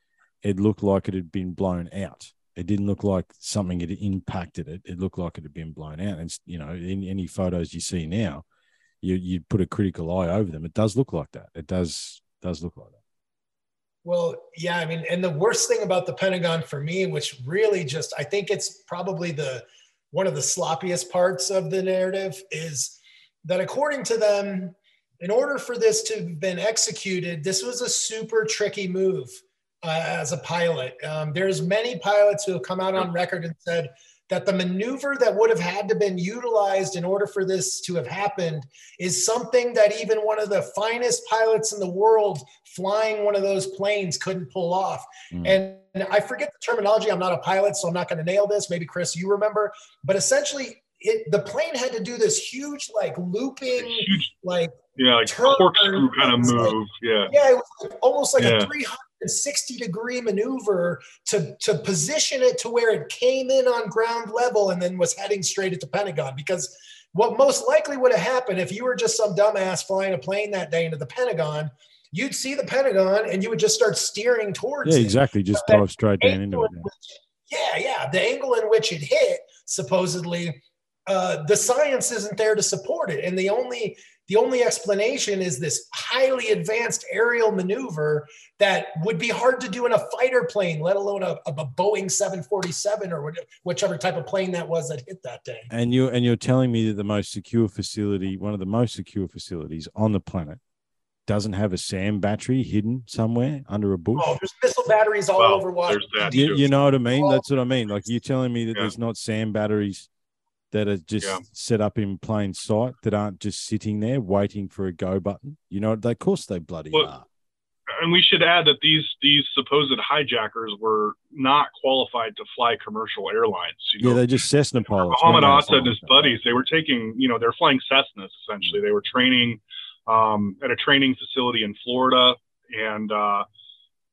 [SPEAKER 4] It looked like it had been blown out. It didn't look like something had impacted it. It looked like it had been blown out. And you know, in any photos you see now, you you put a critical eye over them. It does look like that. It does does look like that.
[SPEAKER 5] Well, yeah, I mean, and the worst thing about the Pentagon for me, which really just I think it's probably the one of the sloppiest parts of the narrative, is that according to them, in order for this to have been executed, this was a super tricky move uh, as a pilot. Um, there's many pilots who have come out on record and said that the maneuver that would have had to been utilized in order for this to have happened is something that even one of the finest pilots in the world flying one of those planes couldn't pull off. Mm. And I forget the terminology. I'm not a pilot, so I'm not going to nail this. Maybe Chris, you remember, but essentially it, the plane had to do this huge, like looping, huge, like
[SPEAKER 3] yeah, like corkscrew kind of move.
[SPEAKER 5] Like,
[SPEAKER 3] yeah,
[SPEAKER 5] yeah, it was like, almost like yeah. a 300 60 degree maneuver to, to position it to where it came in on ground level and then was heading straight at the Pentagon. Because what most likely would have happened if you were just some dumbass flying a plane that day into the Pentagon, you'd see the Pentagon and you would just start steering towards
[SPEAKER 4] yeah, exactly. Just dive straight down into it.
[SPEAKER 5] Which, yeah, yeah. The angle in which it hit supposedly uh, the science isn't there to support it. And the only the only explanation is this highly advanced aerial maneuver that would be hard to do in a fighter plane, let alone a, a Boeing 747 or whichever type of plane that was that hit that day.
[SPEAKER 4] And you and you're telling me that the most secure facility, one of the most secure facilities on the planet, doesn't have a SAM battery hidden somewhere under a bush.
[SPEAKER 5] Oh, there's missile batteries all well, over Washington.
[SPEAKER 4] You, you, know what I mean? That's what I mean. Like you're telling me that yeah. there's not SAM batteries that are just yeah. set up in plain sight that aren't just sitting there waiting for a go button. You know, they, of course they bloody well, are.
[SPEAKER 3] and we should add that these these supposed hijackers were not qualified to fly commercial airlines.
[SPEAKER 4] You know, yeah, they just Cessna pilots.
[SPEAKER 3] Muhammad Atta and his buddies, they were taking, you know, they're flying Cessnas essentially. They were training um, at a training facility in Florida, and uh,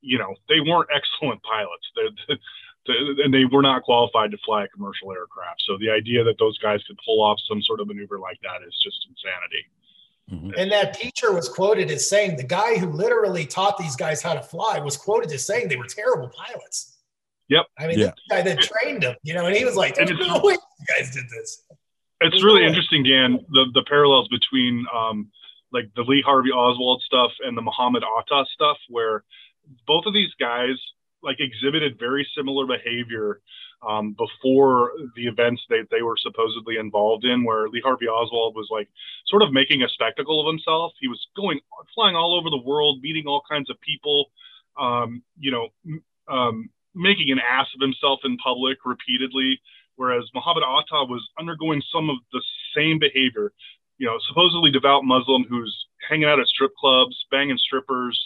[SPEAKER 3] you know, they weren't (laughs) excellent pilots. They, they, and they were not qualified to fly a commercial aircraft. So the idea that those guys could pull off some sort of maneuver like that is just insanity.
[SPEAKER 5] Mm-hmm. And that teacher was quoted as saying the guy who literally taught these guys how to fly was quoted as saying they were terrible pilots.
[SPEAKER 3] Yep.
[SPEAKER 5] I mean, yeah. the guy that trained them, you know, and he was like, "There's no way you guys did this."
[SPEAKER 3] It's There's really no interesting, Dan, the the parallels between um, like the Lee Harvey Oswald stuff and the Muhammad Atta stuff, where both of these guys like exhibited very similar behavior um, before the events that they were supposedly involved in, where Lee Harvey Oswald was like sort of making a spectacle of himself. He was going flying all over the world, meeting all kinds of people, um, you know, um, making an ass of himself in public repeatedly. Whereas Muhammad Atta was undergoing some of the same behavior, you know, supposedly devout Muslim who's hanging out at strip clubs, banging strippers,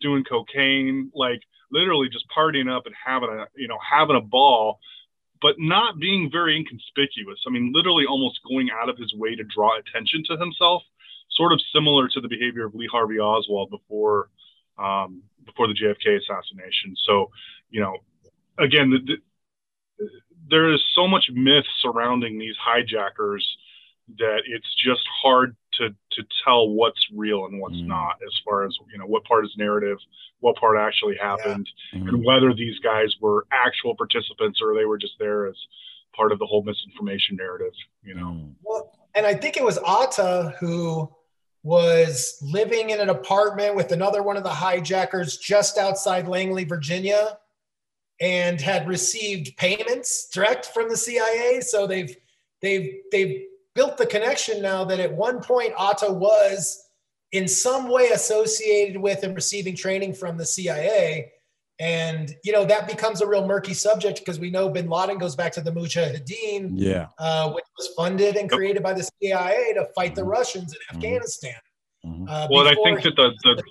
[SPEAKER 3] doing cocaine, like literally just partying up and having a you know having a ball but not being very inconspicuous. I mean literally almost going out of his way to draw attention to himself sort of similar to the behavior of lee harvey oswald before um, before the jfk assassination. So you know again the, the, there is so much myth surrounding these hijackers that it's just hard to to tell what's real and what's mm. not as far as you know what part is narrative what part actually happened yeah. mm-hmm. and whether these guys were actual participants or they were just there as part of the whole misinformation narrative you know mm.
[SPEAKER 5] well and i think it was atta who was living in an apartment with another one of the hijackers just outside langley virginia and had received payments direct from the cia so they've they've they've built the connection now that at one point Atta was in some way associated with and receiving training from the CIA. And, you know, that becomes a real murky subject because we know bin Laden goes back to the Mujahideen,
[SPEAKER 4] yeah.
[SPEAKER 5] Uh, which was funded and created by the CIA to fight the mm-hmm. Russians in mm-hmm. Afghanistan.
[SPEAKER 3] Mm-hmm. Uh, well, I think that the the,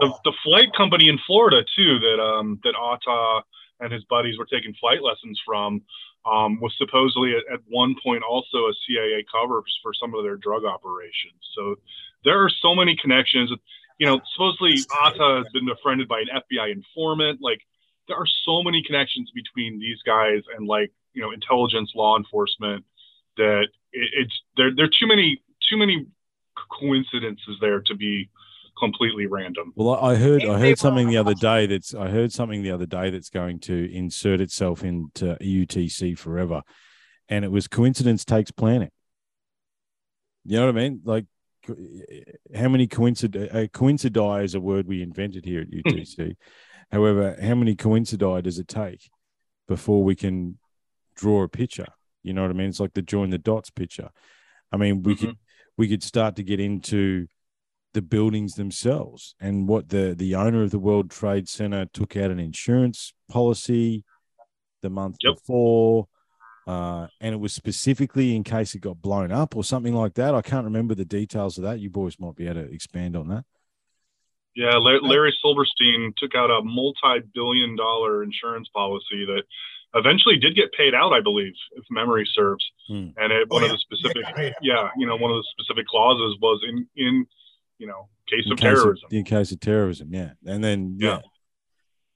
[SPEAKER 3] the, the, flight company in Florida too that um, that Atta and his buddies were taking flight lessons from um, was supposedly at, at, one point also a CIA cover for some of their drug operations. So there are so many connections. You know, supposedly Atta has been befriended by an FBI informant. Like there are so many connections between these guys and like you know intelligence, law enforcement that it, it's there. There are too many too many coincidences there to be completely random.
[SPEAKER 4] Well, I heard I heard something the other day that's I heard something the other day that's going to insert itself into UTC forever, and it was coincidence takes planning. You know what I mean? Like, how many coincid uh, coincidi is a word we invented here at (laughs) UTC. However, how many coincidi does it take before we can draw a picture? You know what I mean? It's like the join the dots picture. I mean, we mm-hmm. could we could start to get into the buildings themselves and what the the owner of the World Trade Center took out an insurance policy the month yep. before uh, and it was specifically in case it got blown up or something like that. I can't remember the details of that. You boys might be able to expand on that.
[SPEAKER 3] Yeah, Larry Silverstein took out a multi-billion dollar insurance policy that eventually did get paid out, I believe, if memory serves. Hmm. And it, one oh, yeah. of the specific, yeah, yeah, you know, one of the specific clauses was in in you know, case in of case terrorism.
[SPEAKER 4] Of, in case of terrorism, yeah. And then yeah. yeah.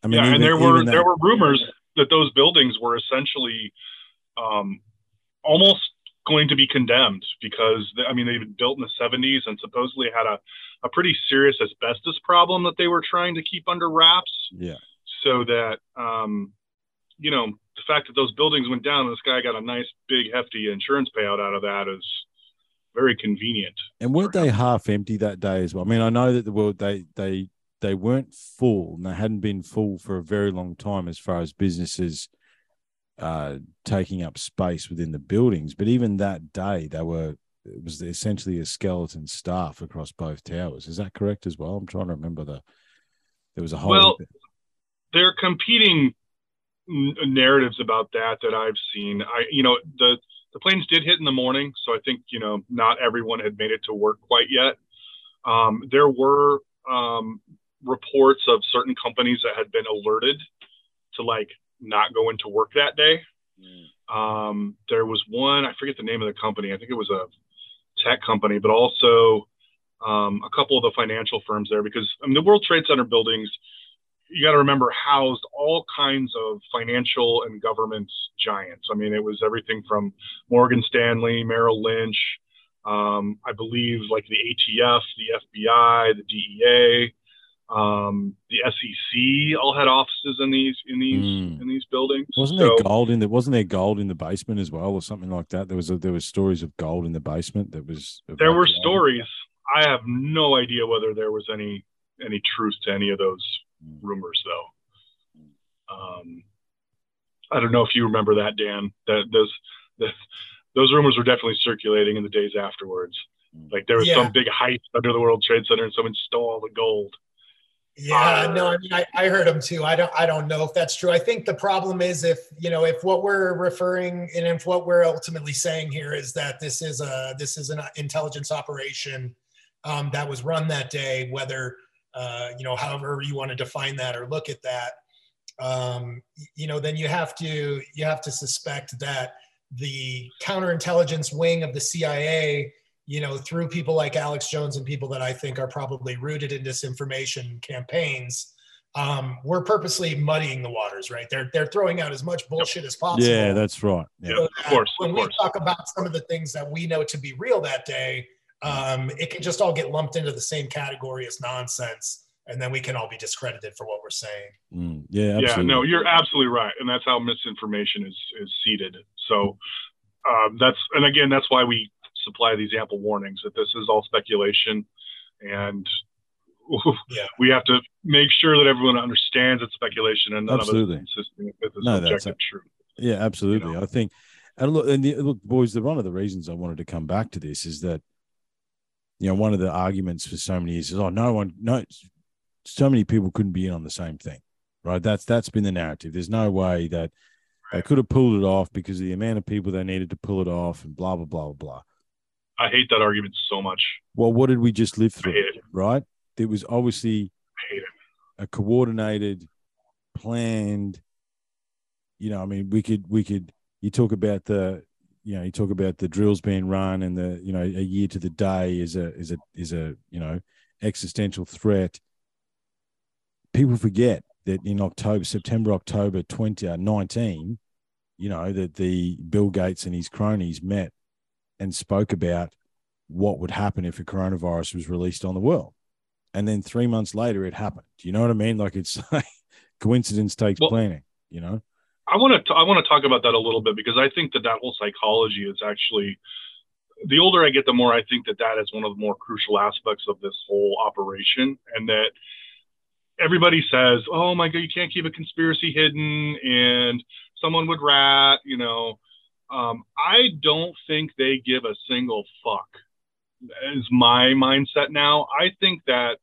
[SPEAKER 3] I mean, yeah, even, and there were that, there were rumors that those buildings were essentially um, almost going to be condemned because I mean they've been built in the 70s and supposedly had a, a pretty serious asbestos problem that they were trying to keep under wraps.
[SPEAKER 4] Yeah.
[SPEAKER 3] So that um, you know the fact that those buildings went down and this guy got a nice big hefty insurance payout out of that is very convenient.
[SPEAKER 4] And weren't they half empty that day as well? I mean, I know that the world they they they weren't full and they hadn't been full for a very long time as far as businesses uh, taking up space within the buildings. But even that day, they were it was essentially a skeleton staff across both towers. Is that correct as well? I'm trying to remember the there was a whole.
[SPEAKER 3] Well, there are competing narratives about that that I've seen. I you know the the planes did hit in the morning, so I think you know not everyone had made it to work quite yet. Um, there were um, reports of certain companies that had been alerted to like not go into work that day. Mm. Um, there was one, I forget the name of the company. I think it was a tech company, but also um, a couple of the financial firms there because I mean, the World Trade Center buildings, you got to remember, housed all kinds of financial and government giants. I mean, it was everything from Morgan Stanley, Merrill Lynch, um, I believe like the ATF, the FBI, the DEA, um, the SEC all had offices in these in these mm. in these buildings.
[SPEAKER 4] Wasn't so, there gold in the wasn't there gold in the basement as well, or something like that? There was a, there was stories of gold in the basement. That was
[SPEAKER 3] there were stories. I have no idea whether there was any any truth to any of those. Rumors, though. Um, I don't know if you remember that, Dan. That those that, those rumors were definitely circulating in the days afterwards. Like there was yeah. some big heist under the World Trade Center, and someone stole all the gold.
[SPEAKER 5] Yeah, no, I mean, I, I heard them too. I don't, I don't know if that's true. I think the problem is if you know, if what we're referring and if what we're ultimately saying here is that this is a, this is an intelligence operation um, that was run that day, whether uh, you know, however you want to define that or look at that, um, you know, then you have to, you have to suspect that the counterintelligence wing of the CIA you know, through people like Alex Jones and people that I think are probably rooted in disinformation campaigns, um, we're purposely muddying the waters, right? They're they're throwing out as much bullshit as possible.
[SPEAKER 4] Yeah, that's right.
[SPEAKER 3] Yeah, so of course.
[SPEAKER 5] When
[SPEAKER 3] of
[SPEAKER 5] we talk about some of the things that we know to be real that day, um, it can just all get lumped into the same category as nonsense, and then we can all be discredited for what we're saying.
[SPEAKER 4] Mm, yeah, absolutely.
[SPEAKER 3] yeah. No, you're absolutely right, and that's how misinformation is is seeded. So um, that's and again, that's why we supply these ample warnings that this is all speculation and (laughs) yeah. we have to make sure that everyone understands it's speculation and none absolutely. of us insisting that this no, objective a, truth.
[SPEAKER 4] Yeah, absolutely. You know? I think, and look, and the, look, boys, the one of the reasons I wanted to come back to this is that, you know, one of the arguments for so many years is, oh, no one, no, so many people couldn't be in on the same thing, right? That's that's been the narrative. There's no way that they could have pulled it off because of the amount of people they needed to pull it off, and blah blah blah blah blah.
[SPEAKER 3] I hate that argument so much.
[SPEAKER 4] Well, what did we just live through? Right? There was obviously a coordinated, planned. You know, I mean, we could we could. You talk about the, you know, you talk about the drills being run and the, you know, a year to the day is a is a is a you know existential threat. People forget that in October, September, October 2019, uh, you know, that the Bill Gates and his cronies met and spoke about what would happen if a coronavirus was released on the world. And then three months later, it happened. Do you know what I mean? Like it's (laughs) like coincidence takes well, planning, you know?
[SPEAKER 3] I want to I want to talk about that a little bit because I think that that whole psychology is actually the older I get, the more I think that that is one of the more crucial aspects of this whole operation, and that everybody says, "Oh my God, you can't keep a conspiracy hidden," and someone would rat, you know. Um, I don't think they give a single fuck. Is my mindset now. I think that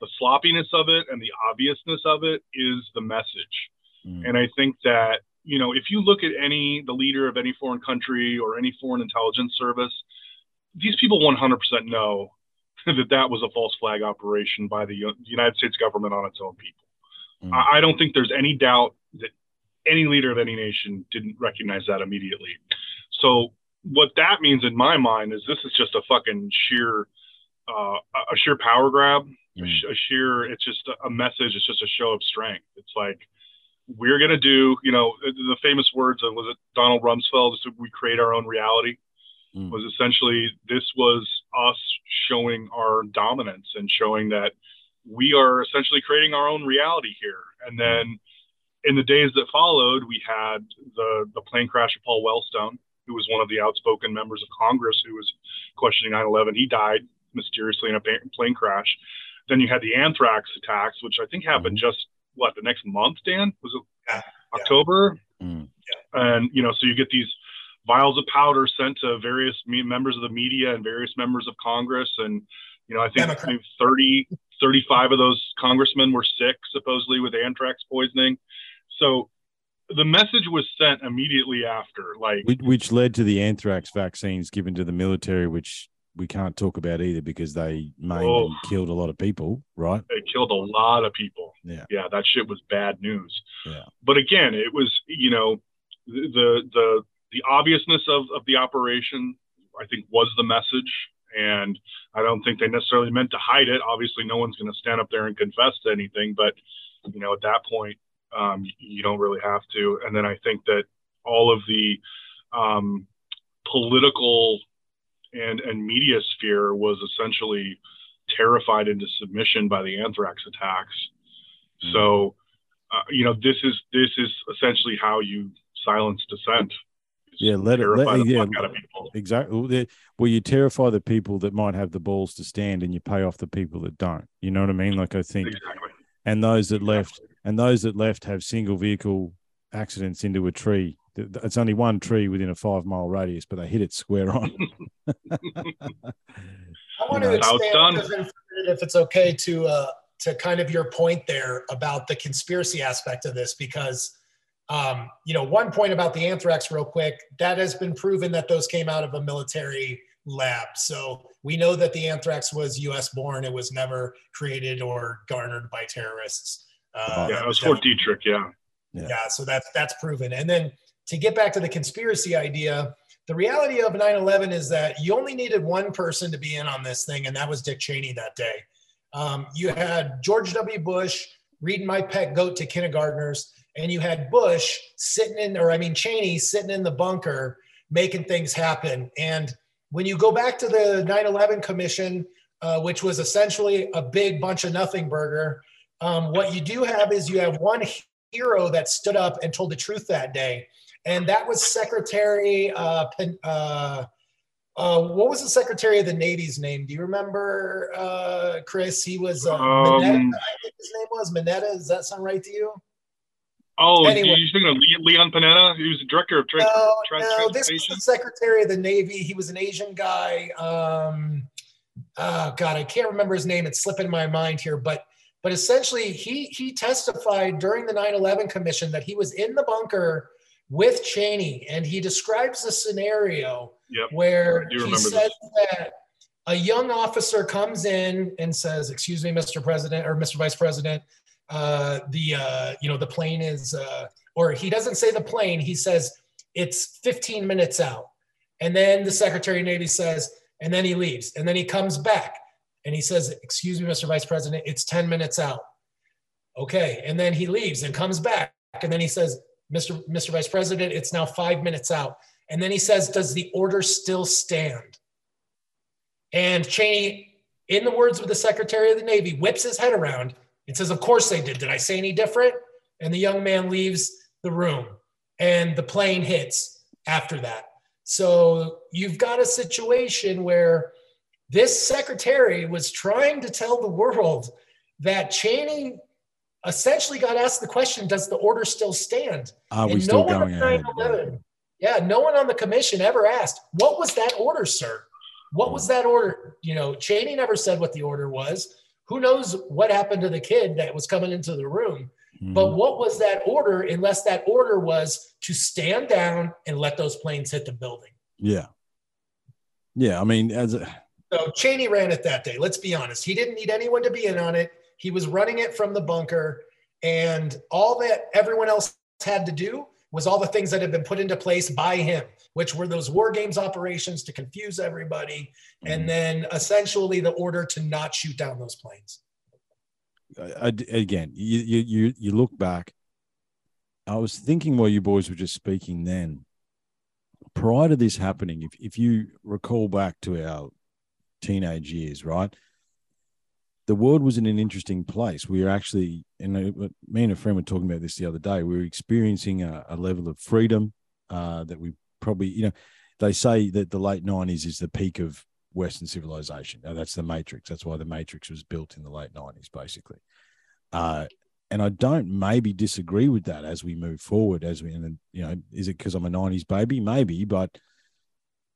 [SPEAKER 3] the sloppiness of it and the obviousness of it is the message. Mm. And I think that, you know, if you look at any, the leader of any foreign country or any foreign intelligence service, these people 100% know (laughs) that that was a false flag operation by the United States government on its own people. Mm. I don't think there's any doubt that any leader of any nation didn't recognize that immediately. So what that means in my mind is this is just a fucking sheer uh, a sheer power grab, mm. a, sheer it's just a message. It's just a show of strength. It's like we're gonna do, you know, the famous words of was it Donald Rumsfeld? We create our own reality. Mm. Was essentially this was us showing our dominance and showing that we are essentially creating our own reality here. And mm. then in the days that followed, we had the the plane crash of Paul Wellstone, who was one of the outspoken members of Congress who was questioning 9/11. He died mysteriously in a plane crash. Then you had the anthrax attacks, which I think happened mm-hmm. just what the next month. Dan was it yeah, October? Yeah. Mm. And you know, so you get these vials of powder sent to various members of the media and various members of Congress, and you know, I think Democrat. 30, 35 of those congressmen were sick supposedly with anthrax poisoning. So the message was sent immediately after, like
[SPEAKER 4] which, which led to the anthrax vaccines given to the military, which we can't talk about either because they maimed oh, and killed a lot of people, right?
[SPEAKER 3] They killed a lot of people.
[SPEAKER 4] Yeah,
[SPEAKER 3] yeah, that shit was bad news.
[SPEAKER 4] Yeah,
[SPEAKER 3] but again, it was you know the the the obviousness of of the operation. I think was the message, and I don't think they necessarily meant to hide it. Obviously, no one's going to stand up there and confess to anything, but you know, at that point, um, you don't really have to. And then I think that all of the um, political and and media sphere was essentially terrified into submission by the anthrax attacks. Mm-hmm. So, uh, you know, this is this is essentially how you silence dissent.
[SPEAKER 4] Yeah, let it. Let, yeah, exactly. Well, you terrify the people that might have the balls to stand, and you pay off the people that don't. You know what I mean? Like I think,
[SPEAKER 3] exactly.
[SPEAKER 4] and those that left, and those that left have single vehicle accidents into a tree it's only one tree within a five mile radius, but they hit it square on. (laughs)
[SPEAKER 5] I want to expand if it's okay to uh, to kind of your point there about the conspiracy aspect of this, because um, you know one point about the anthrax, real quick, that has been proven that those came out of a military lab. So we know that the anthrax was U.S. born; it was never created or garnered by terrorists.
[SPEAKER 3] Uh, yeah, it was Fort Detrick. Yeah.
[SPEAKER 5] yeah. Yeah. So that's that's proven, and then to get back to the conspiracy idea, the reality of 9 11 is that you only needed one person to be in on this thing, and that was Dick Cheney that day. Um, you had George W. Bush reading My Pet Goat to kindergartners, and you had Bush sitting in, or I mean, Cheney sitting in the bunker making things happen. And when you go back to the 9 11 Commission, uh, which was essentially a big bunch of nothing burger, um, what you do have is you have one hero that stood up and told the truth that day and that was Secretary. Uh, uh, uh, what was the Secretary of the Navy's name? Do you remember, uh, Chris? He was uh, um, Mineta, I think his name was Mineta. Does that sound right to you?
[SPEAKER 3] Oh, anyway, you thinking of Leon Panetta? He was the director of trans-
[SPEAKER 5] no, trans- no, this was the Secretary of the Navy. He was an Asian guy. Um, oh God, I can't remember his name. It's slipping my mind here, but but essentially, he he testified during the 9/11 Commission that he was in the bunker with Cheney, and he describes the scenario
[SPEAKER 3] yep.
[SPEAKER 5] where he says this. that a young officer comes in and says, "Excuse me, Mr. President or Mr. Vice President, uh, the uh, you know the plane is," uh, or he doesn't say the plane. He says it's 15 minutes out, and then the Secretary of Navy says, and then he leaves, and then he comes back and he says, "Excuse me, Mr. Vice President, it's 10 minutes out." Okay, and then he leaves and comes back, and then he says, Mr. Mr. Vice President, it's now five minutes out. And then he says, Does the order still stand? And Cheney, in the words of the Secretary of the Navy, whips his head around and says, Of course they did. Did I say any different? And the young man leaves the room and the plane hits after that. So you've got a situation where this secretary was trying to tell the world that Cheney essentially got asked the question, does the order still stand?
[SPEAKER 4] Are we and still no going ahead?
[SPEAKER 5] Yeah, no one on the commission ever asked, what was that order, sir? What was that order? You know, Cheney never said what the order was. Who knows what happened to the kid that was coming into the room? Mm-hmm. But what was that order unless that order was to stand down and let those planes hit the building?
[SPEAKER 4] Yeah. Yeah. I mean, as a.
[SPEAKER 5] So Cheney ran it that day. Let's be honest. He didn't need anyone to be in on it. He was running it from the bunker, and all that everyone else had to do was all the things that had been put into place by him, which were those war games operations to confuse everybody, mm-hmm. and then essentially the order to not shoot down those planes.
[SPEAKER 4] again, you you you look back. I was thinking while you boys were just speaking then. Prior to this happening, if if you recall back to our teenage years, right? The world was in an interesting place. We were actually, and me and a friend were talking about this the other day. We were experiencing a, a level of freedom uh, that we probably, you know, they say that the late '90s is the peak of Western civilization. Now, that's the Matrix. That's why the Matrix was built in the late '90s, basically. Uh, and I don't maybe disagree with that as we move forward. As we, and you know, is it because I'm a '90s baby? Maybe, but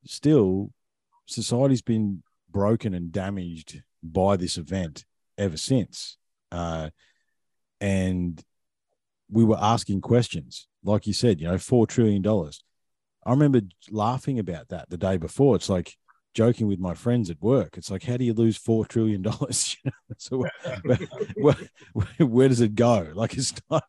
[SPEAKER 4] still, society's been broken and damaged by this event ever since. Uh, and we were asking questions, like you said, you know, $4 trillion. I remember laughing about that the day before. It's like, joking with my friends at work. It's like, how do you lose four trillion dollars? (laughs) so where, (laughs) where, where, where, does it go? Like it's not,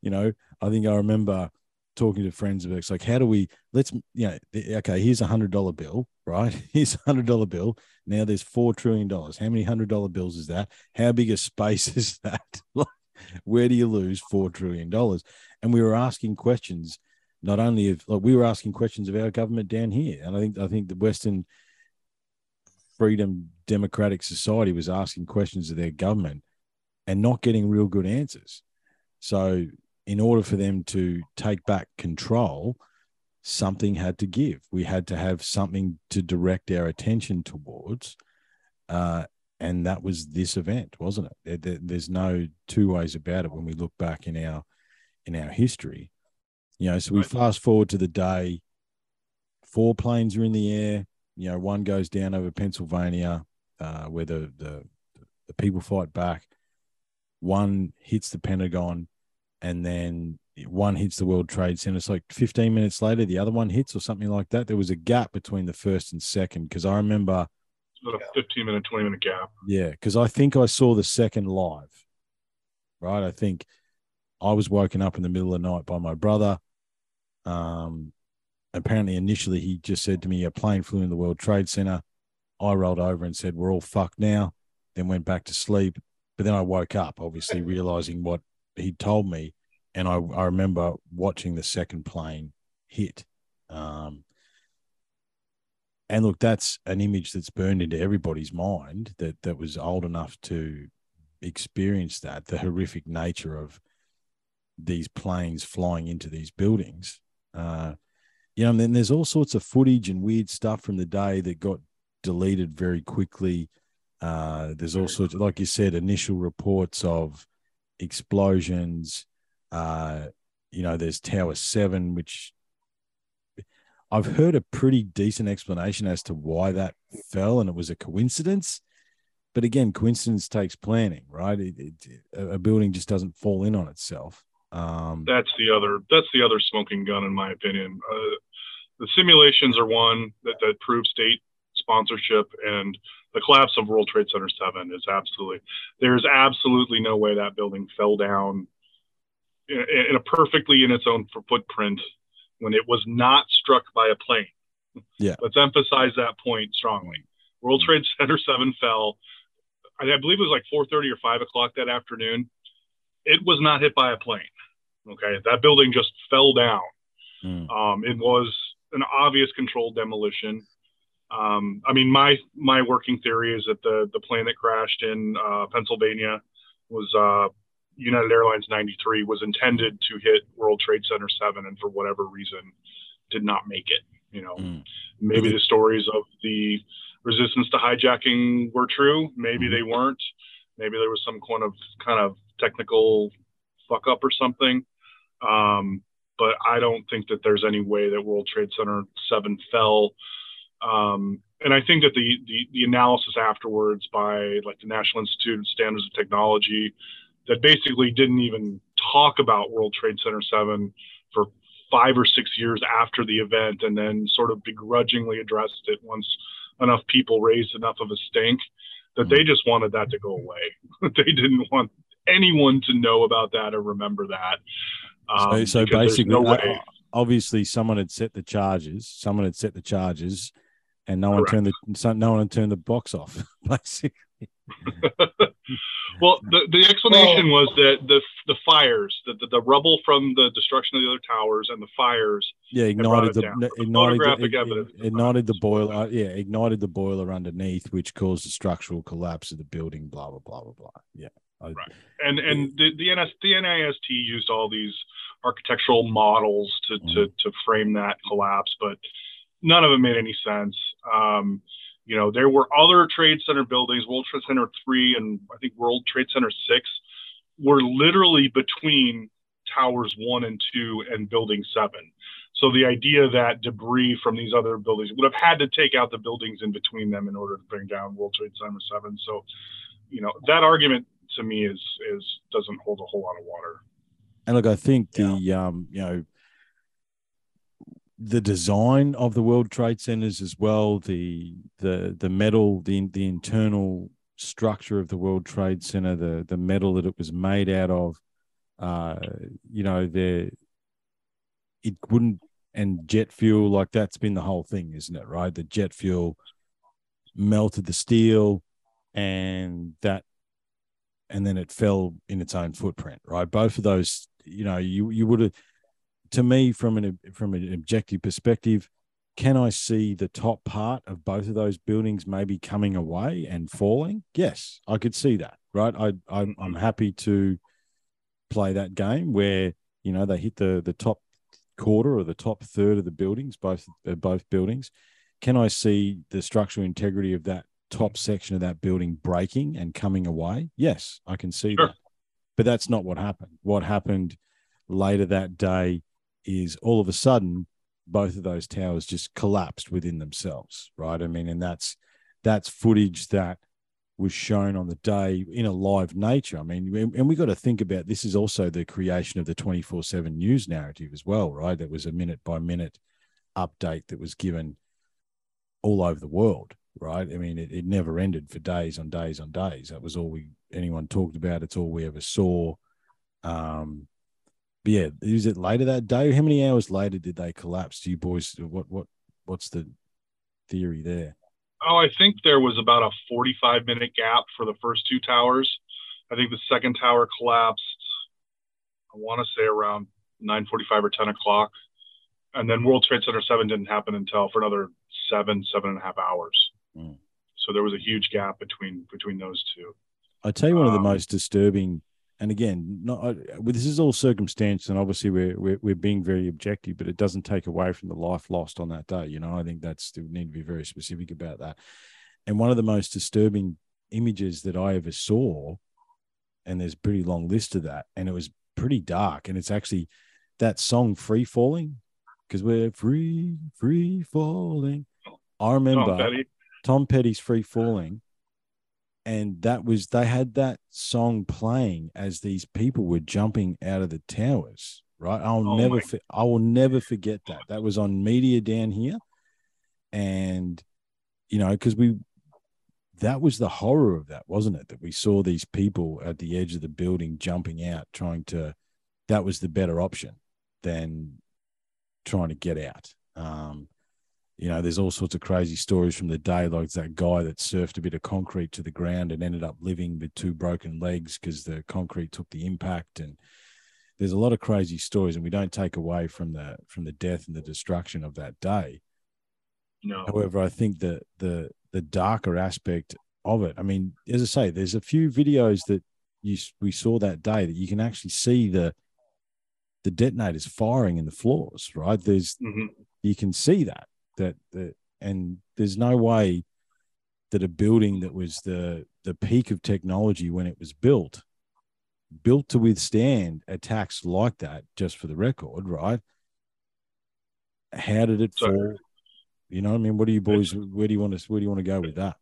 [SPEAKER 4] you know. I think I remember talking to friends about it's like, how do we? Let's, you know, okay. Here's a hundred dollar bill, right? (laughs) Here's a hundred dollar bill. Now there's four trillion dollars. How many hundred dollar bills is that? How big a space (laughs) is that? where do you lose four trillion dollars? And we were asking questions not only of like we were asking questions of our government down here, and I think I think the Western Freedom Democratic Society was asking questions of their government and not getting real good answers. So, in order for them to take back control, something had to give. We had to have something to direct our attention towards. Uh, and that was this event, wasn't it? There's no two ways about it when we look back in our in our history. You know, so we fast forward to the day, four planes are in the air. You know, one goes down over Pennsylvania, uh, where the, the the people fight back. One hits the Pentagon, and then one hits the World Trade Center. It's like 15 minutes later, the other one hits, or something like that. There was a gap between the first and second because I remember
[SPEAKER 3] about a 15 minute, 20 minute gap.
[SPEAKER 4] Yeah, because I think I saw the second live. Right, I think I was woken up in the middle of the night by my brother. Um, apparently, initially, he just said to me, A plane flew in the World Trade Center. I rolled over and said, We're all fucked now. Then went back to sleep. But then I woke up, obviously, realizing what he'd told me. And I, I remember watching the second plane hit. Um, and look, that's an image that's burned into everybody's mind that that was old enough to experience that the horrific nature of these planes flying into these buildings. Uh, you know, and then there's all sorts of footage and weird stuff from the day that got deleted very quickly. Uh, there's all sorts, of, like you said, initial reports of explosions. Uh, you know, there's Tower Seven, which I've heard a pretty decent explanation as to why that fell, and it was a coincidence. But again, coincidence takes planning, right? It, it, a building just doesn't fall in on itself. Um,
[SPEAKER 3] that's the other. That's the other smoking gun, in my opinion. Uh, the simulations are one that that prove state sponsorship, and the collapse of World Trade Center Seven is absolutely. There's absolutely no way that building fell down in, in a perfectly in its own footprint when it was not struck by a plane.
[SPEAKER 4] Yeah.
[SPEAKER 3] Let's emphasize that point strongly. World Trade Center 7 fell, I believe it was like 4.30 or 5 o'clock that afternoon. It was not hit by a plane. Okay. That building just fell down. Mm. Um, it was an obvious controlled demolition. Um, I mean, my my working theory is that the the plane that crashed in uh, Pennsylvania was uh, United Airlines 93 was intended to hit World Trade Center 7 and for whatever reason did not make it. You know, mm. maybe the stories of the resistance to hijacking were true. Maybe mm. they weren't. Maybe there was some kind of kind of technical fuck up or something. Um, but I don't think that there's any way that World Trade Center 7 fell. Um, and I think that the, the, the analysis afterwards by like the National Institute of Standards of Technology that basically didn't even talk about World Trade Center 7 for five or six years after the event and then sort of begrudgingly addressed it once enough people raised enough of a stink that they just wanted that to go away. (laughs) they didn't want anyone to know about that or remember that.
[SPEAKER 4] Um, so, so basically, no obviously, someone had set the charges. Someone had set the charges, and no Correct. one turned the no one turned the box off. (laughs) Basically, (laughs)
[SPEAKER 3] well, the, the explanation well, was that the the fires, the, the, the rubble from the destruction of the other towers and the fires,
[SPEAKER 4] yeah, ignited the ignited the, ignited the boiler, yeah, ignited the boiler underneath, which caused the structural collapse of the building. Blah blah blah blah blah. Yeah,
[SPEAKER 3] I, right. And and the the, NS, the NIST used all these architectural models to mm. to to frame that collapse, but none of it made any sense. Um, you know, there were other trade center buildings, World Trade Center 3 and I think World Trade Center 6 were literally between towers 1 and 2 and building 7. So the idea that debris from these other buildings would have had to take out the buildings in between them in order to bring down World Trade Center 7. So, you know, that argument to me is is doesn't hold a whole lot of water.
[SPEAKER 4] And look, I think the um, you know, the design of the World Trade Centers as well, the the the metal, the the internal structure of the World Trade Center, the the metal that it was made out of, uh, you know, there it wouldn't and jet fuel like that's been the whole thing, isn't it? Right, the jet fuel melted the steel, and that and then it fell in its own footprint. Right, both of those, you know, you you would have to me, from an from an objective perspective, can I see the top part of both of those buildings maybe coming away and falling? Yes, I could see that. Right, I I'm, I'm happy to play that game where you know they hit the the top quarter or the top third of the buildings, both uh, both buildings. Can I see the structural integrity of that top section of that building breaking and coming away? Yes, I can see sure. that. But that's not what happened. What happened later that day is all of a sudden both of those towers just collapsed within themselves, right? I mean, and that's that's footage that was shown on the day in a live nature. I mean, and we got to think about this is also the creation of the 24 7 news narrative as well, right? That was a minute by minute update that was given all over the world, right? I mean, it, it never ended for days on days on days. That was all we anyone talked about. It's all we ever saw. Um, but yeah, is it later that day? How many hours later did they collapse? Do you boys? What what what's the theory there?
[SPEAKER 3] Oh, I think there was about a 45 minute gap for the first two towers. I think the second tower collapsed. I want to say around 9:45 or 10 o'clock, and then World Trade Center seven didn't happen until for another seven seven and a half hours. Mm. So there was a huge gap between between those two.
[SPEAKER 4] I tell you, one um, of the um, most disturbing and again, not uh, this is all circumstance, and obviously we're, we're, we're being very objective, but it doesn't take away from the life lost on that day. You know, I think that's we need to be very specific about that. And one of the most disturbing images that I ever saw, and there's a pretty long list of that, and it was pretty dark, and it's actually that song "Free Falling," because we're free, free falling. I remember Tom, Petty. Tom Petty's "Free Falling." And that was they had that song playing as these people were jumping out of the towers right? I'll oh never i will never forget that. That was on media down here. And you know because we that was the horror of that wasn't it? That we saw these people at the edge of the building jumping out trying to that was the better option than trying to get out. Um you know, there's all sorts of crazy stories from the day, like that guy that surfed a bit of concrete to the ground and ended up living with two broken legs because the concrete took the impact. And there's a lot of crazy stories, and we don't take away from the from the death and the destruction of that day.
[SPEAKER 3] No.
[SPEAKER 4] However, I think that the the darker aspect of it. I mean, as I say, there's a few videos that you we saw that day that you can actually see the the detonators firing in the floors. Right? There's mm-hmm. you can see that that that and there's no way that a building that was the the peak of technology when it was built built to withstand attacks like that just for the record right? How did it fall? You know i mean? What do you boys where do you want to where do you want to go with that?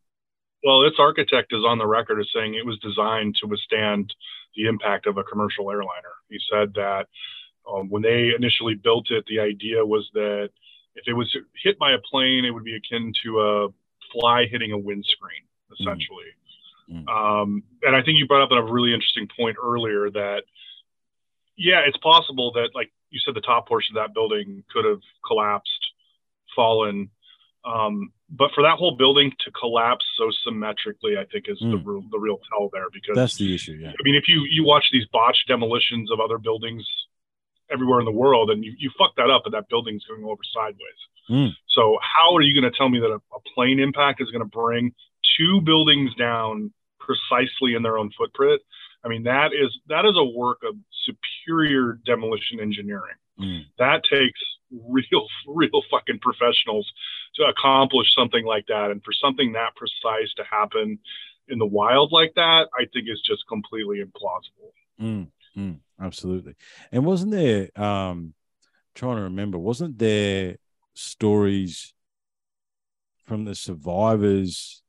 [SPEAKER 3] Well its architect is on the record as saying it was designed to withstand the impact of a commercial airliner. He said that um, when they initially built it the idea was that if it was hit by a plane, it would be akin to a fly hitting a windscreen, essentially. Mm. Um, and I think you brought up a really interesting point earlier that, yeah, it's possible that, like you said, the top portion of that building could have collapsed, fallen. Um, but for that whole building to collapse so symmetrically, I think is mm. the, the real tell there because
[SPEAKER 4] that's the issue. Yeah.
[SPEAKER 3] I mean, if you you watch these botched demolitions of other buildings everywhere in the world, and you, you fuck that up, and that building's going over sideways. Mm. So how are you going to tell me that a, a plane impact is going to bring two buildings down precisely in their own footprint? I mean, that is that is a work of superior demolition engineering. Mm. That takes real, (laughs) real fucking professionals to accomplish something like that, and for something that precise to happen in the wild like that, I think is just completely implausible.
[SPEAKER 4] Mm. Mm, absolutely. And wasn't there um trying to remember, wasn't there stories from the survivors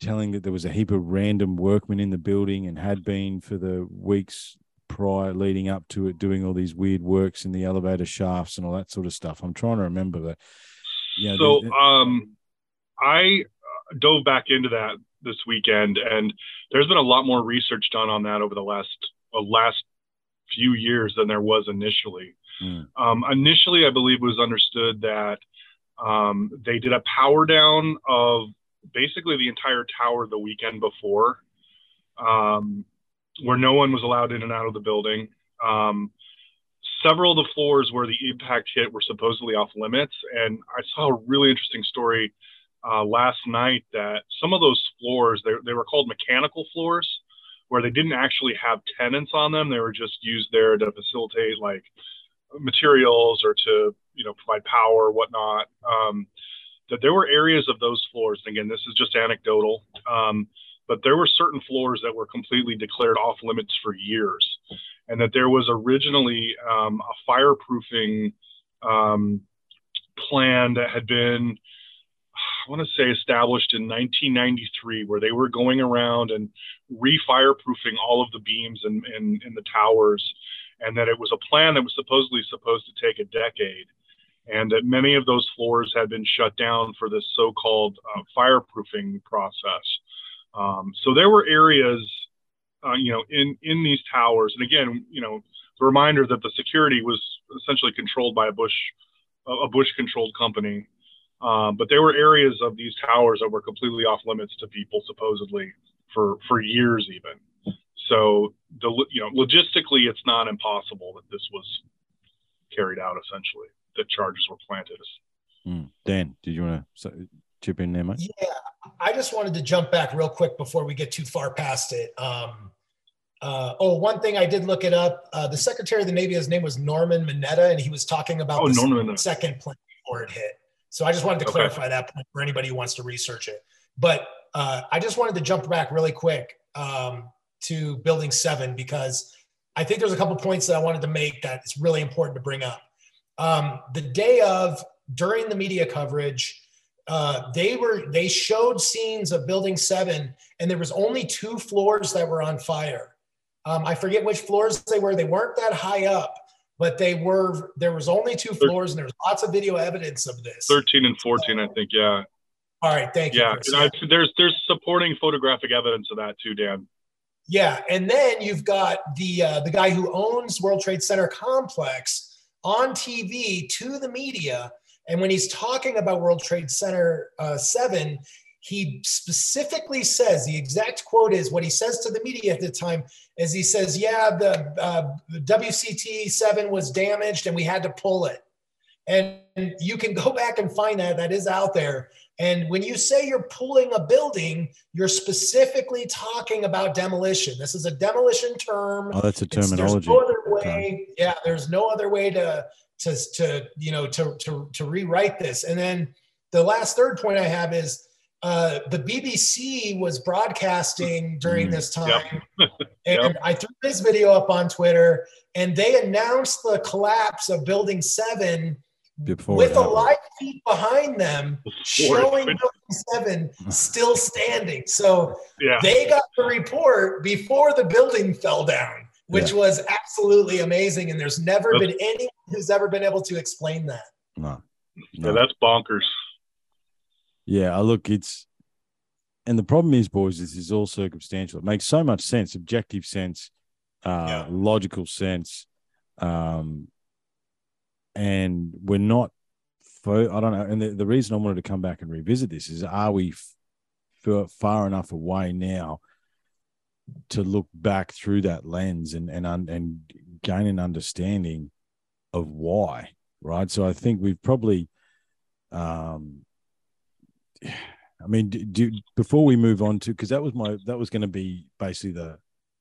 [SPEAKER 4] telling that there was a heap of random workmen in the building and had been for the weeks prior leading up to it, doing all these weird works in the elevator shafts and all that sort of stuff. I'm trying to remember that.
[SPEAKER 3] Yeah. So, um, I uh, dove back into that this weekend, and there's been a lot more research done on that over the last uh, last few years than there was initially. Mm. Um, initially, I believe it was understood that um, they did a power down of basically the entire tower the weekend before, um, where no one was allowed in and out of the building. Um, several of the floors where the impact hit were supposedly off limits. And I saw a really interesting story uh, last night that some of those floors, they, they were called mechanical floors, where they didn't actually have tenants on them. They were just used there to facilitate like materials or to, you know, provide power or whatnot. Um, that there were areas of those floors, and again, this is just anecdotal, um, but there were certain floors that were completely declared off limits for years and that there was originally um, a fireproofing um, plan that had been, want to say, established in 1993, where they were going around and re-fireproofing all of the beams in, in, in the towers, and that it was a plan that was supposedly supposed to take a decade, and that many of those floors had been shut down for this so-called uh, fireproofing process. Um, so there were areas uh, you know, in in these towers. And again, you know, the reminder that the security was essentially controlled by a Bush a Bush controlled company. Um, but there were areas of these towers that were completely off limits to people supposedly for for years even. So the you know logistically, it's not impossible that this was carried out. Essentially, that charges were planted.
[SPEAKER 4] Mm. Dan, did you want to chip in there, mate?
[SPEAKER 5] Yeah, I just wanted to jump back real quick before we get too far past it. Um, uh, oh, one thing I did look it up. Uh, the Secretary of the Navy, his name was Norman Mineta, and he was talking about oh, the second plane before it hit. So I just wanted to okay. clarify that point for anybody who wants to research it. But uh, I just wanted to jump back really quick um, to Building Seven because I think there's a couple points that I wanted to make that it's really important to bring up. Um, the day of, during the media coverage, uh, they were they showed scenes of Building Seven, and there was only two floors that were on fire um, I forget which floors they were. They weren't that high up, but they were. There was only two floors, and there's lots of video evidence of this.
[SPEAKER 3] Thirteen and fourteen, I think. Yeah.
[SPEAKER 5] All right. Thank
[SPEAKER 3] you.
[SPEAKER 5] Yeah,
[SPEAKER 3] yeah. there's there's supporting photographic evidence of that too, Dan.
[SPEAKER 5] Yeah, and then you've got the uh, the guy who owns World Trade Center complex on TV to the media, and when he's talking about World Trade Center uh, Seven, he specifically says the exact quote is what he says to the media at the time is he says yeah the, uh, the wct 7 was damaged and we had to pull it. And you can go back and find that that is out there. And when you say you're pulling a building you're specifically talking about demolition. This is a demolition term.
[SPEAKER 4] Oh that's a terminology There's
[SPEAKER 5] no other way. Yeah there's no other way to to to you know to to to rewrite this. And then the last third point i have is uh, the BBC was broadcasting during mm, this time. (laughs) Yep. and yep. I threw this video up on Twitter, and they announced the collapse of Building 7 Before with a live feed behind them showing Building 7 still standing. So yeah. they got the report before the building fell down, which yeah. was absolutely amazing. And there's never that's, been anyone who's ever been able to explain that.
[SPEAKER 4] No.
[SPEAKER 3] no. Yeah, that's bonkers.
[SPEAKER 4] Yeah, I look, it's and the problem is, boys, this is all circumstantial. It makes so much sense, objective sense, uh, yeah. logical sense, um, and we're not. For, I don't know, and the, the reason I wanted to come back and revisit this is: Are we f- far enough away now to look back through that lens and and and gain an understanding of why? Right. So I think we've probably um, (sighs) I mean, do, do before we move on to because that was my that was going to be basically the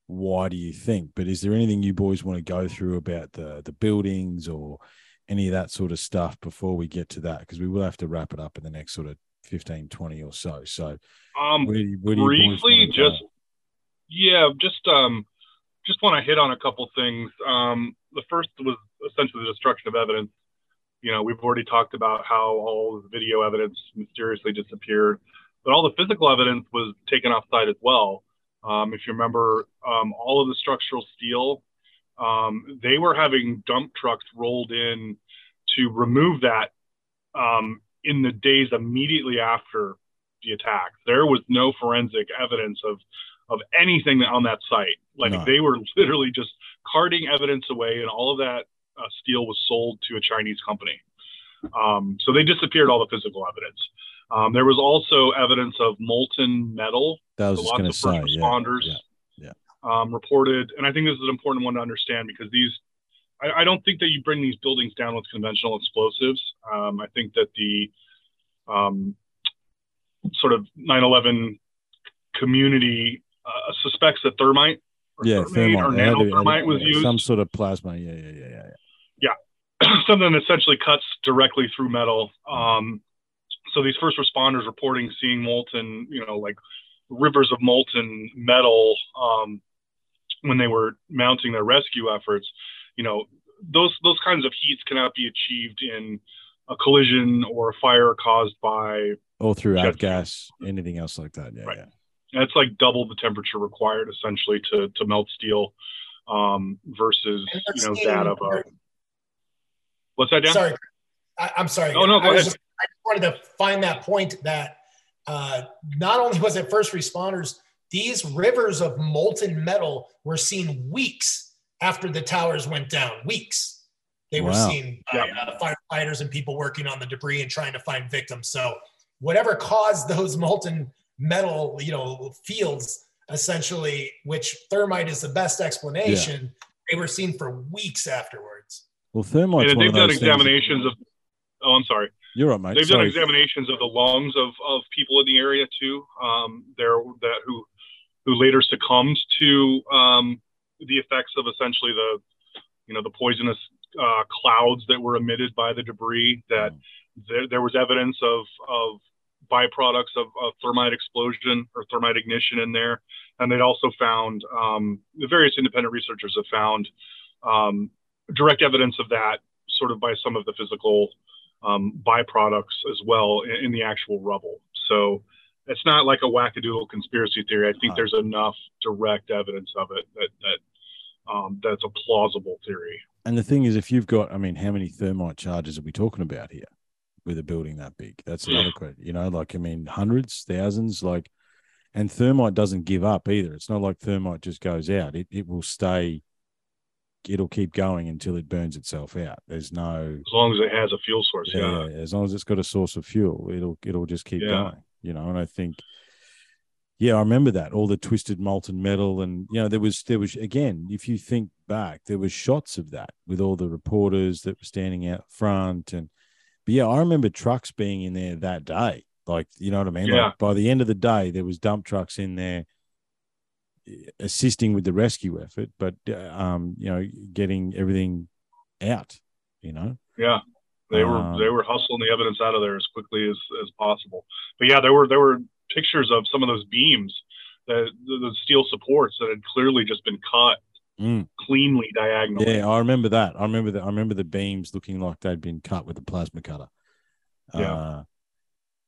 [SPEAKER 4] why do you think? But is there anything you boys want to go through about the the buildings or any of that sort of stuff before we get to that? Because we will have to wrap it up in the next sort of 15, 20 or so. So,
[SPEAKER 3] um, where, where briefly, just yeah, just um, just want to hit on a couple things. Um, the first was essentially the destruction of evidence you know, we've already talked about how all the video evidence mysteriously disappeared, but all the physical evidence was taken off site as well. Um, if you remember, um, all of the structural steel um, they were having dump trucks rolled in to remove that um, in the days immediately after the attack. There was no forensic evidence of of anything on that site. Like no. they were literally just carting evidence away, and all of that uh, steel was sold to a Chinese company. Um, so they disappeared all the physical evidence. Um, there was also evidence of molten metal.
[SPEAKER 4] That was going to say,
[SPEAKER 3] responders yeah, yeah, yeah. Um, reported, and I think this is an important one to understand because these. I, I, don't think that you bring these buildings down with conventional explosives. Um, I think that the um, sort of 9/11 community uh, suspects that thermite,
[SPEAKER 4] yeah, thermite,
[SPEAKER 3] or nanothermite was used.
[SPEAKER 4] Some sort of plasma. Yeah, yeah, yeah, yeah.
[SPEAKER 3] Yeah, something that essentially cuts directly through metal. Um, so these first responders reporting seeing molten, you know, like rivers of molten metal um, when they were mounting their rescue efforts. You know, those those kinds of heats cannot be achieved in a collision or a fire caused by
[SPEAKER 4] or through gas, anything else like that. Yeah, right. yeah.
[SPEAKER 3] That's like double the temperature required essentially to to melt steel um, versus you know that of a. What's that, Dan?
[SPEAKER 5] Sorry, I, am sorry.
[SPEAKER 3] Oh no, go I ahead.
[SPEAKER 5] Just, I just wanted to find that point that uh, not only was it first responders, these rivers of molten metal were seen weeks after the towers went down. Weeks. They wow. were seen by uh, firefighters and people working on the debris and trying to find victims. So whatever caused those (laughs) molten metal, you know, fields essentially, which thermite is the best explanation, yeah. they were seen for weeks afterwards.
[SPEAKER 4] Well, thermite.
[SPEAKER 3] And they've done examinations of. Oh, I'm sorry.
[SPEAKER 4] You're right, mate.
[SPEAKER 3] They've
[SPEAKER 4] sorry.
[SPEAKER 3] done examinations of the lungs of, of people in the area too. Um, there that who who later succumbed to um, the effects of essentially the you know the poisonous uh, clouds that were emitted by the debris. That mm. there, there was evidence of of byproducts of, of, thermite explosion or thermite ignition in there. And they'd also found, um, the various independent researchers have found um, direct evidence of that sort of by some of the physical um, byproducts as well in, in, the actual rubble. So it's not like a wackadoodle conspiracy theory. I think there's enough direct evidence of it that, that um, that's a plausible theory.
[SPEAKER 4] And the thing is, if you've got, I mean, how many thermite charges are we talking about here? with a building that big. That's another question. You know, like I mean, hundreds, thousands, like, and thermite doesn't give up either. It's not like thermite just goes out. It it will stay. It'll keep going until it burns itself out. There's no
[SPEAKER 3] as long as it has a fuel source. Yeah,
[SPEAKER 4] yeah. as long as it's got a source of fuel, it'll it'll just keep yeah. going. You know, and I think yeah, I remember that all the twisted molten metal, and you know there was there was again, if you think back, there was shots of that with all the reporters that were standing out front, and but yeah, I remember trucks being in there that day. Like, you know what I mean? Yeah. Like by the end of the day, there was dump trucks in there assisting with the rescue effort, but uh, um, you know, getting everything out. You know.
[SPEAKER 3] Yeah, they were um, they were hustling the evidence out of there as quickly as as possible. But yeah, there were there were pictures of some of those beams that the, the steel supports that had clearly just been cut mm. cleanly diagonally.
[SPEAKER 4] Yeah, I remember that. I remember that. I remember the beams looking like they'd been cut with a plasma cutter. Yeah. Uh,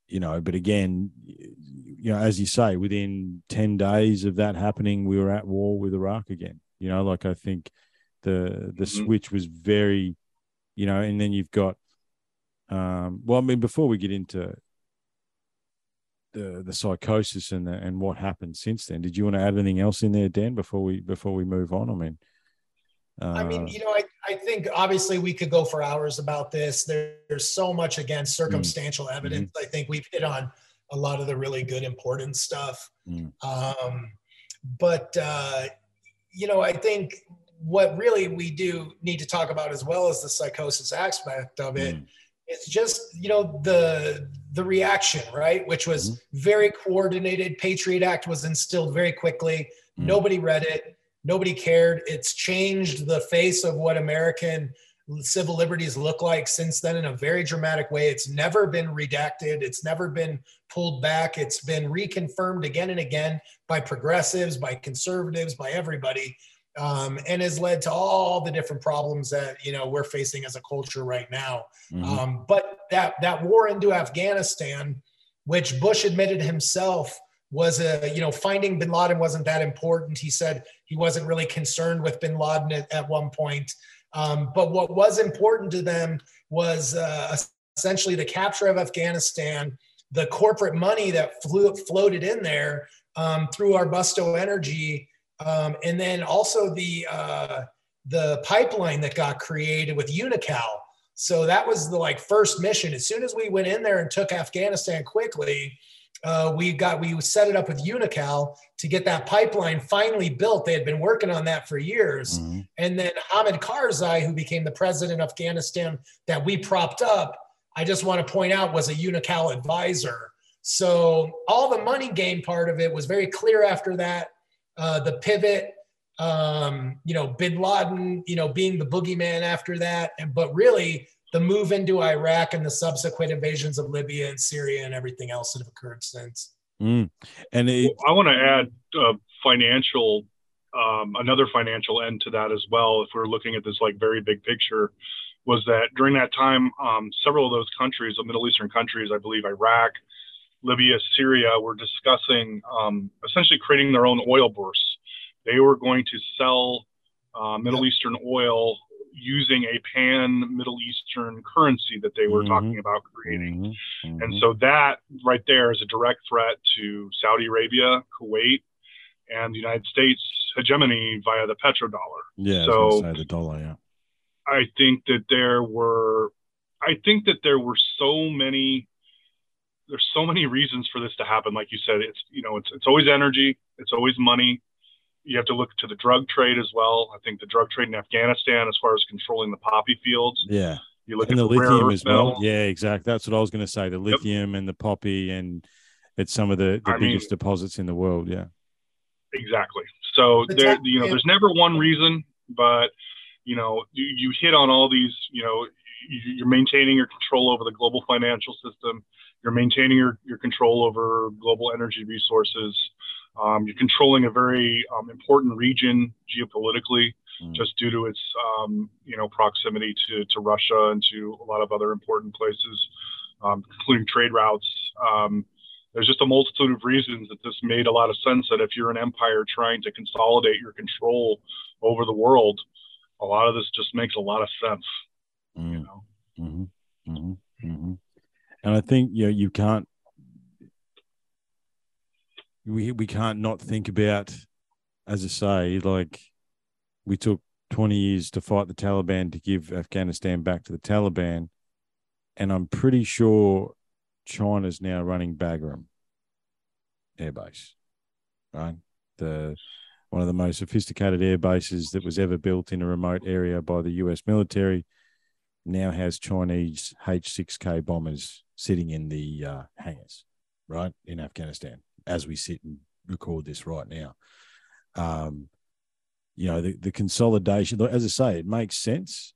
[SPEAKER 4] you know, but again, you know, as you say, within 10 days of that happening, we were at war with Iraq again. You know, like I think the the mm-hmm. switch was very, you know, and then you've got um well, I mean, before we get into the the psychosis and the, and what happened since then. Did you want to add anything else in there, Dan, before we before we move on? I mean,
[SPEAKER 5] uh, I mean, you know, I, I think obviously we could go for hours about this. There, there's so much again circumstantial mm-hmm. evidence. I think we've hit on a lot of the really good important stuff. Mm. Um, but uh, you know, I think what really we do need to talk about as well as the psychosis aspect of it. Mm it's just you know the the reaction right which was mm-hmm. very coordinated patriot act was instilled very quickly mm-hmm. nobody read it nobody cared it's changed the face of what american civil liberties look like since then in a very dramatic way it's never been redacted it's never been pulled back it's been reconfirmed again and again by progressives by conservatives by everybody um, and has led to all the different problems that you know we're facing as a culture right now. Mm-hmm. Um, but that that war into Afghanistan, which Bush admitted himself was a you know finding bin laden wasn't that important he said he wasn't really concerned with bin laden at, at one point um, but what was important to them was uh, essentially the capture of afghanistan the corporate money that flew, floated in there um, through Arbusto Energy, um, and then also the uh, the pipeline that got created with Unocal. So that was the like first mission. As soon as we went in there and took Afghanistan quickly, uh, we got we set it up with Unocal to get that pipeline finally built. They had been working on that for years, mm-hmm. and then Hamid Karzai, who became the president of Afghanistan, that we propped up. I just want to point out was a Unocal advisor. So all the money game part of it was very clear after that. Uh, the pivot, um, you know, Bin Laden, you know, being the boogeyman after that, and but really the move into Iraq and the subsequent invasions of Libya and Syria and everything else that have occurred since.
[SPEAKER 4] Mm. And it,
[SPEAKER 3] I want to add uh, financial, um, another financial end to that as well. If we're looking at this like very big picture, was that during that time, um, several of those countries, the Middle Eastern countries, I believe Iraq, Libya, Syria, were discussing um, essentially creating their own oil bourse. They were going to sell uh, Middle yep. Eastern oil using a pan Middle Eastern currency that they were mm-hmm. talking about creating. Mm-hmm. Mm-hmm. And so that right there is a direct threat to Saudi Arabia, Kuwait, and the United States hegemony via the petrodollar.
[SPEAKER 4] Yeah, so the dollar, yeah.
[SPEAKER 3] I think that there were I think that there were so many there's so many reasons for this to happen. Like you said, it's you know, it's it's always energy, it's always money. You have to look to the drug trade as well. I think the drug trade in Afghanistan, as far as controlling the poppy fields.
[SPEAKER 4] Yeah.
[SPEAKER 3] You look
[SPEAKER 4] and
[SPEAKER 3] at
[SPEAKER 4] the, the lithium as well. Yeah, exactly. That's what I was going to say. The lithium yep. and the poppy, and it's some of the, the biggest mean, deposits in the world. Yeah.
[SPEAKER 3] Exactly. So there, you know, there's never one reason, but you know, you, you hit on all these. You know, you're maintaining your control over the global financial system. You're maintaining your, your control over global energy resources. Um, you're controlling a very um, important region geopolitically, mm. just due to its um, you know proximity to, to Russia and to a lot of other important places, um, including trade routes. Um, there's just a multitude of reasons that this made a lot of sense. That if you're an empire trying to consolidate your control over the world, a lot of this just makes a lot of sense. Mm. You know.
[SPEAKER 4] Mm-hmm. Mm-hmm. Mm-hmm. And I think you know you can't we we can't not think about, as I say, like we took 20 years to fight the Taliban to give Afghanistan back to the Taliban. And I'm pretty sure China's now running Bagram airbase, right? The one of the most sophisticated air bases that was ever built in a remote area by the US military now has Chinese H6K bombers sitting in the uh, hangars, right, in Afghanistan as we sit and record this right now. Um, you know, the, the consolidation, as I say, it makes sense,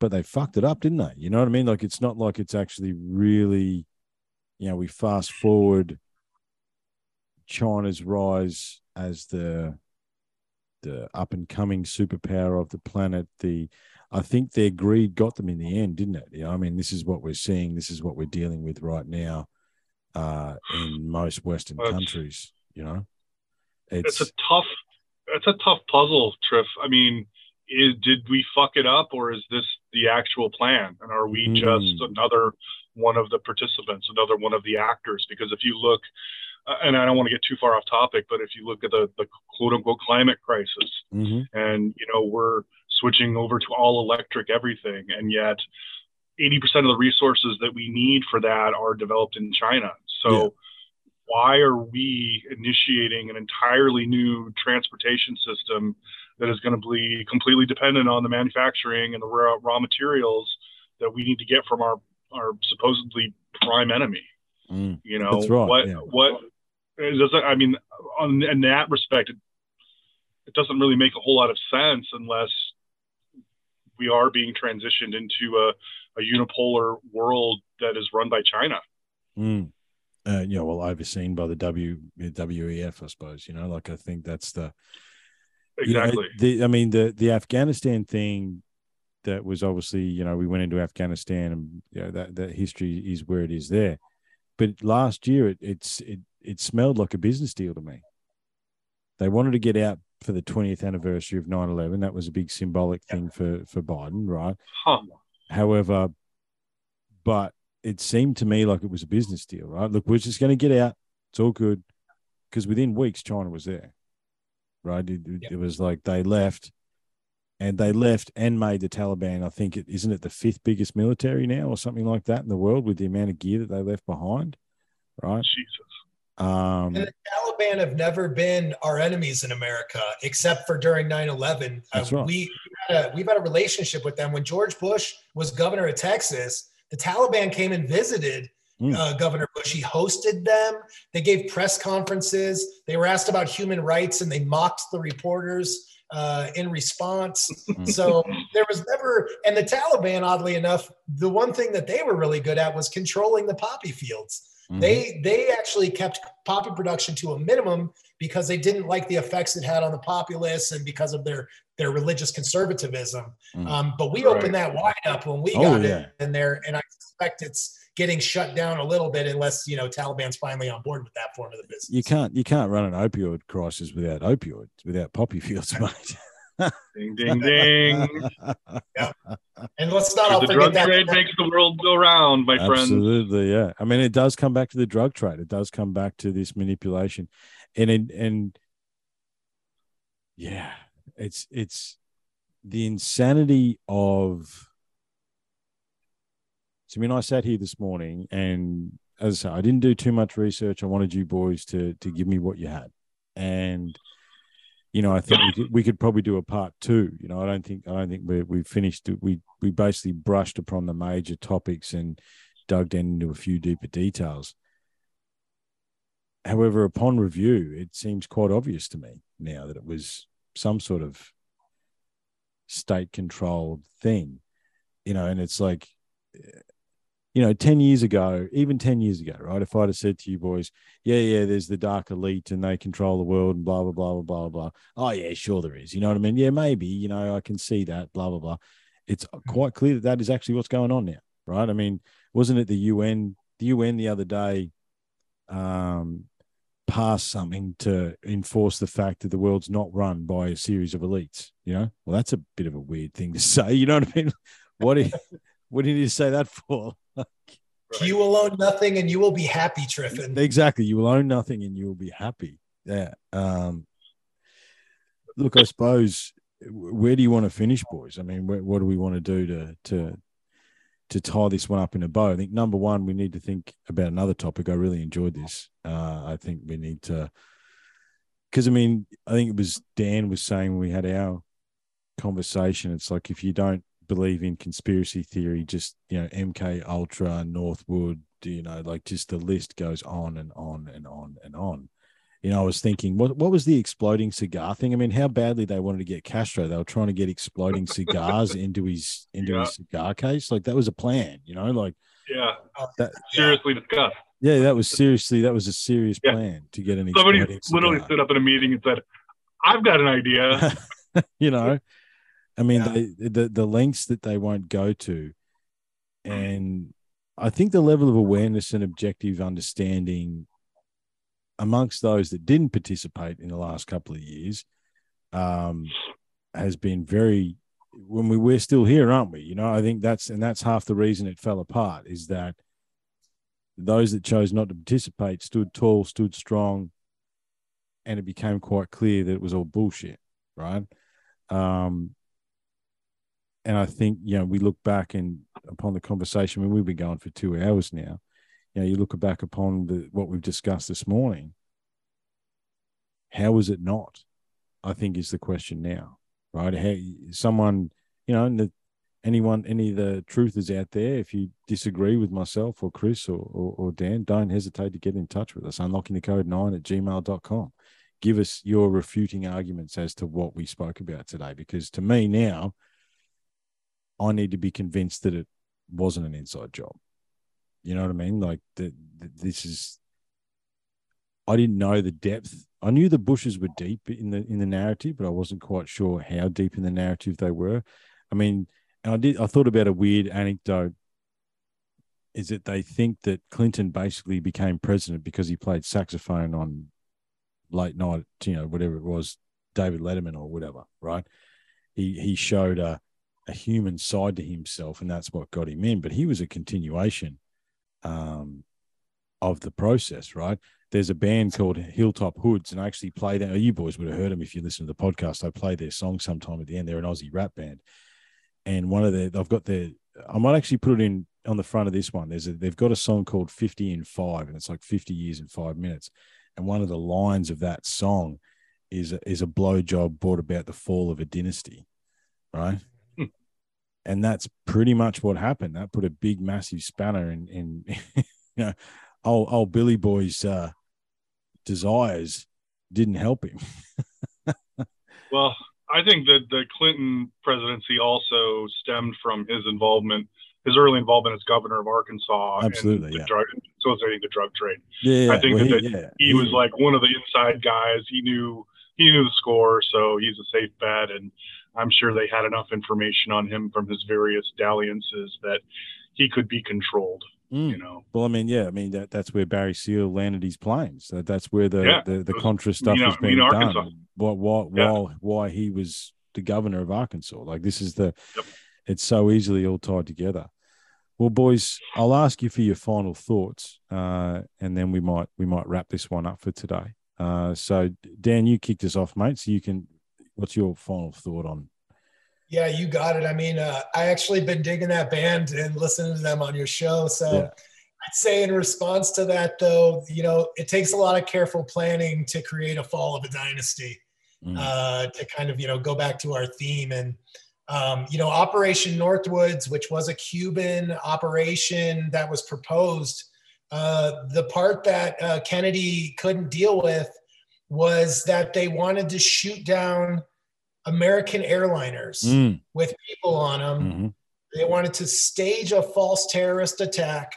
[SPEAKER 4] but they fucked it up, didn't they? You know what I mean? Like, it's not like it's actually really, you know, we fast forward China's rise as the the up and coming superpower of the planet, the I think their greed got them in the end, didn't it? You know, I mean, this is what we're seeing. This is what we're dealing with right now uh, in most Western countries. You know,
[SPEAKER 3] it's, it's, a tough, it's a tough puzzle, Triff. I mean, is did we fuck it up, or is this the actual plan? And are we mm. just another one of the participants, another one of the actors? Because if you look, uh, and I don't want to get too far off topic, but if you look at the, the quote unquote climate crisis, mm-hmm. and you know we're switching over to all electric everything. And yet 80% of the resources that we need for that are developed in China. So yeah. why are we initiating an entirely new transportation system that is going to be completely dependent on the manufacturing and the raw, raw materials that we need to get from our, our supposedly prime enemy?
[SPEAKER 4] Mm,
[SPEAKER 3] you know,
[SPEAKER 4] right,
[SPEAKER 3] what,
[SPEAKER 4] yeah.
[SPEAKER 3] what, does I mean, on, in that respect, it, it doesn't really make a whole lot of sense unless we are being transitioned into a, a unipolar world that is run by China.
[SPEAKER 4] Mm. Uh, you know, well, overseen by the W WEF, I suppose. You know, like I think that's the
[SPEAKER 3] exactly.
[SPEAKER 4] You know, the, I mean, the the Afghanistan thing that was obviously, you know, we went into Afghanistan, and you know, that that history is where it is there. but last year it it's it it smelled like a business deal to me. They wanted to get out for the 20th anniversary of 9-11. That was a big symbolic thing for for Biden, right? Huh. However, but it seemed to me like it was a business deal, right? Look, we're just going to get out. It's all good. Because within weeks, China was there, right? It, yep. it, was like they left and they left and made the Taliban, I think, it isn't it the fifth biggest military now or something like that in the world with the amount of gear that they left behind, right?
[SPEAKER 3] Jesus.
[SPEAKER 5] Um, and the Taliban have never been our enemies in America, except for during 9 11. Uh, we, had a, we've had a relationship with them. When George Bush was governor of Texas, the Taliban came and visited mm. uh, Governor Bush. He hosted them. They gave press conferences. They were asked about human rights and they mocked the reporters uh, in response. Hmm. so there was never, and the Taliban, oddly enough, the one thing that they were really good at was controlling the poppy fields. Mm-hmm. They they actually kept poppy production to a minimum because they didn't like the effects it had on the populace and because of their their religious conservatism. Mm. Um, but we right. opened that wide up when we oh, got yeah. it in there, and I suspect it's getting shut down a little bit unless you know Taliban's finally on board with that form of the business.
[SPEAKER 4] You can't you can't run an opioid crisis without opioids without poppy fields, (laughs) mate.
[SPEAKER 3] ding ding ding. (laughs)
[SPEAKER 5] yeah. And let's not
[SPEAKER 3] the drug trade that. makes the world go round, my
[SPEAKER 4] friend.
[SPEAKER 3] Absolutely,
[SPEAKER 4] yeah. I mean, it does come back to the drug trade. It does come back to this manipulation, and it, and yeah, it's it's the insanity of. So, I mean, I sat here this morning, and as I said, I didn't do too much research. I wanted you boys to to give me what you had, and you know, I think we could, we could probably do a part two. You know, I don't think I don't think we we finished. We we basically brushed upon the major topics and dug down into a few deeper details. However, upon review, it seems quite obvious to me now that it was some sort of state controlled thing, you know, and it's like, you know, 10 years ago, even 10 years ago, right? If I'd have said to you boys, yeah, yeah, there's the dark elite and they control the world and blah, blah, blah, blah, blah, blah. Oh, yeah, sure there is. You know what I mean? Yeah, maybe, you know, I can see that, blah, blah, blah. It's quite clear that that is actually what's going on now, right? I mean, wasn't it the UN, the UN the other day um, pass something to enforce the fact that the world's not run by a series of elites. You know, well, that's a bit of a weird thing to (laughs) say. You know what I mean? What do you, what do you need to say that for?
[SPEAKER 5] You will own nothing and you will be happy, Triffin.
[SPEAKER 4] Exactly. You will own nothing and you will be happy. Yeah. Um, look, I suppose where do you want to finish, boys? I mean, what do we want to do to to to tie this one up in a bow. I think number one, we need to think about another topic. I really enjoyed this. Uh, I think we need to, because I mean, I think it was Dan was saying we had our conversation. It's like if you don't believe in conspiracy theory, just you know, MK Ultra, Northwood, you know, like just the list goes on and on and on and on you know, I was thinking, what what was the exploding cigar thing? I mean, how badly they wanted to get Castro? They were trying to get exploding cigars (laughs) into his into yeah. his cigar case. Like that was a plan, you know, like
[SPEAKER 3] yeah, uh, that, seriously discussed.
[SPEAKER 4] Yeah, that was seriously that was a serious yeah. plan to get an.
[SPEAKER 3] Somebody literally stood up in a meeting and said, "I've got an idea." (laughs)
[SPEAKER 4] you know, I mean, yeah. they, the the lengths that they won't go to, and I think the level of awareness and objective understanding amongst those that didn't participate in the last couple of years um, has been very when we we're still here aren't we? You know i think that's and that's half the reason it fell apart is that those that chose not to participate stood tall stood strong and it became quite clear that it was all bullshit right? Um and i think you know we look back and upon the conversation I mean, we've been going for two hours now you know, you look back upon the, what we've discussed this morning. How is it not? I think is the question now, right? How, someone, you know, the, anyone, any of the truthers out there, if you disagree with myself or Chris or, or, or Dan, don't hesitate to get in touch with us. Unlocking the code nine at gmail.com. Give us your refuting arguments as to what we spoke about today, because to me now, I need to be convinced that it wasn't an inside job. You know what I mean? Like the, the, this is. I didn't know the depth. I knew the bushes were deep in the in the narrative, but I wasn't quite sure how deep in the narrative they were. I mean, and I did. I thought about a weird anecdote is that they think that Clinton basically became president because he played saxophone on late night, you know, whatever it was, David Letterman or whatever, right? He he showed a a human side to himself, and that's what got him in. But he was a continuation um, of the process, right? There's a band called Hilltop Hoods, and I actually play that. Oh, you boys would have heard them if you listen to the podcast. I play their song sometime at the end. They're an Aussie rap band, and one of the I've got their. I might actually put it in on the front of this one. There's a, they've got a song called 50 in 5 and it's like 50 years in 5 minutes. And one of the lines of that song is a, is a blowjob brought about the fall of a dynasty, right? And that's pretty much what happened. That put a big, massive spanner in, in (laughs) you know, old, old Billy Boy's uh, desires didn't help him. (laughs)
[SPEAKER 3] well, I think that the Clinton presidency also stemmed from his involvement – his early involvement as governor of Arkansas.
[SPEAKER 4] Absolutely,
[SPEAKER 3] the
[SPEAKER 4] yeah.
[SPEAKER 3] Drug, facilitating the drug trade.
[SPEAKER 4] Yeah, yeah.
[SPEAKER 3] I think
[SPEAKER 4] well,
[SPEAKER 3] that
[SPEAKER 4] he, yeah.
[SPEAKER 3] he, he was like one of the inside guys. He knew he knew the score, so he's a safe bet. And I'm sure they had enough information on him from his various dalliances that he could be controlled. Mm. You know.
[SPEAKER 4] Well, I mean, yeah, I mean that that's where Barry Seal landed his planes. That, that's where the yeah, the, the Contra stuff you know, was being done. What what yeah. while why he was the governor of Arkansas. Like this is the yep it's so easily all tied together. Well, boys, I'll ask you for your final thoughts, uh, and then we might we might wrap this one up for today. Uh, so, Dan, you kicked us off, mate. So you can. What's your final thought on?
[SPEAKER 5] Yeah, you got it. I mean, uh, I actually been digging that band and listening to them on your show. So. Yeah. I'd say in response to that, though, you know, it takes a lot of careful planning to create a fall of a dynasty. Mm. Uh, to kind of, you know, go back to our theme and um, you know, Operation Northwoods, which was a Cuban operation that was proposed, uh, the part that uh, Kennedy couldn't deal with was that they wanted to shoot down American airliners mm. with people on them. Mm-hmm. They wanted to stage a false terrorist attack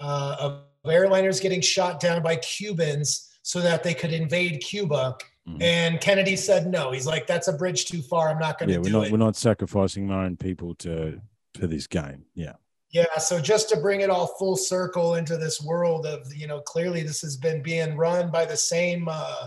[SPEAKER 5] uh, of airliners getting shot down by Cubans so that they could invade Cuba. Mm-hmm. And Kennedy said no. He's like, "That's a bridge too far. I'm not going to
[SPEAKER 4] yeah,
[SPEAKER 5] do
[SPEAKER 4] we're not,
[SPEAKER 5] it."
[SPEAKER 4] We're not sacrificing my own people to to this game. Yeah.
[SPEAKER 5] Yeah. So just to bring it all full circle into this world of you know, clearly this has been being run by the same uh,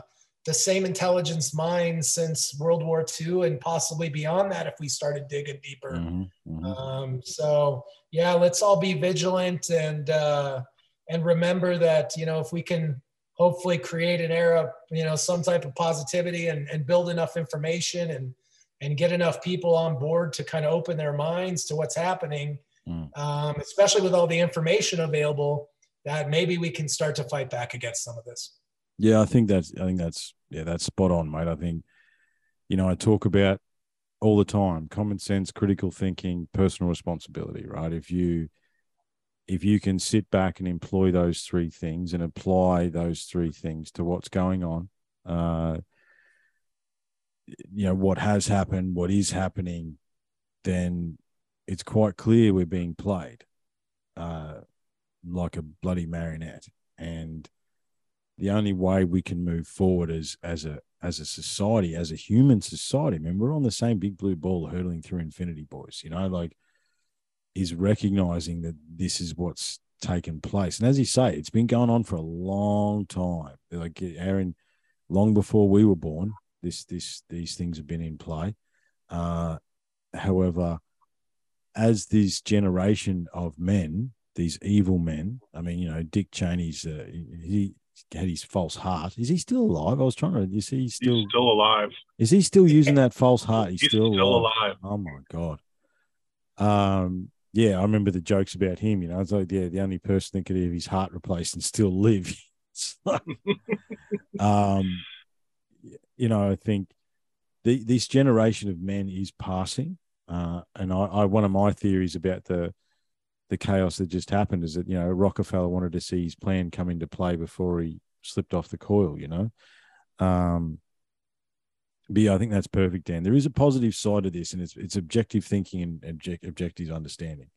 [SPEAKER 5] the same intelligence mind since World War II and possibly beyond that if we started digging deeper. Mm-hmm. Mm-hmm. Um, so yeah, let's all be vigilant and uh, and remember that you know if we can hopefully create an era, you know, some type of positivity and, and build enough information and and get enough people on board to kind of open their minds to what's happening, mm. um, especially with all the information available. That maybe we can start to fight back against some of this.
[SPEAKER 4] Yeah, I think that's I think that's yeah that's spot on, mate. I think you know I talk about all the time common sense, critical thinking, personal responsibility. Right? If you if you can sit back and employ those three things and apply those three things to what's going on, uh, you know, what has happened, what is happening, then it's quite clear we're being played uh, like a bloody marionette. And the only way we can move forward as as a as a society, as a human society, I mean, we're on the same big blue ball hurtling through infinity, boys. You know, like is recognizing that this is what's taken place. And as you say, it's been going on for a long time. Like Aaron, long before we were born, this this these things have been in play. Uh, however, as this generation of men, these evil men, I mean, you know, Dick Cheney's uh, he had his false heart. Is he still alive? I was trying to. Is he still
[SPEAKER 3] He's still alive?
[SPEAKER 4] Is he still using that false heart?
[SPEAKER 3] He's, He's still, still alive. alive.
[SPEAKER 4] Oh my god. Um, yeah, I remember the jokes about him. You know, it's like, yeah, the only person that could have his heart replaced and still live. (laughs) um, you know, I think the, this generation of men is passing. Uh, and I, I, one of my theories about the the chaos that just happened is that you know Rockefeller wanted to see his plan come into play before he slipped off the coil. You know, um, but yeah, I think that's perfect, Dan. There is a positive side to this, and it's it's objective thinking and object, objective understanding,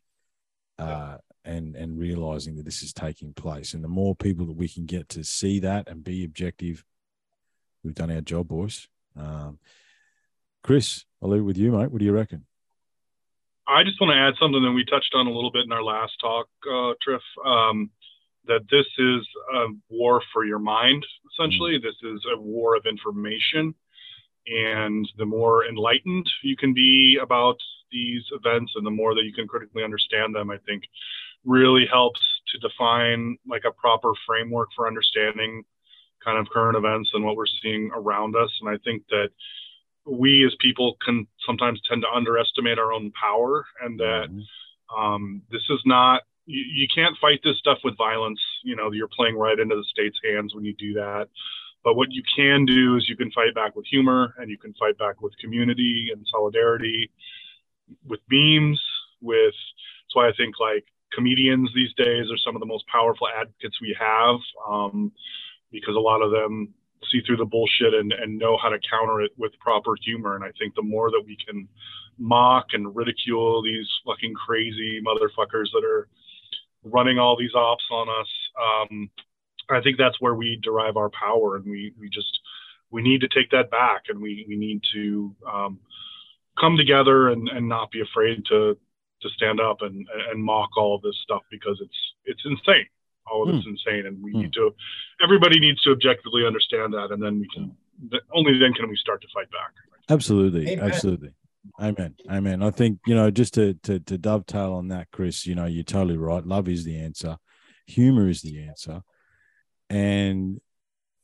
[SPEAKER 4] uh, and and realizing that this is taking place. And the more people that we can get to see that and be objective, we've done our job, boys. Um, Chris, I'll leave it with you, mate. What do you reckon?
[SPEAKER 3] I just want to add something that we touched on a little bit in our last talk, uh, Triff. Um, that this is a war for your mind, essentially. Mm. This is a war of information. And the more enlightened you can be about these events and the more that you can critically understand them, I think really helps to define like a proper framework for understanding kind of current events and what we're seeing around us. And I think that we as people can sometimes tend to underestimate our own power and that mm-hmm. um, this is not you, you, can't fight this stuff with violence you know you're playing right into the state's hands when you do that but what you can do is you can fight back with humor and you can fight back with community and solidarity with memes with that's why i think like comedians these days are some of the most powerful advocates we have um, because a lot of them see through the bullshit and, and know how to counter it with proper humor. And I think the more that we can mock and ridicule these fucking crazy motherfuckers that are running all these ops on us, um, I think that's where we derive our power. And we, we just, we need to take that back and we, we need to um, come together and, and not be afraid to, to stand up and, and mock all this stuff because it's, it's insane all of it's mm. insane and we mm. need to everybody needs to objectively understand that and then we can only then can we start to fight back
[SPEAKER 4] absolutely Amen. absolutely Amen. Amen. I think, you know, just to, to to dovetail on that, Chris, you know, you're totally right. Love is the answer. Humor is the answer. And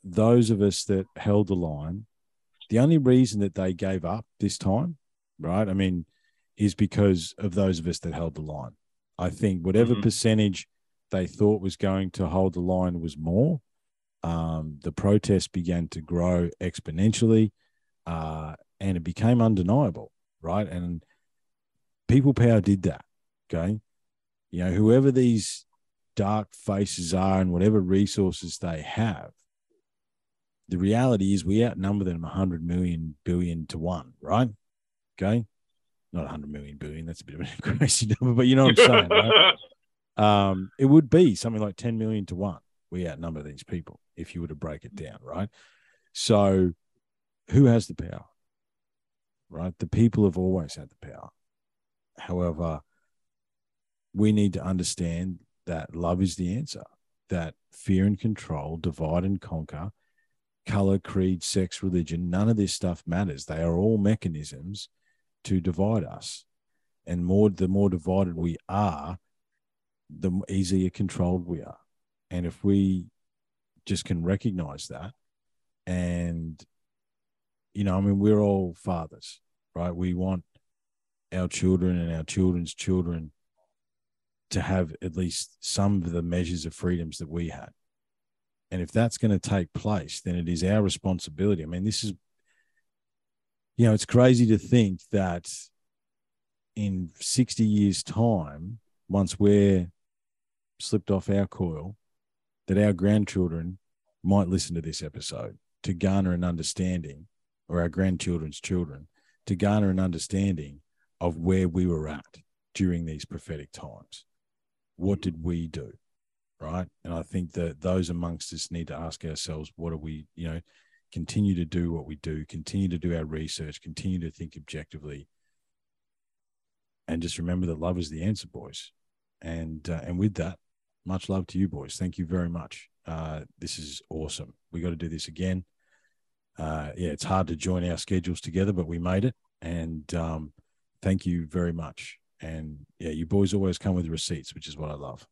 [SPEAKER 4] those of us that held the line, the only reason that they gave up this time, right? I mean, is because of those of us that held the line. I think whatever mm-hmm. percentage they thought was going to hold the line was more. Um, the protest began to grow exponentially, uh, and it became undeniable, right? And people power did that. Okay, you know, whoever these dark faces are and whatever resources they have, the reality is we outnumber them 100 million billion to one, right? Okay, not 100 million billion. That's a bit of a (laughs) crazy number, but you know what I'm saying, right? (laughs) um, it would be something like 10 million to one. We outnumber these people if you were to break it down, right? So, who has the power? Right? The people have always had the power. However, we need to understand that love is the answer, that fear and control, divide and conquer, color, creed, sex, religion, none of this stuff matters. They are all mechanisms to divide us. And more the more divided we are, the easier controlled we are. And if we just can recognize that and you know, I mean, we're all fathers, right? We want our children and our children's children to have at least some of the measures of freedoms that we had. And if that's going to take place, then it is our responsibility. I mean, this is, you know, it's crazy to think that in 60 years' time, once we're slipped off our coil that our grandchildren might listen to this episode to garner an understanding, or our grandchildren's children to garner an understanding of where we were at during these prophetic times. What did we do? Right. And I think that those amongst us need to ask ourselves, what are we, you know, continue to do what we do, continue to do our research, continue to think objectively. And just remember that love is the answer, boys. And uh, and with that, much love to you boys. Thank you very much. Uh, this is awesome. We got to do this again. Uh, yeah, it's hard to join our schedules together, but we made it. And um, thank you very much. And yeah, you boys always come with receipts, which is what I love.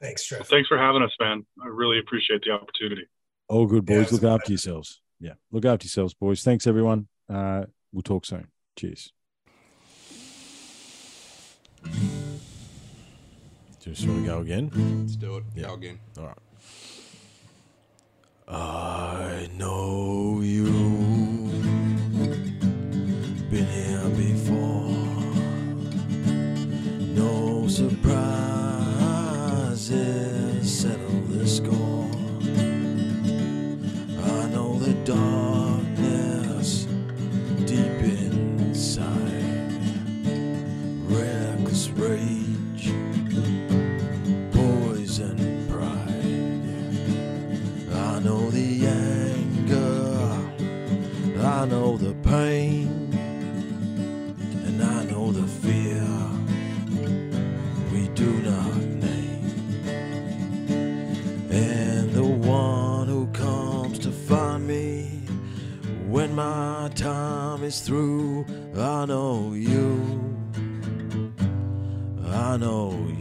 [SPEAKER 5] Thanks, Trev. Well,
[SPEAKER 3] thanks for having us, man. I really appreciate the opportunity.
[SPEAKER 4] All good, boys. Yeah, look after yourselves. Yeah, look after yourselves, boys. Thanks, everyone. Uh, we'll talk soon. Cheers. Just want to go again?
[SPEAKER 6] Let's do it. Yeah. Go again.
[SPEAKER 4] All right. I know you my time is through, I know you. I know you.